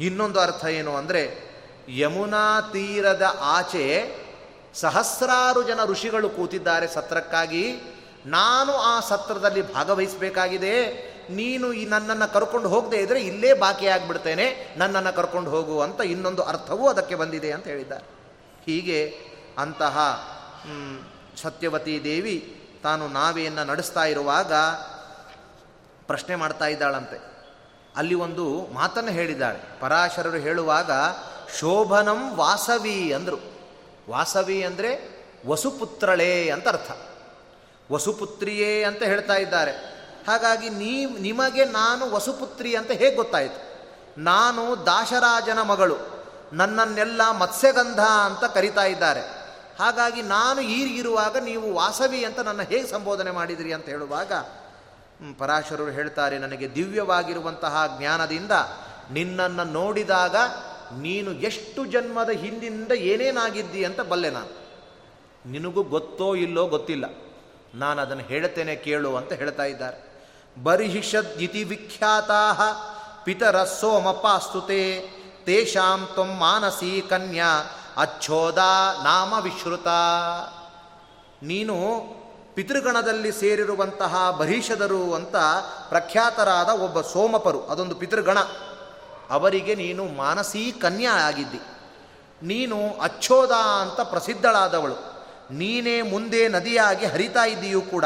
ಇನ್ನೊಂದು ಅರ್ಥ ಏನು ಅಂದರೆ ಯಮುನಾ ತೀರದ ಆಚೆ ಸಹಸ್ರಾರು ಜನ ಋಷಿಗಳು ಕೂತಿದ್ದಾರೆ ಸತ್ರಕ್ಕಾಗಿ. ನಾನು ಆ ಸತ್ರದಲ್ಲಿ ಭಾಗವಹಿಸಬೇಕಾಗಿದೆ. ನೀನು ಈ ನನ್ನನ್ನು ಕರ್ಕೊಂಡು ಹೋಗದೆ ಇದ್ದರೆ ಇಲ್ಲೇ ಬಾಕಿಯಾಗಿಬಿಡ್ತೇನೆ ನನ್ನನ್ನು ಕರ್ಕೊಂಡು ಹೋಗು ಅಂತ ಇನ್ನೊಂದು ಅರ್ಥವೂ ಅದಕ್ಕೆ ಬಂದಿದೆ ಅಂತ ಹೇಳಿದ್ದಾರೆ. ಹೀಗೆ ಅಂತಹ ಸತ್ಯವತಿ ದೇವಿ ತಾನು ನಾವೆಯನ್ನು ನಡೆಸ್ತಾ ಇರುವಾಗ ಪ್ರಶ್ನೆ ಮಾಡ್ತಾ ಇದ್ದಾಳಂತೆ. ಅಲ್ಲಿ ಒಂದು ಮಾತನ್ನು ಹೇಳಿದ್ದಾಳೆ. ಪರಾಶರರು ಹೇಳುವಾಗ, ಶೋಭನಂ ವಾಸವಿ ಅಂದರು. ವಾಸವಿ ಅಂದರೆ ವಸುಪುತ್ರಳೇ ಅಂತ ಅರ್ಥ. ವಸುಪುತ್ರಿಯೇ ಅಂತ ಹೇಳ್ತಾ ಇದ್ದಾರೆ. ಹಾಗಾಗಿ ನೀ ನಿಮಗೆ ನಾನು ವಸುಪುತ್ರಿ ಅಂತ ಹೇಗೆ ಗೊತ್ತಾಯಿತು? ನಾನು ದಾಶರಾಜನ ಮಗಳು, ನನ್ನನ್ನೆಲ್ಲ ಮತ್ಸ್ಯಗಂಧ ಅಂತ ಕರಿತಾ ಇದ್ದಾರೆ. ಹಾಗಾಗಿ ನಾನು ಈರಿಗಿರುವಾಗ ನೀವು ವಾಸವಿ ಅಂತ ನನ್ನ ಹೇಗೆ ಸಂಬೋಧನೆ ಮಾಡಿದಿರಿ ಅಂತ ಹೇಳುವಾಗ ಪರಾಶರರು ಹೇಳ್ತಾರೆ, ನನಗೆ ದಿವ್ಯವಾಗಿರುವಂತಹ ಜ್ಞಾನದಿಂದ ನಿನ್ನನ್ನು ನೋಡಿದಾಗ ನೀನು ಎಷ್ಟು ಜನ್ಮದ ಹಿಂದಿಂದ ಏನೇನಾಗಿದ್ದಿ ಅಂತ ಬಲ್ಲೆ ನಾನು. ನಿನಗೂ ಗೊತ್ತೋ ಇಲ್ಲೋ ಗೊತ್ತಿಲ್ಲ. ನಾನು ಅದನ್ನು ಹೇಳ್ತೇನೆ ಕೇಳು ಅಂತ ಹೇಳ್ತಾ ಇದ್ದಾರೆ. ಬರಿಹಿಷದ್ ಇತಿ ವಿಖ್ಯಾತಾ ಪಿತರ ಸೋಮಪಾಸ್ತುತೆ ತೇಷಾಂ ತ್ವಂ ಮಾನಸಿ ಕನ್ಯಾ ಅಚ್ಛೋದ ನಾಮ ವಿಶ್ರುತ. ನೀನು ಪಿತೃಗಣದಲ್ಲಿ ಸೇರಿರುವಂತಹ ಬರೀಷದರು ಅಂತ ಪ್ರಖ್ಯಾತರಾದ ಒಬ್ಬ ಸೋಮಪರು, ಅದೊಂದು ಪಿತೃಗಣ. ಅವರಿಗೆ ನೀನು ಮಾನಸೀ ಕನ್ಯಾ ಆಗಿದ್ದಿ. ನೀನು ಅಚ್ಚೋದ ಅಂತ ಪ್ರಸಿದ್ಧಳಾದವಳು. ನೀನೇ ಮುಂದೆ ನದಿಯಾಗಿ ಹರಿತಾ ಇದ್ದೀಯೂ ಕೂಡ.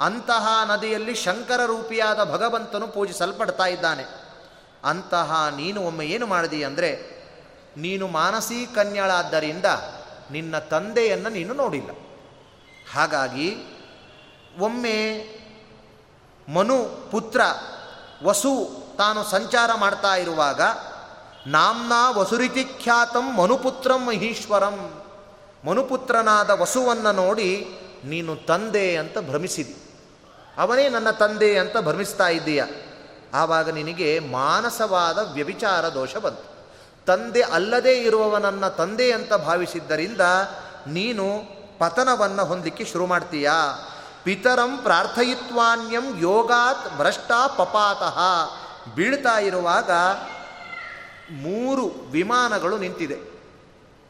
ಅಂತಹ ನದಿಯಲ್ಲಿ ಶಂಕರ ರೂಪಿಯಾದ ಭಗವಂತನು ಪೂಜಿಸಲ್ಪಡ್ತಾ ಇದ್ದಾನೆ. ಅಂತಹ ನೀನು ಒಮ್ಮೆ ಏನು ಮಾಡಿದಿ ಅಂದರೆ, ನೀನು ಮಾನಸೀ ಕನ್ಯಳಾದ್ದರಿಂದ ನಿನ್ನ ತಂದೆಯನ್ನು ನೀನು ನೋಡಿಲ್ಲ. ಹಾಗಾಗಿ ಒಮ್ಮೆ ಮನು ಪುತ್ರ ವಸು ತಾನು ಸಂಚಾರ ಮಾಡ್ತಾ ಇರುವಾಗ, ನಾಮ್ನಾ ವಸುರಿತಿ ಖ್ಯಾತಂ ಮನುಪುತ್ರಂ ಮಹೀಶ್ವರಂ, ಮನುಪುತ್ರನಾದ ವಸುವನ್ನು ನೋಡಿ ನೀನು ತಂದೆ ಅಂತ ಭ್ರಮಿಸಿದಿ. ಅವನೇ ನನ್ನ ತಂದೆ ಅಂತ ಭ್ರಮಿಸ್ತಾ ಇದ್ದೀಯ. ಆವಾಗ ನಿನಗೆ ಮಾನಸವಾದ ವ್ಯಭಿಚಾರ ದೋಷ ಬಂತು. ತಂದೆ ಅಲ್ಲದೇ ಇರುವವನನ್ನ ತಂದೆ ಅಂತ ಭಾವಿಸಿದ್ದರಿಂದ ನೀನು ಪತನವನ್ನು ಹೊಂದಲಿಕ್ಕೆ ಶುರು ಮಾಡ್ತೀಯಾ? ಪಿತರಂ ಪ್ರಾರ್ಥಯಿತ್ವಾನ್ಯಂ ಯೋಗಾತ್ ಭ್ರಷ್ಟ ಪಪಾತಃ. ಬೀಳ್ತಾ ಇರುವಾಗ ಮೂರು ವಿಮಾನಗಳು ನಿಂತಿದೆ.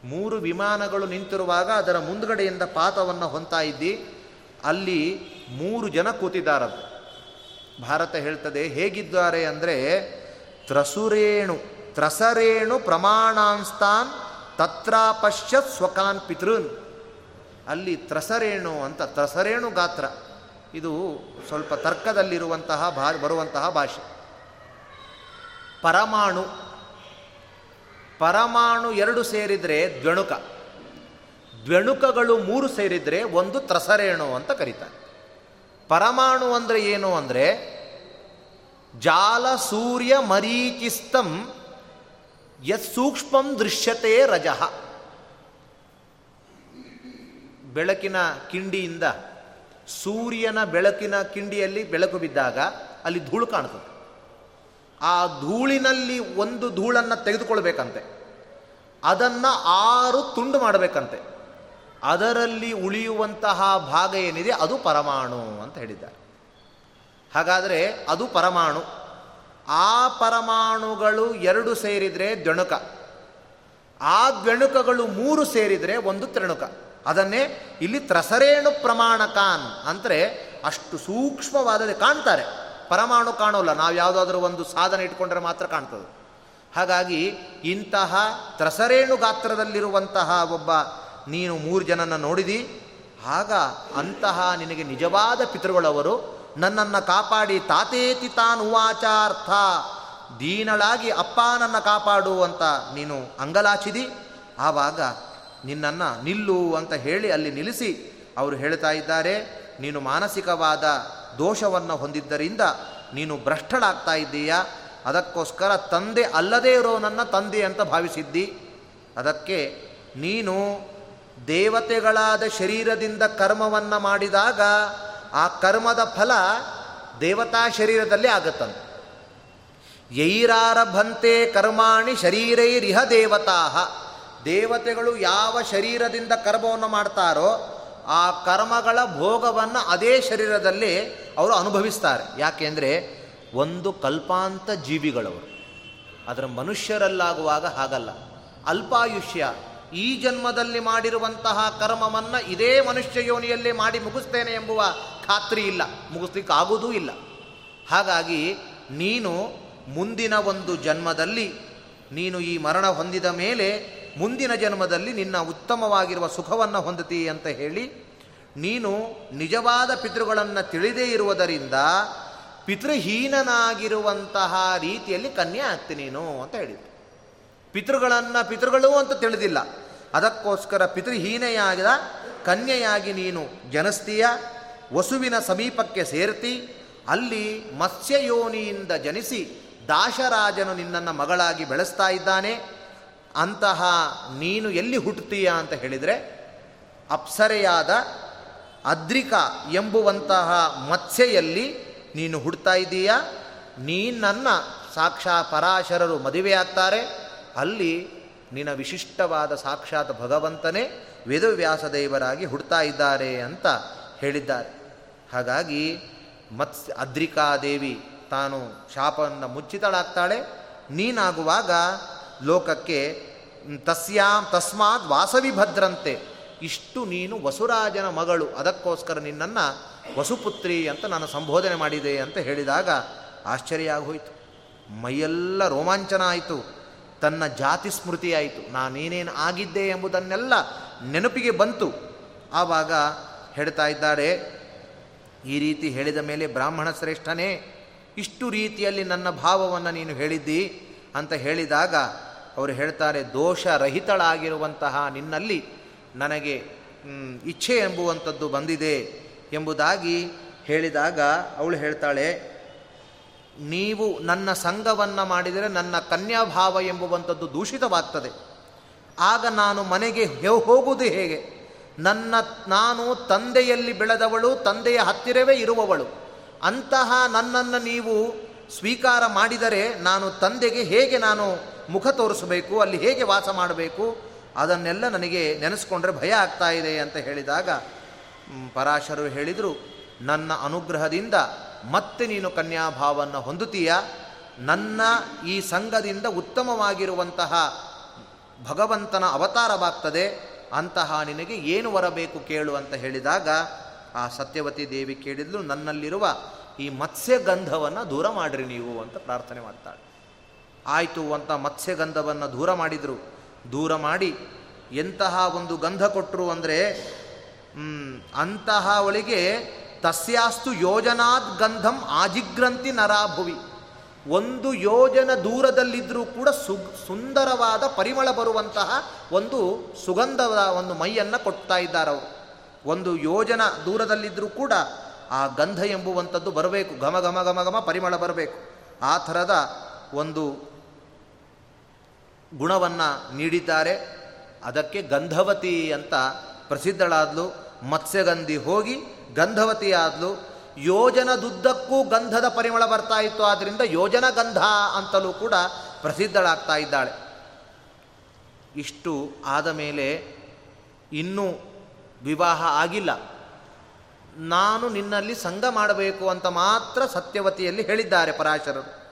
ಮೂರು ವಿಮಾನಗಳು ನಿಂತಿರುವಾಗ ಅದರ ಮುಂದುಗಡೆಯಿಂದ ಪಾತವನ್ನು ಹೊಂತಾ ಇದ್ದಿ. ಅಲ್ಲಿ ಮೂರು ಜನ ಕೂತಿದ್ದಾರದು. ಭಾರತ ಹೇಳ್ತದೆ, ಹೇಗಿದ್ದಾರೆ ಅಂದರೆ, ತ್ರಸುರೇಣು, ತ್ರಸರೇಣು ಪ್ರಮಾಣಾಂಸ್ತಾನ್ ತತ್ರ ಪಶ್ಯತ್ ಸ್ವಕಾನ್ ಪಿತೃನ್. ಅಲ್ಲಿ ತ್ರಸರೇಣು ಅಂತ, ತ್ರಸರೇಣು ಗಾತ್ರ. ಇದು ಸ್ವಲ್ಪ ತರ್ಕದಲ್ಲಿರುವಂತಹ ಭಾ, ಬರುವಂತಹ ಭಾಷೆ. ಪರಮಾಣು. ಪರಮಾಣು ಎರಡು ಸೇರಿದರೆ ದ್ವಣುಕ. ದ್ವಣುಕಗಳು ಮೂರು ಸೇರಿದರೆ ಒಂದು ತ್ರಸರೇಣು ಅಂತ ಕರೀತಾರೆ. ಪರಮಾಣು ಅಂದರೆ ಏನು ಅಂದರೆ, ಜಾಲ ಸೂರ್ಯ ಮರೀಚಿಸ್ತಂ, ಯತ್ ಸೂಕ್ಷ್ಮಂ ದೃಶ್ಯತೆ ರಜಃ. ಬೆಳಕಿನ ಕಿಂಡಿಯಿಂದ ಸೂರ್ಯನ ಬೆಳಕಿನ ಕಿಂಡಿಯಲ್ಲಿ ಬೆಳಕು ಬಿದ್ದಾಗ ಅಲ್ಲಿ ಧೂಳು ಕಾಣ್ತದೆ ಆ ಧೂಳಿನಲ್ಲಿ ಒಂದು ಧೂಳನ್ನು ತೆಗೆದುಕೊಳ್ಬೇಕಂತೆ. ಅದನ್ನು ಆರು ತುಂಡು ಮಾಡಬೇಕಂತೆ. ಅದರಲ್ಲಿ ಉಳಿಯುವಂತಹ ಭಾಗ ಏನಿದೆ ಅದು ಪರಮಾಣು ಅಂತ ಹೇಳಿದ್ದಾರೆ. ಹಾಗಾದರೆ ಅದು ಪರಮಾಣು. ಆ ಪರಮಾಣುಗಳು ಎರಡು ಸೇರಿದರೆ ದ್ವಣುಕ. ಆ ದ್ವಣುಕಗಳು ಮೂರು ಸೇರಿದರೆ ಒಂದು ತ್ರಣುಕ. ಅದನ್ನೇ ಇಲ್ಲಿ ತ್ರಸರೇಣು ಪ್ರಮಾಣಕಾನ್ ಅಂದರೆ ಅಷ್ಟು ಸೂಕ್ಷ್ಮವಾದದೆ ಕಾಣ್ತಾರೆ. ಪರಮಾಣು ಕಾಣೋಲ್ಲ, ನಾವು ಯಾವುದಾದ್ರೂ ಒಂದು ಸಾಧನ ಇಟ್ಕೊಂಡ್ರೆ ಮಾತ್ರ ಕಾಣ್ತದೆ. ಹಾಗಾಗಿ ಇಂತಹ ತ್ರಸರೇಣು ಗಾತ್ರದಲ್ಲಿರುವಂತಹ ಒಬ್ಬ, ನೀನು ಮೂರು ಜನನ ನೋಡಿದಿ, ಆಗ ಅಂತಹ ನಿನಗೆ ನಿಜವಾದ ಪಿತೃಗಳವರು, ನನ್ನನ್ನು ಕಾಪಾಡಿ ತಾತೇತಿ ತಾನು ಉವಾಚಾರ್ಥ ದೀನಳಾಗಿ ಅಪ್ಪ ನನ್ನ ಕಾಪಾಡು ಅಂತ ನೀನು ಅಂಗಲಾಚಿದಿ. ಆವಾಗ ನಿನ್ನನ್ನು ನಿಲ್ಲು ಅಂತ ಹೇಳಿ ಅಲ್ಲಿ ನಿಲ್ಲಿಸಿ ಅವರು ಹೇಳ್ತಾ ಇದ್ದಾರೆ, ನೀನು ಮಾನಸಿಕವಾದ ದೋಷವನ್ನು ಹೊಂದಿದ್ದರಿಂದ ನೀನು ಭ್ರಷ್ಟಳಾಗ್ತಾ ಇದ್ದೀಯಾ? ಅದಕ್ಕೋಸ್ಕರ ತಂದೆ ಅಲ್ಲದೇ ನನ್ನ ತಂದೆ ಅಂತ ಭಾವಿಸಿದ್ದಿ. ಅದಕ್ಕೆ ನೀನು ದೇವತೆಗಳಾದ ಶರೀರದಿಂದ ಕರ್ಮವನ್ನು ಮಾಡಿದಾಗ ಆ ಕರ್ಮದ ಫಲ ದೇವತಾ ಶರೀರದಲ್ಲಿ ಆಗುತ್ತಂತೆ. ಯೈರಾರಭಂತೆ ಕರ್ಮಾಣಿ ಶರೀರೈರಿಹ ದೇವತಾ ದೇವತೆಗಳು ಯಾವ ಶರೀರದಿಂದ ಕರ್ಮವನ್ನು ಮಾಡ್ತಾರೋ ಆ ಕರ್ಮಗಳ ಭೋಗವನ್ನು ಅದೇ ಶರೀರದಲ್ಲಿ ಅವರು ಅನುಭವಿಸ್ತಾರೆ. ಯಾಕೆಂದರೆ ಒಂದು ಕಲ್ಪಾಂತ ಜೀವಿಗಳವರು. ಅದರ ಮನುಷ್ಯರಲ್ಲಾಗುವಾಗ ಹಾಗಲ್ಲ. ಅಲ್ಪಾಯುಷ್ಯ, ಈ ಜನ್ಮದಲ್ಲಿ ಮಾಡಿರುವಂತಹ ಕರ್ಮವನ್ನು ಇದೇ ಮನುಷ್ಯ ಯೋನಿಯಲ್ಲಿ ಮಾಡಿ ಮುಗಿಸ್ತೇನೆ ಎಂಬುವ ಖಾತ್ರಿ ಇಲ್ಲ. ಮುಗಿಸ್ಲಿಕ್ಕೆ ಆಗೋದೂ ಇಲ್ಲ. ಹಾಗಾಗಿ ನೀನು ಮುಂದಿನ ಒಂದು ಜನ್ಮದಲ್ಲಿ ನೀನು ಈ ಮರಣ ಹೊಂದಿದ ಮೇಲೆ ಮುಂದಿನ ಜನ್ಮದಲ್ಲಿ ನಿನ್ನ ಉತ್ತಮವಾಗಿರುವ ಸುಖವನ್ನು ಹೊಂದತಿ ಅಂತ ಹೇಳಿ, ನೀನು ನಿಜವಾದ ಪಿತೃಗಳನ್ನು ತಿಳಿದೇ ಇರುವುದರಿಂದ ಪಿತೃಹೀನನಾಗಿರುವಂತಹ ರೀತಿಯಲ್ಲಿ ಕನ್ಯೆ ಆಗ್ತಿ ನೀನು ಅಂತ ಹೇಳಿದ್ರು. ಪಿತೃಗಳನ್ನು ಪಿತೃಗಳು ಅಂತ ತಿಳಿದಿಲ್ಲ. ಅದಕ್ಕೋಸ್ಕರ ಪಿತೃಹೀನೆಯಾಗಿದ ಕನ್ಯೆಯಾಗಿ ನೀನು ಜನಿಸ್ತೀಯ, ವಸುವಿನ ಸಮೀಪಕ್ಕೆ ಸೇರ್ತಿ, ಅಲ್ಲಿ ಮತ್ಸ್ಯಯೋನಿಯಿಂದ ಜನಿಸಿ ದಾಶರಾಜನು ನಿನ್ನನ್ನು ಮಗಳಾಗಿ ಬೆಳೆಸ್ತಾ ಇದ್ದಾನೆ. ಅಂತಹ ನೀನು ಎಲ್ಲಿ ಹುಟ್ಟುತ್ತೀಯ ಅಂತ ಹೇಳಿದರೆ, ಅಪ್ಸರೆಯಾದ ಅದ್ರಿಕಾ ಎಂಬುವಂತಹ ಮತ್ಸೆಯಲ್ಲಿ ನೀನು ಹುಡ್ತಾ ಇದ್ದೀಯ. ನೀನನ್ನ ಸಾಕ್ಷಾ ಪರಾಶರರು ಮದುವೆಯಾಗ್ತಾರೆ. ಅಲ್ಲಿ ನಿನ್ನ ವಿಶಿಷ್ಟವಾದ ಸಾಕ್ಷಾತ್ ಭಗವಂತನೇ ವೇದವ್ಯಾಸ ದೇವರಾಗಿ ಹುಡ್ತಾ ಇದ್ದಾರೆ ಅಂತ ಹೇಳಿದ್ದಾರೆ. ಹಾಗಾಗಿ ಮತ್ಸ್ ಅದ್ರಿಕಾದೇವಿ ತಾನು ಶಾಪವನ್ನು ಮುಚ್ಚಿತಳಾಗ್ತಾಳೆ. ನೀನಾಗುವಾಗ ಲೋಕಕ್ಕೆ ತಸ್ಯಾಂ ತಸ್ಮಾತ್ ವಾಸವಿ ಭದ್ರಂತೆ ಇಷ್ಟು ನೀನು ವಸುರಾಜನ ಮಗಳು, ಅದಕ್ಕೋಸ್ಕರ ನಿನ್ನನ್ನು ವಸುಪುತ್ರಿ ಅಂತ ನಾನು ಸಂಬೋಧನೆ ಮಾಡಿದೆ ಅಂತ ಹೇಳಿದಾಗ ಆಶ್ಚರ್ಯ ಆಗೋಯಿತು ಮೈಯೆಲ್ಲ ರೋಮಾಂಚನ ಆಯಿತು, ತನ್ನ ಜಾತಿ ಸ್ಮೃತಿ ಆಯಿತು, ನಾನೇನೇನು ಆಗಿದ್ದೆ ಎಂಬುದನ್ನೆಲ್ಲ ನೆನಪಿಗೆ ಬಂತು. ಆವಾಗ ಹೇಳ್ತಾ ಇದ್ದಾರೆ ಈ ರೀತಿ ಹೇಳಿದ ಮೇಲೆ ಬ್ರಾಹ್ಮಣ ಶ್ರೇಷ್ಠನೇ, ಇಷ್ಟು ರೀತಿಯಲ್ಲಿ ನನ್ನ ಭಾವವನ್ನು ನೀನು ಹೇಳಿದ್ದಿ ಅಂತ ಹೇಳಿದಾಗ ಅವರು ಹೇಳ್ತಾರೆ, ದೋಷರಹಿತಳಾಗಿರುವಂತಹ ನಿನ್ನಲ್ಲಿ ನನಗೆ ಇಚ್ಛೆ ಎಂಬುವಂಥದ್ದು ಬಂದಿದೆ ಎಂಬುದಾಗಿ ಹೇಳಿದಾಗ ಅವಳು ಹೇಳ್ತಾಳೆ, ನೀವು ನನ್ನ ಸಂಘವನ್ನು ಮಾಡಿದರೆ ನನ್ನ ಕನ್ಯಾಭಾವ ಎಂಬುವಂಥದ್ದು ದೂಷಿತವಾಗ್ತದೆ. ಆಗ ನಾನು ಮನೆಗೆ ಹೋಗುವುದು ಹೇಗೆ? ನನ್ನ, ನಾನು ತಂದೆಯಲ್ಲಿ ಬೆಳೆದವಳು, ತಂದೆಯ ಹತ್ತಿರವೇ ಇರುವವಳು. ಅಂತಹ ನನ್ನನ್ನು ನೀವು ಸ್ವೀಕಾರ ಮಾಡಿದರೆ ನಾನು ತಂದೆಗೆ ಹೇಗೆ ನಾನು ಮುಖ ತೋರಿಸಬೇಕು, ಅಲ್ಲಿ ಹೇಗೆ ವಾಸ ಮಾಡಬೇಕು, ಅದನ್ನೆಲ್ಲ ನನಗೆ ನೆನೆಸ್ಕೊಂಡ್ರೆ ಭಯ ಆಗ್ತಾ ಇದೆ ಅಂತ ಹೇಳಿದಾಗ ಪರಾಶರು ಹೇಳಿದರು, ನನ್ನ ಅನುಗ್ರಹದಿಂದ ಮತ್ತೆ ನೀನು ಕನ್ಯಾಭಾವನ್ನು ಹೊಂದುತ್ತೀಯ? ನನ್ನ ಈ ಸಂಘದಿಂದ ಉತ್ತಮವಾಗಿರುವಂತಹ ಭಗವಂತನ ಅವತಾರವಾಗ್ತದೆ, ಅಂತಹ ನಿನಗೆ ಏನು ಬರಬೇಕು ಕೇಳು ಅಂತ ಹೇಳಿದಾಗ, ಆ ಸತ್ಯವತಿ ದೇವಿ ಕೇಳಿದ್ಲು, ನನ್ನಲ್ಲಿರುವ ಈ ಮತ್ಸ್ಯಗಂಧವನ್ನು ದೂರ ಮಾಡಿರಿ ನೀವು ಅಂತ ಪ್ರಾರ್ಥನೆ ಮಾಡ್ತಾಳೆ. ಆಯಿತು ಅಂತ ಮತ್ಸ್ಯಗಂಧವನ್ನು ದೂರ ಮಾಡಿದರು. ದೂರ ಮಾಡಿ ಎಂತಹ ಒಂದು ಗಂಧ ಕೊಟ್ಟರು ಅಂದರೆ ಅಂತಹ ಒಳಗೆ ತಸ್ಯಾಸ್ತು ಯೋಜನಾದ್ ಗಂಧಂ ಆಜಿಗ್ರಂಥಿ ನರಾಭುವಿ. ಒಂದು ಯೋಜನ ದೂರದಲ್ಲಿದ್ದರೂ ಕೂಡ ಸು, ಸುಂದರವಾದ ಪರಿಮಳ ಬರುವಂತಹ ಒಂದು ಸುಗಂಧದ ಒಂದು ಮೈಯನ್ನು ಕೊಡ್ತಾ ಇದ್ದಾರೆ ಅವರು ಒಂದು ಯೋಜನ ದೂರದಲ್ಲಿದ್ದರೂ ಕೂಡ ಆ ಗಂಧ ಎಂಬುವಂಥದ್ದು ಬರಬೇಕು. ಘಮ ಘಮ ಘಮ ಘಮ ಪರಿಮಳ ಬರಬೇಕು. ಆ ಥರದ ಒಂದು ಗುಣವನ್ನು ನೀಡಿದ್ದಾರೆ. ಅದಕ್ಕೆ ಗಂಧವತಿ ಅಂತ ಪ್ರಸಿದ್ಧಳಾದ್ಲು, ಮತ್ಸ್ಯಗಂಧಿ ಹೋಗಿ ಗಂಧವತಿ ಆದ್ಲು. ಯೋಜನದುದ್ದಕ್ಕೂ ಗಂಧದ ಪರಿಮಳ ಬರ್ತಾ ಇತ್ತು ಆದ್ದರಿಂದ ಯೋಜನ ಗಂಧ ಅಂತಲೂ ಕೂಡ ಪ್ರಸಿದ್ಧಳಾಗ್ತಾ ಇದ್ದಾಳೆ. ಇಷ್ಟು ಆದ ಮೇಲೆ ಇನ್ನೂ ವಿವಾಹ ಆಗಿಲ್ಲ. ನಾನು ನಿನ್ನಲ್ಲಿ ಸಂಘ ಮಾಡಬೇಕು ಅಂತ ಮಾತ್ರ ಸತ್ಯವತಿಯಲ್ಲಿ ಹೇಳಿದ್ದಾರೆ ಪರಾಶರರು.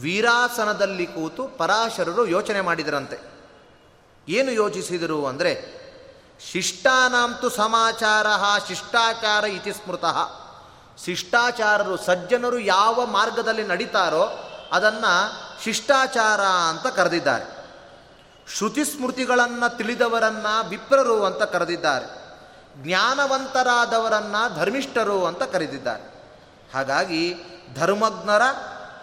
ವೀರಾಸನದಲ್ಲಿ ಕೂತು ಪರಾಶರರು ಯೋಚನೆ ಮಾಡಿದರಂತೆ. ಏನು ಯೋಚಿಸಿದರು ಅಂದರೆ, ಶಿಷ್ಟಾನಾಂತು ಸಮಾಚಾರ ಶಿಷ್ಟಾಚಾರ ಇತಿ ಸ್ಮೃತಃ. ಶಿಷ್ಟಾಚಾರರು ಸಜ್ಜನರು ಯಾವ ಮಾರ್ಗದಲ್ಲಿ ನಡೀತಾರೋ ಅದನ್ನು ಶಿಷ್ಟಾಚಾರ ಅಂತ ಕರೆದಿದ್ದಾರೆ. ಶ್ರುತಿ ಸ್ಮೃತಿಗಳನ್ನು ತಿಳಿದವರನ್ನು ವಿಪ್ರರು ಅಂತ ಕರೆದಿದ್ದಾರೆ. ಜ್ಞಾನವಂತರಾದವರನ್ನ ಧರ್ಮಿಷ್ಠರು ಅಂತ ಕರೆದಿದ್ದಾರೆ. ಹಾಗಾಗಿ ಧರ್ಮಜ್ಞರ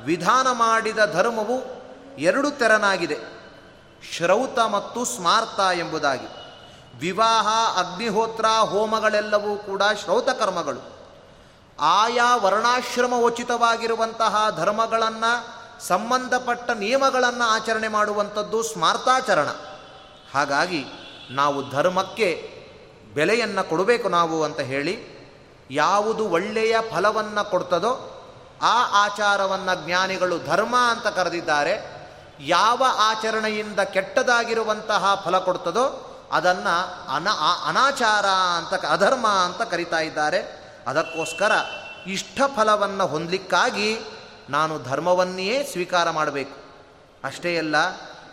ವಿಧಾನ ಮಾಡಿದ ಧರ್ಮವು ಎರಡು ತೆರನಾಗಿದೆ. ಶ್ರೌತ ಮತ್ತು ಸ್ಮಾರ್ತ ಎಂಬುದಾಗಿ. ವಿವಾಹ, ಅಗ್ನಿಹೋತ್ರ, ಹೋಮಗಳೆಲ್ಲವೂ ಕೂಡ ಶ್ರೌತ ಕರ್ಮಗಳು. ಆಯಾ ವರ್ಣಾಶ್ರಮ ಉಚಿತವಾಗಿರುವಂತಹ ಧರ್ಮಗಳನ್ನು ಸಂಬಂಧಪಟ್ಟ ನಿಯಮಗಳನ್ನು ಆಚರಣೆ ಮಾಡುವಂಥದ್ದು ಸ್ಮಾರ್ತಾಚರಣ. ಹಾಗಾಗಿ ನಾವು ಧರ್ಮಕ್ಕೆ ಬೆಲೆಯನ್ನು ಕೊಡಬೇಕು ನಾವು ಅಂತ ಹೇಳಿ ಯಾವುದು ಒಳ್ಳೆಯ ಫಲವನ್ನು ಕೊಡ್ತದೋ ಆ ಆಚಾರವನ್ನು ಜ್ಞಾನಿಗಳು ಧರ್ಮ ಅಂತ ಕರೆದಿದ್ದಾರೆ. ಯಾವ ಆಚರಣೆಯಿಂದ ಕೆಟ್ಟದಾಗಿರುವಂತಹ ಫಲ ಕೊಡ್ತದೋ ಅದನ್ನು ಅನ ಅನಾಚಾರ ಅಂತ ಅಧರ್ಮ ಅಂತ ಕರಿತಾ ಇದ್ದಾರೆ. ಅದಕ್ಕೋಸ್ಕರ ಇಷ್ಟ ಫಲವನ್ನು ಹೊಂದಲಿಕ್ಕಾಗಿ ನಾನು ಧರ್ಮವನ್ನೇ ಸ್ವೀಕಾರ ಮಾಡಬೇಕು. ಅಷ್ಟೇ ಅಲ್ಲ,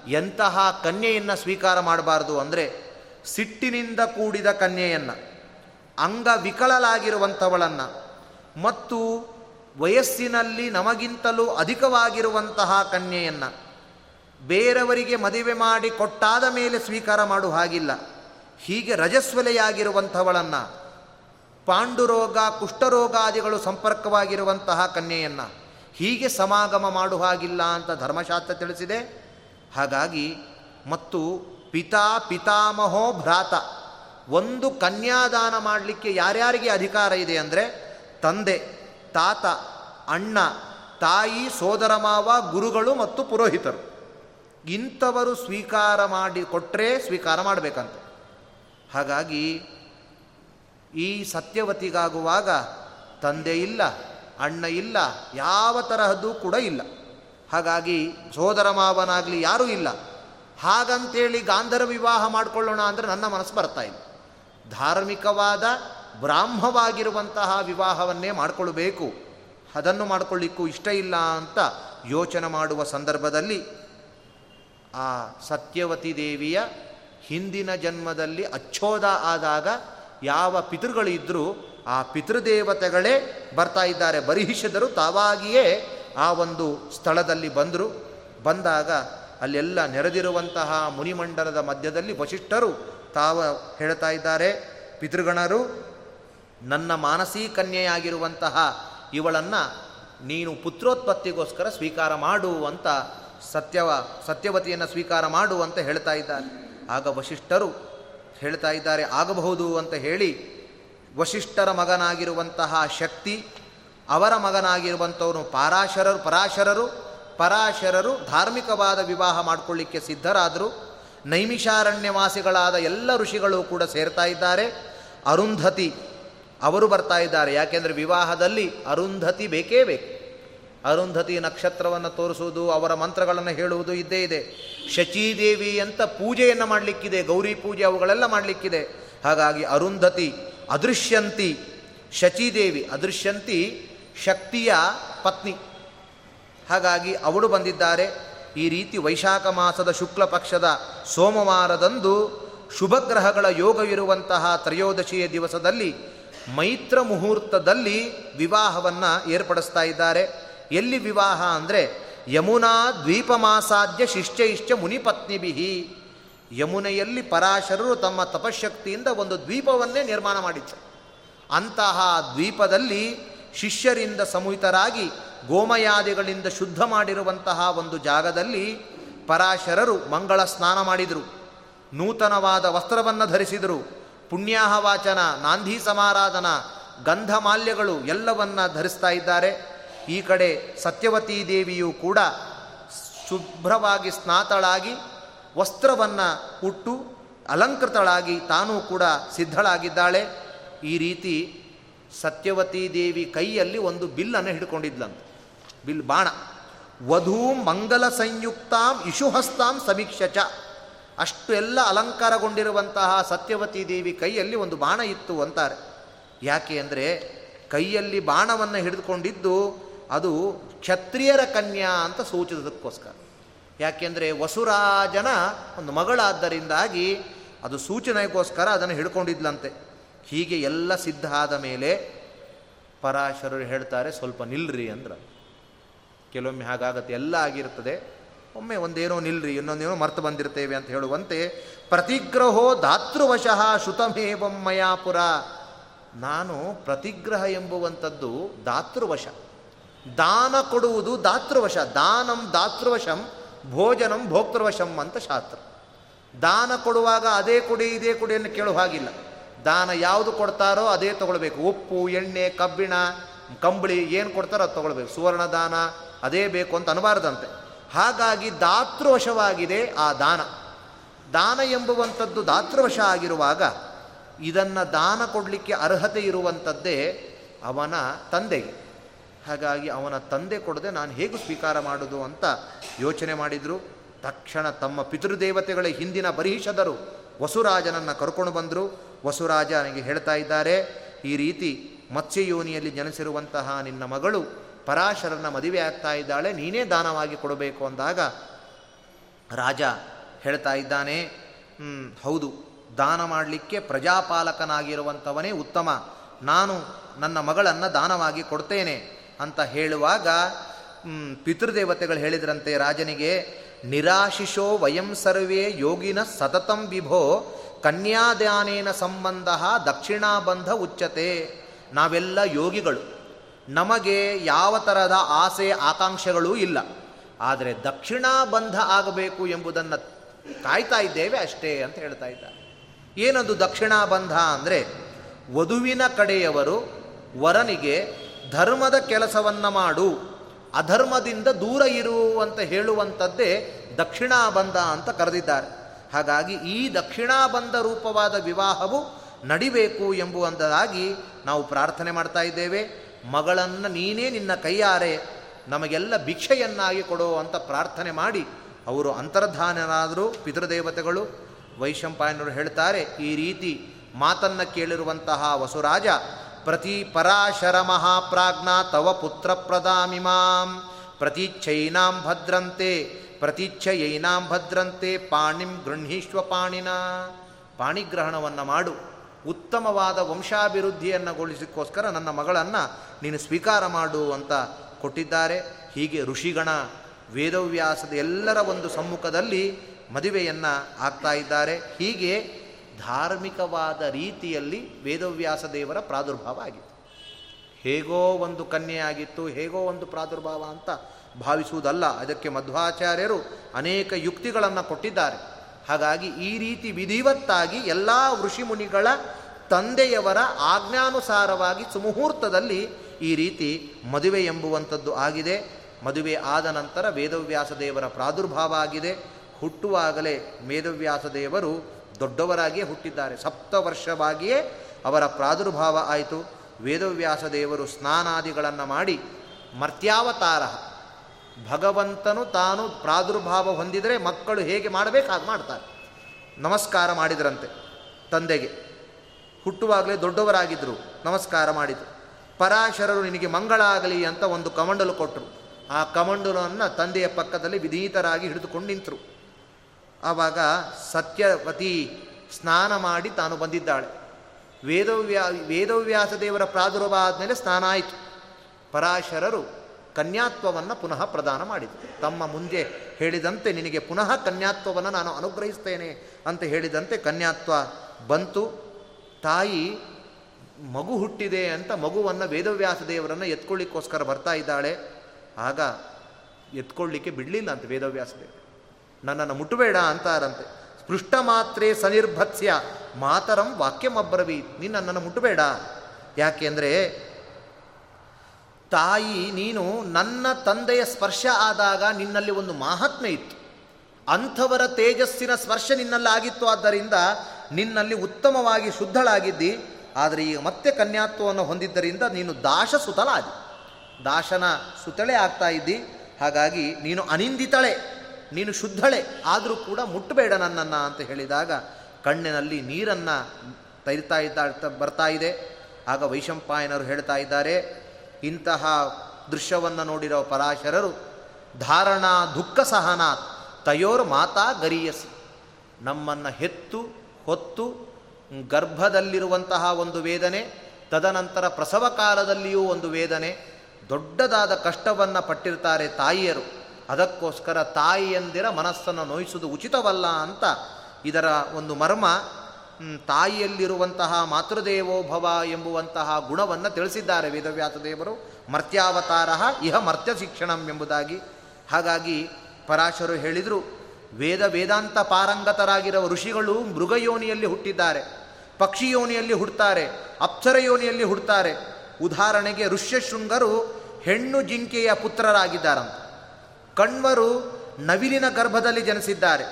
ಎಂತಹ ಕನ್ಯೆಯನ್ನು ಸ್ವೀಕಾರ ಮಾಡಬಾರ್ದು ಅಂದರೆ ಸಿಟ್ಟಿನಿಂದ ಕೂಡಿದ ಕನ್ಯೆಯನ್ನು, ಅಂಗವಿಕಳಲಾಗಿರುವಂಥವಳನ್ನು ಮತ್ತು ವಯಸ್ಸಿನಲ್ಲಿ ನಮಗಿಂತಲೂ ಅಧಿಕವಾಗಿರುವಂತಹ ಕನ್ಯೆಯನ್ನು ಬೇರೆಯವರಿಗೆ ಮದುವೆ ಮಾಡಿ ಕೊಟ್ಟಾದ ಮೇಲೆ ಸ್ವೀಕಾರ ಮಾಡು ಹಾಗಿಲ್ಲ. ಹೀಗೆ ರಜಸ್ವಲೆಯಾಗಿರುವಂಥವಳನ್ನು, ಪಾಂಡುರೋಗ, ಕುಷ್ಠರೋಗಾದಿಗಳು ಸಂಪರ್ಕವಾಗಿರುವಂತಹ ಕನ್ಯೆಯನ್ನು ಹೀಗೆ ಸಮಾಗಮ ಮಾಡುವ ಹಾಗಿಲ್ಲ ಅಂತ ಧರ್ಮಶಾಸ್ತ್ರ ತಿಳಿಸಿದೆ. ಹಾಗಾಗಿ ಮತ್ತು ಪಿತಾ ಪಿತಾಮಹೋ ಭ್ರಾತ. ಒಂದು ಕನ್ಯಾದಾನ ಮಾಡಲಿಕ್ಕೆ ಯಾರ್ಯಾರಿಗೆ ಅಧಿಕಾರ ಇದೆ ಅಂದರೆ ತಂದೆ, ತಾತ, ಅಣ್ಣ, ತಾಯಿ, ಸೋದರ ಮಾವ, ಗುರುಗಳು ಮತ್ತು ಪುರೋಹಿತರು. ಇಂಥವರು ಸ್ವೀಕಾರ ಮಾಡಿ ಕೊಟ್ಟರೆ ಸ್ವೀಕಾರ ಮಾಡಬೇಕಂತ. ಹಾಗಾಗಿ ಈ ಸತ್ಯವತಿಗಾಗುವಾಗ ತಂದೆ ಇಲ್ಲ, ಅಣ್ಣ ಇಲ್ಲ, ಯಾವ ತರಹದ್ದು ಕೂಡ ಇಲ್ಲ. ಹಾಗಾಗಿ ಸೋದರ ಮಾವನಾಗಲಿ ಯಾರೂ ಇಲ್ಲ. ಹಾಗಂತೇಳಿ ಗಾಂಧರ ವಿವಾಹ ಮಾಡಿಕೊಳ್ಳೋಣ ಅಂದರೆ ನನ್ನ ಮನಸ್ಸು ಬರ್ತಾ ಇಲ್ಲ. ಧಾರ್ಮಿಕವಾದ, ಬ್ರಾಹ್ಮವಾಗಿರುವಂತಹ ವಿವಾಹವನ್ನೇ ಮಾಡಿಕೊಳ್ಳಬೇಕು ಅದನ್ನು ಮಾಡಿಕೊಳ್ಳಿಕ್ಕೂ ಇಷ್ಟ ಇಲ್ಲ ಅಂತ ಯೋಚನೆ ಮಾಡುವ ಸಂದರ್ಭದಲ್ಲಿ ಆ ಸತ್ಯವತಿ ದೇವಿಯ ಹಿಂದಿನ ಜನ್ಮದಲ್ಲಿ ಅಚ್ಚೋದ ಆದಾಗ ಯಾವ ಪಿತೃಗಳಿದ್ದರೂ ಆ ಪಿತೃದೇವತೆಗಳೇ ಬರ್ತಾ ಇದ್ದಾರೆ. ಬರಿಹಿಷದರು ತಾವಾಗಿಯೇ ಆ ಒಂದು ಸ್ಥಳದಲ್ಲಿ ಬಂದರು. ಬಂದಾಗ ಅಲ್ಲೆಲ್ಲ ನೆರೆದಿರುವಂತಹ ಮುನಿಮಂಡಲದ ಮಧ್ಯದಲ್ಲಿ ವಶಿಷ್ಠರು ತಾವ ಹೇಳ್ತಾ ಇದ್ದಾರೆ, ಪಿತೃಗಣರು, ನನ್ನ ಮಾನಸೀ ಕನ್ಯೆಯಾಗಿರುವಂತಹ ಇವಳನ್ನು ನೀನು ಪುತ್ರೋತ್ಪತ್ತಿಗೋಸ್ಕರ ಸ್ವೀಕಾರ ಮಾಡು ಅಂತ ಸತ್ಯವ, ಸತ್ಯವತಿಯನ್ನು ಸ್ವೀಕಾರ ಮಾಡು ಅಂತ ಹೇಳ್ತಾ ಇದ್ದಾರೆ. ಆಗ ವಶಿಷ್ಠರು ಹೇಳ್ತಾ ಇದ್ದಾರೆ, ಆಗಬಹುದು ಅಂತ ಹೇಳಿ ವಶಿಷ್ಠರ ಮಗನಾಗಿರುವಂತಹ ಶಕ್ತಿ, ಅವರ ಮಗನಾಗಿರುವಂಥವನು ಪಾರಾಶರರು, ಪರಾಶರರು ಪರಾಶರರು ಧಾರ್ಮಿಕವಾದ ವಿವಾಹ ಮಾಡಿಕೊಳ್ಳಿಕ್ಕೆ ಸಿದ್ಧರಾದರು ನೈಮಿಷಾರಣ್ಯವಾಸಿಗಳಾದ ಎಲ್ಲ ಋಷಿಗಳು ಕೂಡ ಸೇರ್ತಾ ಇದ್ದಾರೆ. ಅರುಂಧತಿ ಅವರು ಬರ್ತಾ ಇದ್ದಾರೆ. ಯಾಕೆಂದರೆ ವಿವಾಹದಲ್ಲಿ ಅರುಂಧತಿ ಬೇಕೇ ಬೇಕು. ಅರುಂಧತಿ ನಕ್ಷತ್ರವನ್ನು ತೋರಿಸುವುದು, ಅವರ ಮಂತ್ರಗಳನ್ನು ಹೇಳುವುದು ಇದ್ದೇ ಇದೆ. ಶಚೀದೇವಿ ಅಂತ ಪೂಜೆಯನ್ನು ಮಾಡಲಿಕ್ಕಿದೆ, ಗೌರಿ ಪೂಜೆ ಅವುಗಳೆಲ್ಲ ಮಾಡಲಿಕ್ಕಿದೆ. ಹಾಗಾಗಿ ಅರುಂಧತಿ ಅದೃಶ್ಯಂತಿ, ಶಚೀದೇವಿ ಅದೃಶ್ಯಂತಿ, ಶಕ್ತಿಯ ಪತ್ನಿ. ಹಾಗಾಗಿ ಅವಳು ಬಂದಿದ್ದಾರೆ. ಈ ರೀತಿ ವೈಶಾಖ ಮಾಸದ ಶುಕ್ಲ ಪಕ್ಷದ ಸೋಮವಾರದಂದು ಶುಭಗ್ರಹಗಳ ಯೋಗವಿರುವಂತಹ ತ್ರಯೋದಶಿಯ ದಿವಸದಲ್ಲಿ ಮೈತ್ರ ಮುಹೂರ್ತದಲ್ಲಿ ವಿವಾಹವನ್ನು ಏರ್ಪಡಿಸ್ತಾ ಇದ್ದಾರೆ. ಎಲ್ಲಿ ವಿವಾಹ ಅಂದರೆ ಯಮುನಾ ದ್ವೀಪಮಾಸಾಧ್ಯ ಶಿಷ್ಯ ಇಷ್ಟ ಮುನಿಪತ್ನಿಬಿಹಿ ಯಮುನೆಯಲ್ಲಿ ಪರಾಶರರು ತಮ್ಮ ತಪಶಕ್ತಿಯಿಂದ ಒಂದು ದ್ವೀಪವನ್ನೇ ನಿರ್ಮಾಣ ಮಾಡಿದ್ದರು. ಅಂತಹ ದ್ವೀಪದಲ್ಲಿ ಶಿಷ್ಯರಿಂದ ಸಮೂಹಿತರಾಗಿ ಗೋಮಯಾದಿಗಳಿಂದ ಶುದ್ಧ ಮಾಡಿರುವಂತಹ ಒಂದು ಜಾಗದಲ್ಲಿ ಪರಾಶರರು ಮಂಗಳ ಸ್ನಾನ ಮಾಡಿದರು. ನೂತನವಾದ ವಸ್ತ್ರವನ್ನು ಧರಿಸಿದರು. ಪುಣ್ಯಾಹವಾಚನ, ನಾಂದಿ ಸಮಾರಾಧನ ಗಂಧಮಾಲ್ಯಗಳು ಎಲ್ಲವನ್ನ ಧರಿಸ್ತಾ ಇದ್ದಾರೆ. ಈ ಕಡೆ ಸತ್ಯವತೀ ದೇವಿಯು ಕೂಡ ಶುಭ್ರವಾಗಿ ಸ್ನಾತಳಾಗಿ ವಸ್ತ್ರವನ್ನು ಉಟ್ಟು ಅಲಂಕೃತಳಾಗಿ ತಾನೂ ಕೂಡ ಸಿದ್ಧಳಾಗಿದ್ದಾಳೆ. ಈ ರೀತಿ ಸತ್ಯವತೀ ದೇವಿ ಕೈಯಲ್ಲಿ ಒಂದು ಬಿಲ್ಲನ್ನು ಹಿಡ್ಕೊಂಡಿದ್ಲಂತ. ಬಿಲ್ ಬಾಣ. ವಧೂ ಮಂಗಲ ಸಂಯುಕ್ತಾಂ ಇಶುಹಸ್ತಾಂ ಚ. ಅಷ್ಟು ಎಲ್ಲ ಅಲಂಕಾರಗೊಂಡಿರುವಂತಹ ಸತ್ಯವತಿ ದೇವಿ ಕೈಯಲ್ಲಿ ಒಂದು ಬಾಣ ಇತ್ತು ಅಂತಾರೆ. ಯಾಕೆ ಅಂದರೆ ಕೈಯಲ್ಲಿ ಬಾಣವನ್ನು ಹಿಡಿದುಕೊಂಡಿದ್ದು ಅದು ಕ್ಷತ್ರಿಯರ ಕನ್ಯಾ ಅಂತ ಸೂಚಿಸೋದಕ್ಕೋಸ್ಕರ. ಯಾಕೆಂದರೆ ವಸುರಾಜನ ಒಂದು ಮಗಳಾದ್ದರಿಂದಾಗಿ ಅದು ಸೂಚನೆಗೋಸ್ಕರ ಅದನ್ನು ಹಿಡ್ಕೊಂಡಿದ್ಲಂತೆ. ಹೀಗೆ ಎಲ್ಲ ಸಿದ್ಧ ಆದ ಮೇಲೆ ಪರಾಶರರು ಹೇಳ್ತಾರೆ, ಸ್ವಲ್ಪ ನಿಲ್ರಿ ಅಂದ್ರೆ. ಕೆಲವೊಮ್ಮೆ ಹಾಗಾಗತ್ತೆ, ಎಲ್ಲ ಆಗಿರುತ್ತದೆ. ಒಮ್ಮೆ ಒಂದೇನೋ ನಿಲ್ರಿ, ಇನ್ನೊಂದೇನೋ ಮರ್ತು ಬಂದಿರ್ತೇವೆ ಅಂತ ಹೇಳುವಂತೆ, ಪ್ರತಿಗ್ರಹೋ ಧಾತೃವಶಃ ಶುತಮೇವಮ್ಮಯಾಪುರ ಮಯಾಪುರ ನಾನು ಪ್ರತಿಗ್ರಹ ಎಂಬುವಂಥದ್ದು ದಾತೃವಶ ದಾನ ಕೊಡುವುದು ದಾತೃವಶ ದಾನಂ ದಾತೃವಶಂ ಭೋಜನಂ ಭೋಕ್ತೃವಶಂ ಅಂತ ಶಾಸ್ತ್ರ. ದಾನ ಕೊಡುವಾಗ ಅದೇ ಕೊಡಿ, ಇದೇ ಕೊಡಿಯನ್ನು ಕೇಳುವ ಹಾಗಿಲ್ಲ. ದಾನ ಯಾವುದು ಕೊಡ್ತಾರೋ ಅದೇ ತಗೊಳ್ಬೇಕು. ಉಪ್ಪು, ಎಣ್ಣೆ, ಕಬ್ಬಿಣ, ಕಂಬಳಿ, ಏನು ಕೊಡ್ತಾರೋ ಅದು ತಗೊಳ್ಬೇಕು. ಸುವರ್ಣ ದಾನ ಅದೇ ಬೇಕು ಅಂತ ಅನಬಾರದಂತೆ. ಹಾಗಾಗಿ ದಾತೃವಶವಾಗಿದೆ ಆ ದಾನ. ದಾನ ಎಂಬುವಂಥದ್ದು ದಾತೃವಶ ಆಗಿರುವಾಗ ಇದನ್ನು ದಾನ ಕೊಡಲಿಕ್ಕೆ ಅರ್ಹತೆ ಇರುವಂಥದ್ದೇ ಅವನ ತಂದೆಗೆ. ಹಾಗಾಗಿ ಅವನ ತಂದೆ ಕೊಡದೆ ನಾನು ಹೇಗೆ ಸ್ವೀಕಾರ ಮಾಡೋದು ಅಂತ ಯೋಚನೆ ಮಾಡಿದರು. ತಕ್ಷಣ ತಮ್ಮ ಪಿತೃದೇವತೆಗಳ ಹಿಂದಿನ ಬರೀಷದರು ವಸುರಾಜನನ್ನು ಕರ್ಕೊಂಡು ಬಂದರು. ವಸುರಾಜ ನನಗೆ ಹೇಳ್ತಾ ಇದ್ದಾರೆ, ಈ ರೀತಿ ಮತ್ಸ್ಯಯೋನಿಯಲ್ಲಿ ಜನಿಸಿರುವಂತಹ ನಿನ್ನ ಮಗಳು ಪರಾಶರನ ಮದುವೆ ಆಗ್ತಾ ಇದ್ದಾಳೆ, ನೀನೇ ದಾನವಾಗಿ ಕೊಡಬೇಕು ಅಂದಾಗ ರಾಜ ಹೇಳ್ತಾ ಇದ್ದಾನೆ ಹೌದು, ದಾನ ಮಾಡಲಿಕ್ಕೆ ಪ್ರಜಾಪಾಲಕನಾಗಿರುವಂಥವನೇ ಉತ್ತಮ. ನಾನು ನನ್ನ ಮಗಳನ್ನು ದಾನವಾಗಿ ಕೊಡ್ತೇನೆ, ಅಂತ ಹೇಳುವಾಗ ಪಿತೃದೇವತೆಗಳು ಹೇಳಿದ್ರಂತೆ ರಾಜನಿಗೆ ನಿರಾಶಿಷೋ ವಯಂ ಸರ್ವೇ ಯೋಗಿನ ಸತತಂ ವಿಭೋ, ಕನ್ಯಾದಾನೇನ ಸಂಬಂಧ ದಕ್ಷಿಣಾಬಂಧ ಉಚ್ಚತೆ. ನಾವೆಲ್ಲ ಯೋಗಿಗಳು ನಮಗೆ ಯಾವ ಥರದ ಆಸೆ ಆಕಾಂಕ್ಷೆಗಳೂ ಇಲ್ಲ. ಆದರೆ ದಕ್ಷಿಣ ಬಂಧ ಆಗಬೇಕು ಎಂಬುದನ್ನು ಕಾಯ್ತಾ ಇದ್ದೇವೆ ಅಷ್ಟೇ ಅಂತ ಹೇಳ್ತಾ ಇದ್ದಾರೆ. ಏನದು ದಕ್ಷಿಣ ಬಂಧ ಅಂದರೆ ವಧುವಿನ ಕಡೆಯವರು ವರನಿಗೆ ಧರ್ಮದ ಕೆಲಸವನ್ನು ಮಾಡು, ಅಧರ್ಮದಿಂದ ದೂರ ಇರು ಅಂತ ಹೇಳುವಂಥದ್ದೇ ದಕ್ಷಿಣಾಬಂಧ ಅಂತ ಕರೆದಿದ್ದಾರೆ. ಹಾಗಾಗಿ ಈ ದಕ್ಷಿಣಾಬಂಧ ರೂಪವಾದ ವಿವಾಹವು ನಡಿಬೇಕು ಎಂಬುವಂಥದ್ದಾಗಿ ನಾವು ಪ್ರಾರ್ಥನೆ ಮಾಡ್ತಾ ಇದ್ದೇವೆ. ಮಗಳನ್ನು ನೀನೇ ನಿನ್ನ ಕೈಯಾರೆ, ನಮಗೆಲ್ಲ ಭಿಕ್ಷೆಯನ್ನಾಗಿ ಕೊಡೋ ಅಂತ ಪ್ರಾರ್ಥನೆ ಮಾಡಿ ಅವರು ಅಂತರ್ಧಾನರಾದರು ಪಿತೃದೇವತೆಗಳು. ವೈಶಂಪಾಯನರು ಹೇಳ್ತಾರೆ, ಈ ರೀತಿ ಮಾತನ್ನು ಕೇಳಿರುವಂತಹ ವಸುರಾಜ, ಪ್ರತಿ ಪರಾಶರ ಮಹಾಪ್ರಾಜ್ಞ ತವ ಪುತ್ರ ಪ್ರದಾಮಿಮಾಂ ಪ್ರತೀಚ್ಛೈನಾಂ ಭದ್ರಂತೆ ಪ್ರತೀಚ್ಛಯೈನಾಂ ಭದ್ರಂತೆ ಪಾಣಿಂ ಗೃಹೀಶ್ವ ಪಾಣಿನ. ಪಾಣಿಗ್ರಹಣವನ್ನು ಮಾಡು. ಉತ್ತಮವಾದ ವಂಶಾಭಿವೃದ್ಧಿಯನ್ನುಗೊಳಿಸಿಕೋಸ್ಕರ ನನ್ನ ಮಗಳನ್ನು ನೀನು ಸ್ವೀಕಾರ ಮಾಡು ಅಂತ ಕೊಟ್ಟಿದ್ದಾರೆ. ಹೀಗೆ ಋಷಿಗಣ, ವೇದವ್ಯಾಸದ ಎಲ್ಲರ ಒಂದು ಸಮ್ಮುಖದಲ್ಲಿ ಮದುವೆಯನ್ನು ಆಗ್ತಾ ಇದ್ದಾರೆ. ಹೀಗೆ ಧಾರ್ಮಿಕವಾದ ರೀತಿಯಲ್ಲಿ ವೇದವ್ಯಾಸ ದೇವರ ಪ್ರಾದುರ್ಭಾವ ಆಗಿತ್ತು. ಹೇಗೋ ಒಂದು ಕನ್ಯೆಯಾಗಿತ್ತು ಹೇಗೋ ಒಂದು ಪ್ರಾದುರ್ಭಾವ ಅಂತ ಭಾವಿಸುವುದಲ್ಲ. ಅದಕ್ಕೆ ಮಧ್ವಾಚಾರ್ಯರು ಅನೇಕ ಯುಕ್ತಿಗಳನ್ನು ಕೊಟ್ಟಿದ್ದಾರೆ. ಹಾಗಾಗಿ ಈ ರೀತಿ ವಿಧಿವತ್ತಾಗಿ ಎಲ್ಲ ಋಷಿಮುನಿಗಳ ತಂದೆಯವರ ಆಜ್ಞಾನುಸಾರವಾಗಿ ಸುಮುಹೂರ್ತದಲ್ಲಿ ಈ ರೀತಿ ಮದುವೆ ಎಂಬುವಂಥದ್ದು ಆಗಿದೆ. ಮದುವೆ ಆದ ನಂತರ ವೇದವ್ಯಾಸ ದೇವರ ಪ್ರಾದುರ್ಭಾವ ಆಗಿದೆ. ಹುಟ್ಟುವಾಗಲೇ ವೇದವ್ಯಾಸ ದೇವರು ದೊಡ್ಡವರಾಗಿಯೇ ಹುಟ್ಟಿದ್ದಾರೆ. ಸಪ್ತ ವರ್ಷವಾಗಿಯೇ ಅವರ ಪ್ರಾದುರ್ಭಾವ ಆಯಿತು. ವೇದವ್ಯಾಸ ದೇವರು ಸ್ನಾನಾದಿಗಳನ್ನು ಮಾಡಿ ಮರ್ತ್ಯಾವತಾರ ಭಗವಂತನು ತಾನು ಪ್ರಾದುರ್ಭಾವ ಹೊಂದಿದರೆ ಮಕ್ಕಳು ಹೇಗೆ ಮಾಡಬೇಕು ಹಾಗೆ ಮಾಡ್ತಾರೆ. ನಮಸ್ಕಾರ ಮಾಡಿದ್ರಂತೆ ತಂದೆಗೆ. ಹುಟ್ಟುವಾಗಲೇ ದೊಡ್ಡವರಾಗಿದ್ದರು ನಮಸ್ಕಾರ ಮಾಡಿದರು. ಪರಾಶರರು ನಿನಗೆ ಮಂಗಳ ಆಗಲಿ ಅಂತ ಒಂದು ಕಮಂಡಲು ಕೊಟ್ಟರು ಆ ಕಮಂಡಲನ್ನು ತಂದೆಯ ಪಕ್ಕದಲ್ಲಿ ವಿಧೀತರಾಗಿ ಹಿಡಿದುಕೊಂಡು ನಿಂತರು. ಆವಾಗ ಸತ್ಯವತಿ ಸ್ನಾನ ಮಾಡಿ ತಾನು ಬಂದಿದ್ದಾಳೆ. ವೇದವ್ಯಾ, ವೇದವ್ಯಾಸ ದೇವರ ಪ್ರಾದುರ್ಭಾವ ಆದಮೇಲೆ ಸ್ನಾನ ಆಯಿತು. ಪರಾಶರರು ಕನ್ಯಾತ್ವವನ್ನು ಪುನಃ ಪ್ರದಾನ ಮಾಡಿದರು ತಮ್ಮ ಮುಂದೆ ಹೇಳಿದಂತೆ ನಿನಗೆ ಪುನಃ ಕನ್ಯಾತ್ವವನ್ನು ನಾನು ಅನುಗ್ರಹಿಸ್ತೇನೆ ಅಂತ ಹೇಳಿದಂತೆ ಕನ್ಯಾತ್ವ ಬಂತು. ತಾಯಿ ಮಗು ಹುಟ್ಟಿದೆ ಅಂತ ಮಗುವನ್ನು ವೇದವ್ಯಾಸ ದೇವರನ್ನು ಎತ್ಕೊಳ್ಳಿಕ್ಕೋಸ್ಕರ ಬರ್ತಾ ಇದ್ದಾಳೆ. ಆಗ ಎತ್ಕೊಳ್ಳಿಕ್ಕೆ ಬಿಡಲಿಲ್ಲ ಅಂತ ವೇದವ್ಯಾಸ ದೇವರು. ನನ್ನನ್ನು ಮುಟ್ಟಬೇಡ ಅಂತಾರಂತೆ. ಸ್ಪೃಷ್ಟ ಮಾತ್ರೇ ಸನಿರ್ಭತ್ಸ್ಯ, ಮಾತರಂ ವಾಕ್ಯಮಬ್ರವಿ ನೀನು ನನ್ನನ್ನು ಮುಟ್ಟಬೇಡ. ಯಾಕೆಂದರೆ ತಾಯಿ, ನೀನು ನನ್ನ ತಂದೆಯ ಸ್ಪರ್ಶ ಆದಾಗ ನಿನ್ನಲ್ಲಿ ಒಂದು ಮಹಾತ್ಮೆ ಇತ್ತು. ಅಂಥವರ ತೇಜಸ್ಸಿನ ಸ್ಪರ್ಶ ನಿನ್ನಲ್ಲಿ ಆಗಿತ್ತು ಆದ್ದರಿಂದ ನಿನ್ನಲ್ಲಿ ಉತ್ತಮವಾಗಿ ಶುದ್ಧಳಾಗಿದ್ದಿ. ಆದರೆ ಈಗ ಮತ್ತೆ ಕನ್ಯಾತ್ವವನ್ನು ಹೊಂದಿದ್ದರಿಂದ ನೀನು ದಾಶ ಸುತಲಾದಿ ದಾಶನ ಸುತಳೆ ಆಗ್ತಾ ಇದ್ದಿ. ಹಾಗಾಗಿ ನೀನು ಅನಿಂದಿತಳೆ, ನೀನು ಶುದ್ಧಳೆ, ಆದರೂ ಕೂಡ ಮುಟ್ಟಬೇಡ ನನ್ನನ್ನು ಅಂತ ಹೇಳಿದಾಗ ಕಣ್ಣಿನಲ್ಲಿ ನೀರನ್ನು ತೈರ್ತಾ ಇದ್ದ, ಬರ್ತಾ ಇದೆ. ಆಗ ವೈಶಂಪಾಯನರು ಹೇಳ್ತಾ ಇದ್ದಾರೆ ಇಂತಹ ದೃಶ್ಯವನ್ನು ನೋಡಿರೋ ಪರಾಶರರು ಧಾರಣಾ ದುಃಖ ಸಹನ ತಯೋರ್ ಮಾತಾ ಗರಿಯಸಿ. ನಮ್ಮನ್ನು ಹೆತ್ತು, ಹೊತ್ತು, ಗರ್ಭದಲ್ಲಿರುವಂತಹ ಒಂದು ವೇದನೆ, ತದನಂತರ ಪ್ರಸವ ಕಾಲದಲ್ಲಿಯೂ ಒಂದು ವೇದನೆ, ದೊಡ್ಡದಾದ ಕಷ್ಟವನ್ನು ಪಟ್ಟಿರ್ತಾರೆ ತಾಯಿಯರು. ಅದಕ್ಕೋಸ್ಕರ ತಾಯಿಯಂದಿರ ಮನಸ್ಸನ್ನು ನೋಯಿಸುವುದು ಉಚಿತವಲ್ಲ ಅಂತ ಇದರ ಒಂದು ಮರ್ಮ ತಾಯಿಯಲ್ಲಿರುವಂತಹ ಮಾತೃದೇವೋಭವ ಎಂಬುವಂತಹ ಗುಣವನ್ನು ತಿಳಿಸಿದ್ದಾರೆ ವೇದವ್ಯಾಸ ದೇವರು. ಮರ್ತ್ಯಾವತಾರ ಇಹ ಮರ್ತ್ಯ ಶಿಕ್ಷಣಂ ಎಂಬುದಾಗಿ. ಹಾಗಾಗಿ ಪರಾಶರು ಹೇಳಿದರು, ವೇದ ವೇದಾಂತ ಪಾರಂಗತರಾಗಿರುವ ಋಷಿಗಳು ಮೃಗಯೋನಿಯಲ್ಲಿ ಹುಟ್ಟಿದ್ದಾರೆ, ಪಕ್ಷಿಯೋನಿಯಲ್ಲಿ ಹುಡ್ತಾರೆ ಅಪ್ಸರ ಯೋನಿಯಲ್ಲಿ ಹುಡ್ತಾರೆ. ಉದಾಹರಣೆಗೆ ಋಷ್ಯಶೃಂಗರು ಹೆಣ್ಣು ಜಿಂಕೆಯ ಪುತ್ರರಾಗಿದ್ದಾರಂತ. ಕಣ್ವರು ನವಿಲಿನ ಗರ್ಭದಲ್ಲಿ ಜನಿಸಿದ್ದಾರೆ.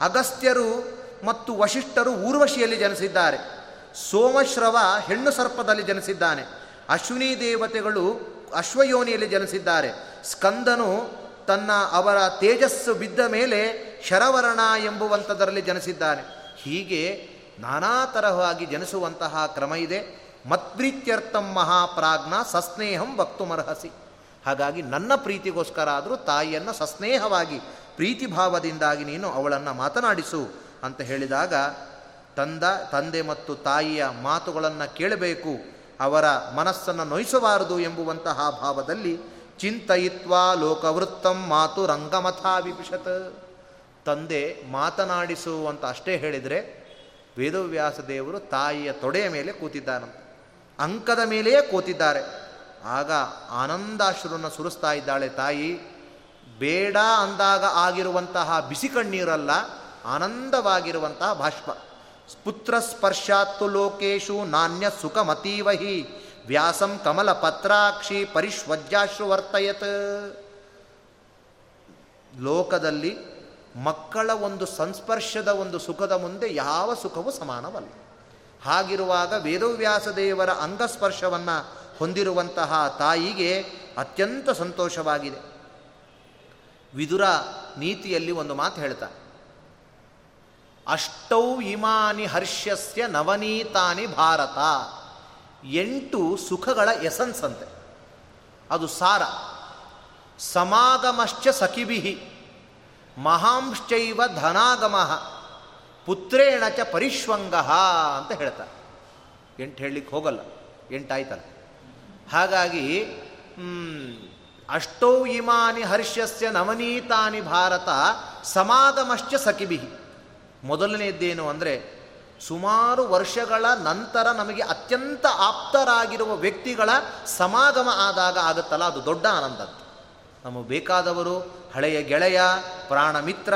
ಅಗಸ್ತ್ಯರು ಮತ್ತು ವಶಿಷ್ಠರು ಊರ್ವಶಿಯಲ್ಲಿ ಜನಿಸಿದ್ದಾರೆ. ಸೋಮಶ್ರವ ಹೆಣ್ಣು ಸರ್ಪದಲ್ಲಿ ಜನಿಸಿದ್ದಾನೆ. ಅಶ್ವಿನಿ ದೇವತೆಗಳು ಅಶ್ವಯೋನಿಯಲ್ಲಿ ಜನಿಸಿದ್ದಾರೆ. ಸ್ಕಂದನು ತನ್ನ ಅವರ ತೇಜಸ್ಸು ಬಿದ್ದ ಮೇಲೆ ಶರವರ್ಣ ಎಂಬುವಂಥದರಲ್ಲಿ ಜನಿಸಿದ್ದಾನೆ. ಹೀಗೆ ನಾನಾ ತರಹವಾಗಿ ಜನಿಸುವಂತಹ ಕ್ರಮ ಇದೆ. ಮತ್ಪ್ರೀತ್ಯರ್ಥಂ ಮಹಾಪ್ರಾಜ್ಞ ಸಸ್ನೇಹಂ ವಕ್ತುಮರ್ಹಸಿ. ಹಾಗಾಗಿ ನನ್ನ ಪ್ರೀತಿಗೋಸ್ಕರ ಆದರೂ ತಾಯಿಯನ್ನು ಸಸ್ನೇಹವಾಗಿ, ಪ್ರೀತಿಭಾವದಿಂದಾಗಿ ನೀನು ಅವಳನ್ನು ಮಾತನಾಡಿಸು. ಅಂತ ಹೇಳಿದಾಗ, ತಂದ, ತಂದೆ ಮತ್ತು ತಾಯಿಯ ಮಾತುಗಳನ್ನು ಕೇಳಬೇಕು, ಅವರ ಮನಸ್ಸನ್ನು ನೋಯಿಸಬಾರದು ಎಂಬುವಂತಹ ಭಾವದಲ್ಲಿ ಚಿಂತಯಿತ್ವ ಲೋಕವೃತ್ತಂ ಮಾತು ರಂಗಮಥಾ ವಿಪಿಷತ್ ತಂದೆ ಮಾತನಾಡಿಸುವಂತ ಅಷ್ಟೇ ಹೇಳಿದರೆ, ವೇದವ್ಯಾಸ ದೇವರು ತಾಯಿಯ ತೊಡೆಯ ಮೇಲೆ ಕೂತಿದ್ದಾನಂತೆ ಅಂಕದ ಮೇಲೆಯೇ ಕೂತಿದ್ದಾರೆ. ಆಗ ಆನಂದಾಶ್ರನ್ನು ಸುರಿಸ್ತಾ ಇದ್ದಾಳೆ ತಾಯಿ, ಬೇಡ ಅಂದಾಗ ಆಗಿರುವಂತಹ ಬಿಸಿ ಕಣ್ಣೀರಲ್ಲ ಆನಂದವಾಗಿರುವಂತಹ ಭಾಷ್ಪ. ಪುತ್ರ ಸ್ಪರ್ಶಾತ್ತು ಲೋಕೇಶು ನಾಣ್ಯ ಸುಖಮತೀವಹಿ ವ್ಯಾಸಂ ಕಮಲ ಪತ್ರಾಕ್ಷಿ ಪರಿಶ್ವಜ್ಜಾಶ್ರು ವರ್ತಯತ್. ಲೋಕದಲ್ಲಿ ಮಕ್ಕಳ ಒಂದು ಸಂಸ್ಪರ್ಶದ ಒಂದು ಸುಖದ ಮುಂದೆ ಯಾವ ಸುಖವೂ ಸಮಾನವಲ್ಲ. ಹಾಗಿರುವಾಗ ವೇದವ್ಯಾಸ ದೇವರ ಅಂಗಸ್ಪರ್ಶವನ್ನು ಹೊಂದಿರುವಂತಹ ತಾಯಿಗೆ ಅತ್ಯಂತ ಸಂತೋಷವಾಗಿದೆ. ವಿದುರ ನೀತಿಯಲ್ಲಿ ಒಂದು ಮಾತು ಹೇಳ್ತಾ ಅಷ್ಟೌ ಇಮಾನಿ ಹರ್ಷ್ಯಸ್ಯ ನವನೀತಾನಿ ಭಾರತ. ಎಂಟು ಸುಖಗಳ ಎಸನ್ಸ್ ಅಂತೆ. ಅದು ಸಾರ. ಸಮಾಗಮಶ್ಚ ಸಖಿಭಿ ಮಹಾಂಶ್ಚೈವ ಧನಾಗಮ. ಪುತ್ರೇಣ ಚ ಪರಿಶ್ವಂಗ ಅಂತ ಹೇಳ್ತಾರೆ. ಎಂಟು ಹೇಳಲಿಕ್ಕೆ ಹೋಗಲ್ಲ. ಎಂಟಾಯ್ತಲ್ಲ. ಹಾಗಾಗಿ ಅಷ್ಟೌ ಇಮಾನಿ ಹರ್ಷ್ಯಸ್ಯ ನವನೀತಾನಿ ಭಾರತ ಸಮಾಗಮಶ್ಚ ಸಖಿಭಿ ಮೊದಲನೆಯದ್ದೇನು ಅಂದರೆ ಸುಮಾರು ವರ್ಷಗಳ ನಂತರ ನಮಗೆ ಅತ್ಯಂತ ಆಪ್ತರಾಗಿರುವ ವ್ಯಕ್ತಿಗಳ ಸಮಾಗಮ ಆದಾಗ ಆಗುತ್ತಲ್ಲ, ಅದು ದೊಡ್ಡ ಆನಂದ ನಮಗೆ ಬೇಕಾದವರು, ಹಳೆಯ ಗೆಳೆಯ, ಪ್ರಾಣ ಮಿತ್ರ,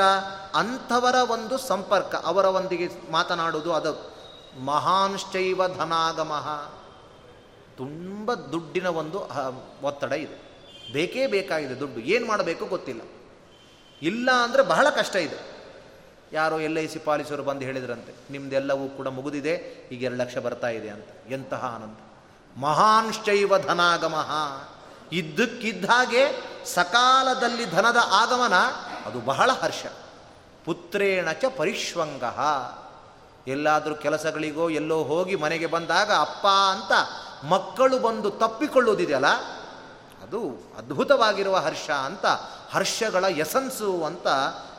ಅಂಥವರ ಒಂದು ಸಂಪರ್ಕ, ಅವರ ಒಂದಿಗೆ ಮಾತನಾಡುವುದು ಅದು. ಮಹಾನ್ಶ್ಚೈವ ಧನಾಗಮ. ತುಂಬ ದುಡ್ಡಿನ ಒಂದು ಒತ್ತಡ ಇದೆ. ಬೇಕೇ ಬೇಕಾಗಿದೆ ದುಡ್ಡು. ಏನು ಮಾಡಬೇಕು ಗೊತ್ತಿಲ್ಲ. ಇಲ್ಲ ಅಂದರೆ ಬಹಳ ಕಷ್ಟ ಇದೆ. ಯಾರೋ ಎಲ್ ಐ ಸಿ ಪಾಲಿಸರು ಬಂದು ಹೇಳಿದ್ರಂತೆ, ನಿಮ್ದೆಲ್ಲವೂ ಕೂಡ ಮುಗಿದಿದೆ, ಈಗ ಎರಡು ಲಕ್ಷ ಬರ್ತಾ ಇದೆ ಅಂತ. ಎಂತಹ ಆನಂದ. ಮಹಾನ್ಶ್ಚೈವ ಧನಾಗಮ. ಇದ್ದಕ್ಕಿದ್ದ ಹಾಗೆ ಸಕಾಲದಲ್ಲಿ ಧನದ ಆಗಮನ, ಅದು ಬಹಳ ಹರ್ಷ. ಪುತ್ರೇಣ ಚ ಪರಿಶ್ವಂಗ. ಎಲ್ಲಾದರೂ ಕೆಲಸಗಳಿಗೋ, ಎಲ್ಲೋ ಹೋಗಿ ಮನೆಗೆ ಬಂದಾಗ ಅಪ್ಪ ಅಂತ ಮಕ್ಕಳು ಬಂದು ತಪ್ಪಿಕೊಳ್ಳುವುದಿದೆಯಲ್ಲ, ಅದು ಅದ್ಭುತವಾಗಿರುವ ಹರ್ಷ ಅಂತ, ಹರ್ಷಗಳ ಯಸನ್ಸು ಅಂತ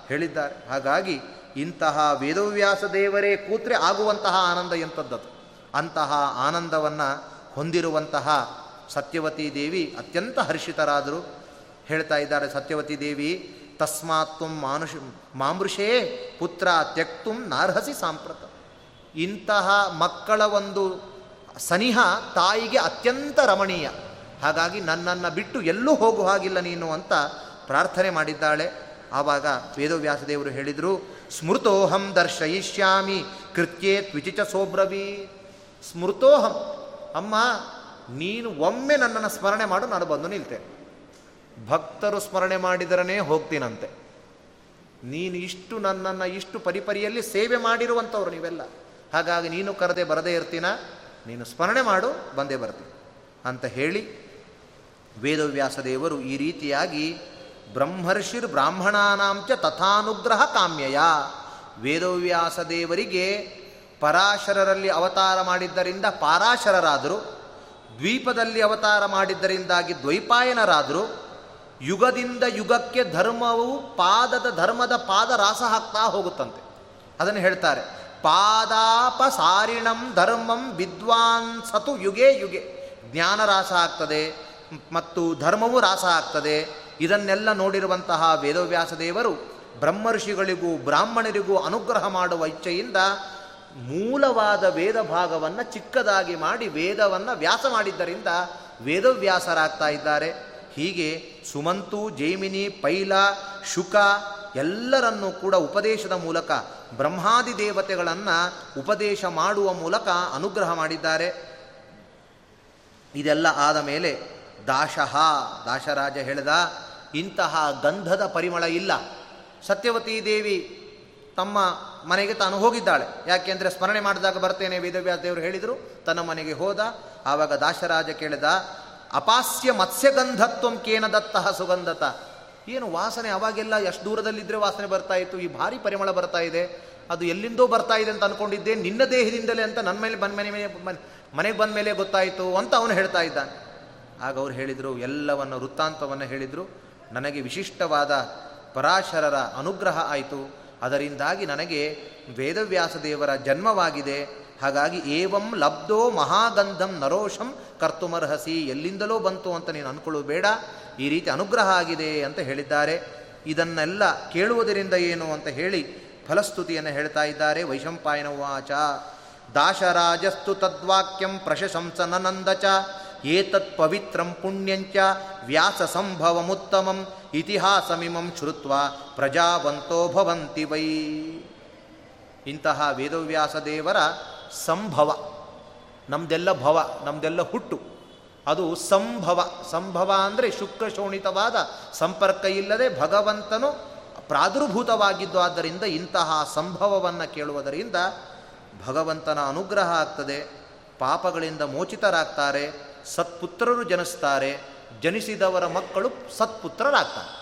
ಹೇಳಿದ್ದಾರೆ. ಹಾಗಾಗಿ ಇಂತಹ ವೇದವ್ಯಾಸ ದೇವರೇ ಕೂತ್ರೆ ಆಗುವಂತಹ ಆನಂದ ಎಂಥದ್ದದು. ಅಂತಹ ಆನಂದವನ್ನು ಹೊಂದಿರುವಂತಹ ಸತ್ಯವತಿ ದೇವಿ ಅತ್ಯಂತ ಹರ್ಷಿತರಾದರು. ಹೇಳ್ತಾ ಇದ್ದಾರೆ ಸತ್ಯವತಿ ದೇವಿ, ತಸ್ಮಾತ್ ಮಾನುಷ ಮಾಮೃಷೇ ಪುತ್ರ ತ್ಯಕ್ತು ನಾರ್ಹಸಿ ಸಾಂಪ್ರತ. ಇಂತಹ ಮಕ್ಕಳ ಒಂದು ಸನಿಹ ತಾಯಿಗೆ ಅತ್ಯಂತ ರಮಣೀಯ. ಹಾಗಾಗಿ ನನ್ನನ್ನು ಬಿಟ್ಟು ಎಲ್ಲೂ ಹೋಗುವ ಹಾಗಿಲ್ಲ ನೀನು ಅಂತ ಪ್ರಾರ್ಥನೆ ಮಾಡಿದ್ದಾಳೆ. ಆವಾಗ ವೇದವ್ಯಾಸದೇವರು ಹೇಳಿದರು ಸ್ಮೃತೋಹಂ ದರ್ಶಯಿಷ್ಯಾಮಿ, ಕೃತ್ಯೇ ತ್ವಿಚಿಚ ಸೋಬ್ರವಿ. ಸ್ಮೃತೋಹಂ, ಅಮ್ಮ, ನೀನು ಒಮ್ಮೆ ನನ್ನನ್ನು ಸ್ಮರಣೆ ಮಾಡು, ನಾನು ಬಂದು ನಿಲ್ತೆ. ಭಕ್ತರು ಸ್ಮರಣೆ ಮಾಡಿದರನೇ ಹೋಗ್ತೀನಂತೆ. ನೀನು ಇಷ್ಟು ನನ್ನನ್ನು ಇಷ್ಟು ಪರಿಪರಿಯಲ್ಲಿ ಸೇವೆ ಮಾಡಿರುವಂಥವ್ರು ನೀವೆಲ್ಲ. ಹಾಗಾಗಿ ನೀನು ಕರೆದೆ ಬರದೇ ಇರ್ತೀನ, ನೀನು ಸ್ಮರಣೆ ಮಾಡು, ಬಂದೇ ಬರ್ತೀನಿ ಅಂತ ಹೇಳಿ ವೇದವ್ಯಾಸ ದೇವರು ಈ ರೀತಿಯಾಗಿ ಬ್ರಹ್ಮರ್ಷಿರ್ ಬ್ರಾಹ್ಮಣಾನಾಂಚ ತಥಾನುಗ್ರಹ ಕಾಮ್ಯಯ. ವೇದವ್ಯಾಸ ದೇವರಿಗೆ ಪರಾಶರರಲ್ಲಿ ಅವತಾರ ಮಾಡಿದ್ದರಿಂದ ಪಾರಾಶರರಾದರು, ದ್ವೀಪದಲ್ಲಿ ಅವತಾರ ಮಾಡಿದ್ದರಿಂದಾಗಿ ದ್ವೈಪಾಯನರಾದರು. ಯುಗದಿಂದ ಯುಗಕ್ಕೆ ಧರ್ಮವು ಪಾದದ ಧರ್ಮದ ಪಾದ ರಾಸ ಹಾಕ್ತಾ ಹೋಗುತ್ತಂತೆ. ಅದನ್ನು ಹೇಳ್ತಾರೆ, ಪಾದಾಪಸಾರಿಣಂ ಧರ್ಮಂ ವಿದ್ವಾನ್ ಸತು ಯುಗೆ ಯುಗೆ. ಜ್ಞಾನ ರಾಸ ಆಗ್ತದೆ, ಮತ್ತು ಧರ್ಮವು ರಾಸ ಆಗ್ತದೆ. ಇದನ್ನೆಲ್ಲ ನೋಡಿರುವಂತಹ ವೇದವ್ಯಾಸ ದೇವರು ಬ್ರಹ್ಮರ್ಷಿಗಳಿಗೂ ಬ್ರಾಹ್ಮಣರಿಗೂ ಅನುಗ್ರಹ ಮಾಡುವ ಇಚ್ಛೆಯಿಂದ ಮೂಲವಾದ ವೇದ ಭಾಗವನ್ನು ಚಿಕ್ಕದಾಗಿ ಮಾಡಿ ವೇದವನ್ನು ವ್ಯಾಸ ಮಾಡಿದ್ದರಿಂದ ವೇದವ್ಯಾಸರಾಗ್ತಾ ಇದ್ದಾರೆ. ಹೀಗೆ ಸುಮಂತು, ಜೈಮಿನಿ, ಪೈಲ, ಶುಕ ಎಲ್ಲರನ್ನೂ ಕೂಡ ಉಪದೇಶದ ಮೂಲಕ, ಬ್ರಹ್ಮಾದಿ ದೇವತೆಗಳನ್ನು ಉಪದೇಶ ಮಾಡುವ ಮೂಲಕ ಅನುಗ್ರಹ ಮಾಡಿದ್ದಾರೆ. ಇದೆಲ್ಲ ಆದ ಮೇಲೆ ದಾಶಃ, ದಾಶರಾಜ ಹೇಳಿದ ಇಂತಹ ಗಂಧದ ಪರಿಮಳ ಇಲ್ಲ. ಸತ್ಯವತೀ ದೇವಿ ತಮ್ಮ ಮನೆಗೆ ತಾನು ಹೋಗಿದ್ದಾಳೆ. ಯಾಕೆಂದರೆ ಸ್ಮರಣೆ ಮಾಡಿದಾಗ ಬರ್ತೇನೆ ವೇದವ್ಯಾಸ ದೇವರು ಹೇಳಿದರು. ತನ್ನ ಮನೆಗೆ ಹೋದ. ಆವಾಗ ದಾಶರಾಜ ಕೇಳಿದ, ಅಪಾಸ್ಯ ಮತ್ಸ್ಯಗಂಧತ್ವಂ ಕೇನ ದತ್ತಃ ಸುಗಂಧತ. ಏನು ವಾಸನೆ ಅವಾಗೆಲ್ಲ ಎಷ್ಟು ದೂರದಲ್ಲಿದ್ದರೆ ವಾಸನೆ ಬರ್ತಾ ಇತ್ತು. ಈ ಭಾರಿ ಪರಿಮಳ ಬರ್ತಾ ಇದೆ. ಅದು ಎಲ್ಲಿಂದೋ ಬರ್ತಾ ಇದೆ ಅಂತ ಅನ್ಕೊಂಡಿದ್ದೆ. ನಿನ್ನ ದೇಹದಿಂದಲೇ ಅಂತ ನನ್ನ ಮೇಲೆ ಬಂದ ಮನೆ ಮನೆಗೆ ಬಂದ ಮೇಲೆ ಗೊತ್ತಾಯಿತು ಅಂತ ಅವನು ಹೇಳ್ತಾ ಇದ್ದಾನೆ. ಆಗ ಅವ್ರು ಹೇಳಿದರು, ಎಲ್ಲವನ್ನು ವೃತ್ತಾಂತವನ್ನು ಹೇಳಿದರು. ನನಗೆ ವಿಶಿಷ್ಟವಾದ ಪರಾಶರರ ಅನುಗ್ರಹ ಆಯಿತು. ಅದರಿಂದಾಗಿ ನನಗೆ ವೇದವ್ಯಾಸ ದೇವರ ಜನ್ಮವಾಗಿದೆ. ಹಾಗಾಗಿ ಏವಂ ಲಬ್ಧೋ ಮಹಾಗಂಧಂ ನರೋಷಂ ಕರ್ತುಮರ್ಹಸಿ, ಎಲ್ಲಿಂದಲೋ ಬಂತು ಅಂತ ನೀನು ಅನ್ಕೊಳ್ಳು ಬೇಡ ಈ ರೀತಿ ಅನುಗ್ರಹ ಆಗಿದೆ ಅಂತ ಹೇಳಿದ್ದಾರೆ. ಇದನ್ನೆಲ್ಲ ಕೇಳುವುದರಿಂದ ಏನು ಅಂತ ಹೇಳಿ ಫಲಸ್ತುತಿಯನ್ನು ಹೇಳ್ತಾ ಇದ್ದಾರೆ ವೈಶಂಪಾಯನ ವಾಚ. ದಾಶರಾಜಸ್ತು ತದ್ವಾಕ್ಯಂ ಪ್ರಶಂಸನನಂದ ಚ ಏತತ್ ಪವಿತ್ರಂ ಪುಣ್ಯಂಚ ವ್ಯಾಸ ಸಂಭವಮುತ್ತಮಂ ಇತಿಹಾಸಮಿಮಂ ಶ್ರುತ್ವ ಪ್ರಜಾವಂತೋ ಭವಂತಿ ವೈ. ಇಂತಹ ವೇದವ್ಯಾಸ ದೇವರ ಸಂಭವ, ನಮ್ದೆಲ್ಲ ಭವ, ನಮ್ದೆಲ್ಲ ಹುಟ್ಟು, ಅದು ಸಂಭವ. ಸಂಭವ ಅಂದರೆ ಶುಕ್ರ ಶೋಣಿತವಾದ ಸಂಪರ್ಕ ಇಲ್ಲದೆ ಭಗವಂತನು ಪ್ರಾದುರ್ಭೂತವಾಗಿದ್ದು ಆದ್ದರಿಂದ ಇಂತಹ ಸಂಭವವನ್ನು ಕೇಳುವುದರಿಂದ ಭಗವಂತನ ಅನುಗ್ರಹ ಆಗ್ತದೆ, ಪಾಪಗಳಿಂದ ಮೋಚಿತರಾಗ್ತಾರೆ. ಸತ್ಪುತ್ರರು ಜನಿಸ್ತಾರೆ, ಜನಿಸಿದವರ ಮಕ್ಕಳು ಸತ್ಪುತ್ರರಾಗ್ತಾರೆ.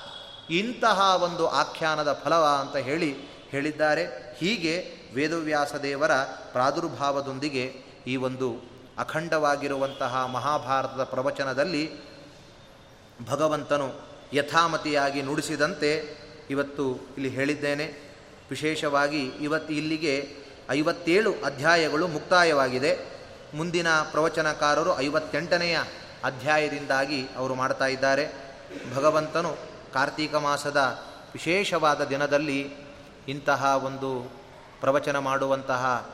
ಇಂತಹ ಒಂದು ಆಖ್ಯಾನದ ಫಲವ ಅಂತ ಹೇಳಿ ಹೇಳಿದ್ದಾರೆ. ಹೀಗೆ ವೇದವ್ಯಾಸ ದೇವರ ಪ್ರಾದುರ್ಭಾವದೊಂದಿಗೆ ಈ ಒಂದು ಅಖಂಡವಾಗಿರುವಂತಹ ಮಹಾಭಾರತದ ಪ್ರವಚನದಲ್ಲಿ ಭಗವಂತನು ಯಥಾಮತಿಯಾಗಿ ನುಡಿಸಿದಂತೆ ಇವತ್ತು ಇಲ್ಲಿ ಹೇಳಿದ್ದೇನೆ. ವಿಶೇಷವಾಗಿ ಇವತ್ತು ಇಲ್ಲಿಗೆ ಐವತ್ತೇಳು ಅಧ್ಯಾಯಗಳು ಮುಕ್ತಾಯವಾಗಿದೆ. ಮುಂದಿನ ಪ್ರವಚನಕಾರರು ಐವತ್ತೆಂಟನೆಯ ಅಧ್ಯಾಯದಿಂದಾಗಿ ಅವರು ಮಾಡ್ತಾ ಇದ್ದಾರೆ. ಭಗವಂತನು ಕಾರ್ತೀಕ ಮಾಸದ ವಿಶೇಷವಾದ ದಿನದಲ್ಲಿ ಇಂತಹ ಒಂದು ಪ್ರವಚನ ಮಾಡುವಂತಹ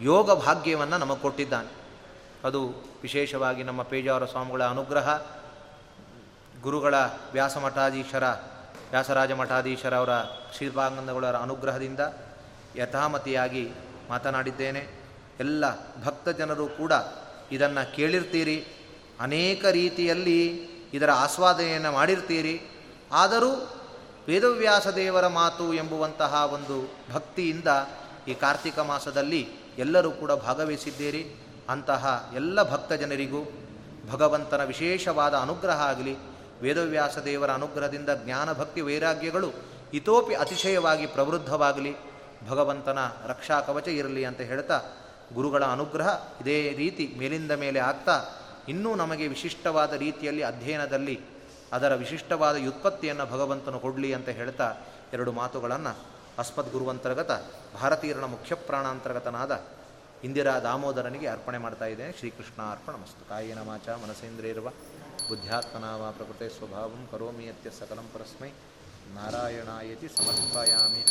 ಯೋಗ ಭಾಗ್ಯವನ್ನು ನಮಗೆ ಕೊಟ್ಟಿದ್ದಾನೆ. ಅದು ವಿಶೇಷವಾಗಿ ನಮ್ಮ ಪೇಜಾವರ ಸ್ವಾಮಿಗಳ ಅನುಗ್ರಹ. ಗುರುಗಳ ವ್ಯಾಸಮಠಾಧೀಶರ ವ್ಯಾಸರಾಜ ಮಠಾಧೀಶರವರ ಶ್ರೀಪಾಂಗನಗಳ ಅನುಗ್ರಹದಿಂದ ಯಥಾಮತಿಯಾಗಿ ಮಾತನಾಡಿದ್ದೇನೆ. ಎಲ್ಲ ಭಕ್ತ ಜನರು ಕೂಡ ಇದನ್ನು ಕೇಳಿರ್ತೀರಿ. ಅನೇಕ ರೀತಿಯಲ್ಲಿ ಇದರ ಆಸ್ವಾದನೆಯನ್ನು ಮಾಡಿರ್ತೀರಿ. ಆದರೂ ವೇದವ್ಯಾಸ ದೇವರ ಮಾತು ಎಂಬುವಂತಹ ಒಂದು ಭಕ್ತಿಯಿಂದ ಈ ಕಾರ್ತಿಕ ಮಾಸದಲ್ಲಿ ಎಲ್ಲರೂ ಕೂಡ ಭಾಗವಹಿಸಿದ್ದೀರಿ. ಅಂತಹ ಎಲ್ಲ ಭಕ್ತ ಜನರಿಗೂ ಭಗವಂತನ ವಿಶೇಷವಾದ ಅನುಗ್ರಹ ಆಗಲಿ. ವೇದವ್ಯಾಸ ದೇವರ ಅನುಗ್ರಹದಿಂದ ಜ್ಞಾನ ಭಕ್ತಿ ವೈರಾಗ್ಯಗಳು ಇತೋಪಿ ಅತಿಶಯವಾಗಿ ಪ್ರವೃದ್ಧವಾಗಲಿ. ಭಗವಂತನ ರಕ್ಷಾ ಕವಚ ಇರಲಿ ಅಂತ ಹೇಳ್ತಾ ಗುರುಗಳ ಅನುಗ್ರಹ ಇದೇ ರೀತಿ ಮೇಲಿಂದ ಮೇಲೆ ಆಗ್ತಾ ಇನ್ನೂ ನಮಗೆ ವಿಶಿಷ್ಟವಾದ ರೀತಿಯಲ್ಲಿ ಅಧ್ಯಯನದಲ್ಲಿ ಅದರ ವಿಶಿಷ್ಟವಾದ ವ್ಯುತ್ಪತ್ತಿಯನ್ನು ಭಗವಂತನು ಕೊಡಲಿ ಅಂತ ಹೇಳ್ತಾ ಎರಡು ಮಾತುಗಳನ್ನು ಅಸ್ಮದ್ ಗುರುವಂತರ್ಗತ ಭಾರತೀಯರನ ಮುಖ್ಯ ಪ್ರಾಣಾಂತರ್ಗತನಾದ ಇಂದಿರಾ ದಾಮೋದರನಿಗೆ ಅರ್ಪಣೆ ಮಾಡ್ತಾ ಇದ್ದೇನೆ. ಶ್ರೀಕೃಷ್ಣ ಅರ್ಪಣ ಮಸ್ತು ಕಾಯಿನ ಮಾಚ ಮನಸೇಂದ್ರಿಯರ್ವ ಬುದ್ಧ್ಯಾತ್ಮನಾವ ಪ್ರಕೃತಿ ಸ್ವಭಾವಂ ಕರೋಮಿಯತ್ಯ ಸಕಲಂ ಪರಸ್ಮೈ. ನಾರಾಯಣಾಯತಿ ಸಮರ್ಪಯಾಮಿ.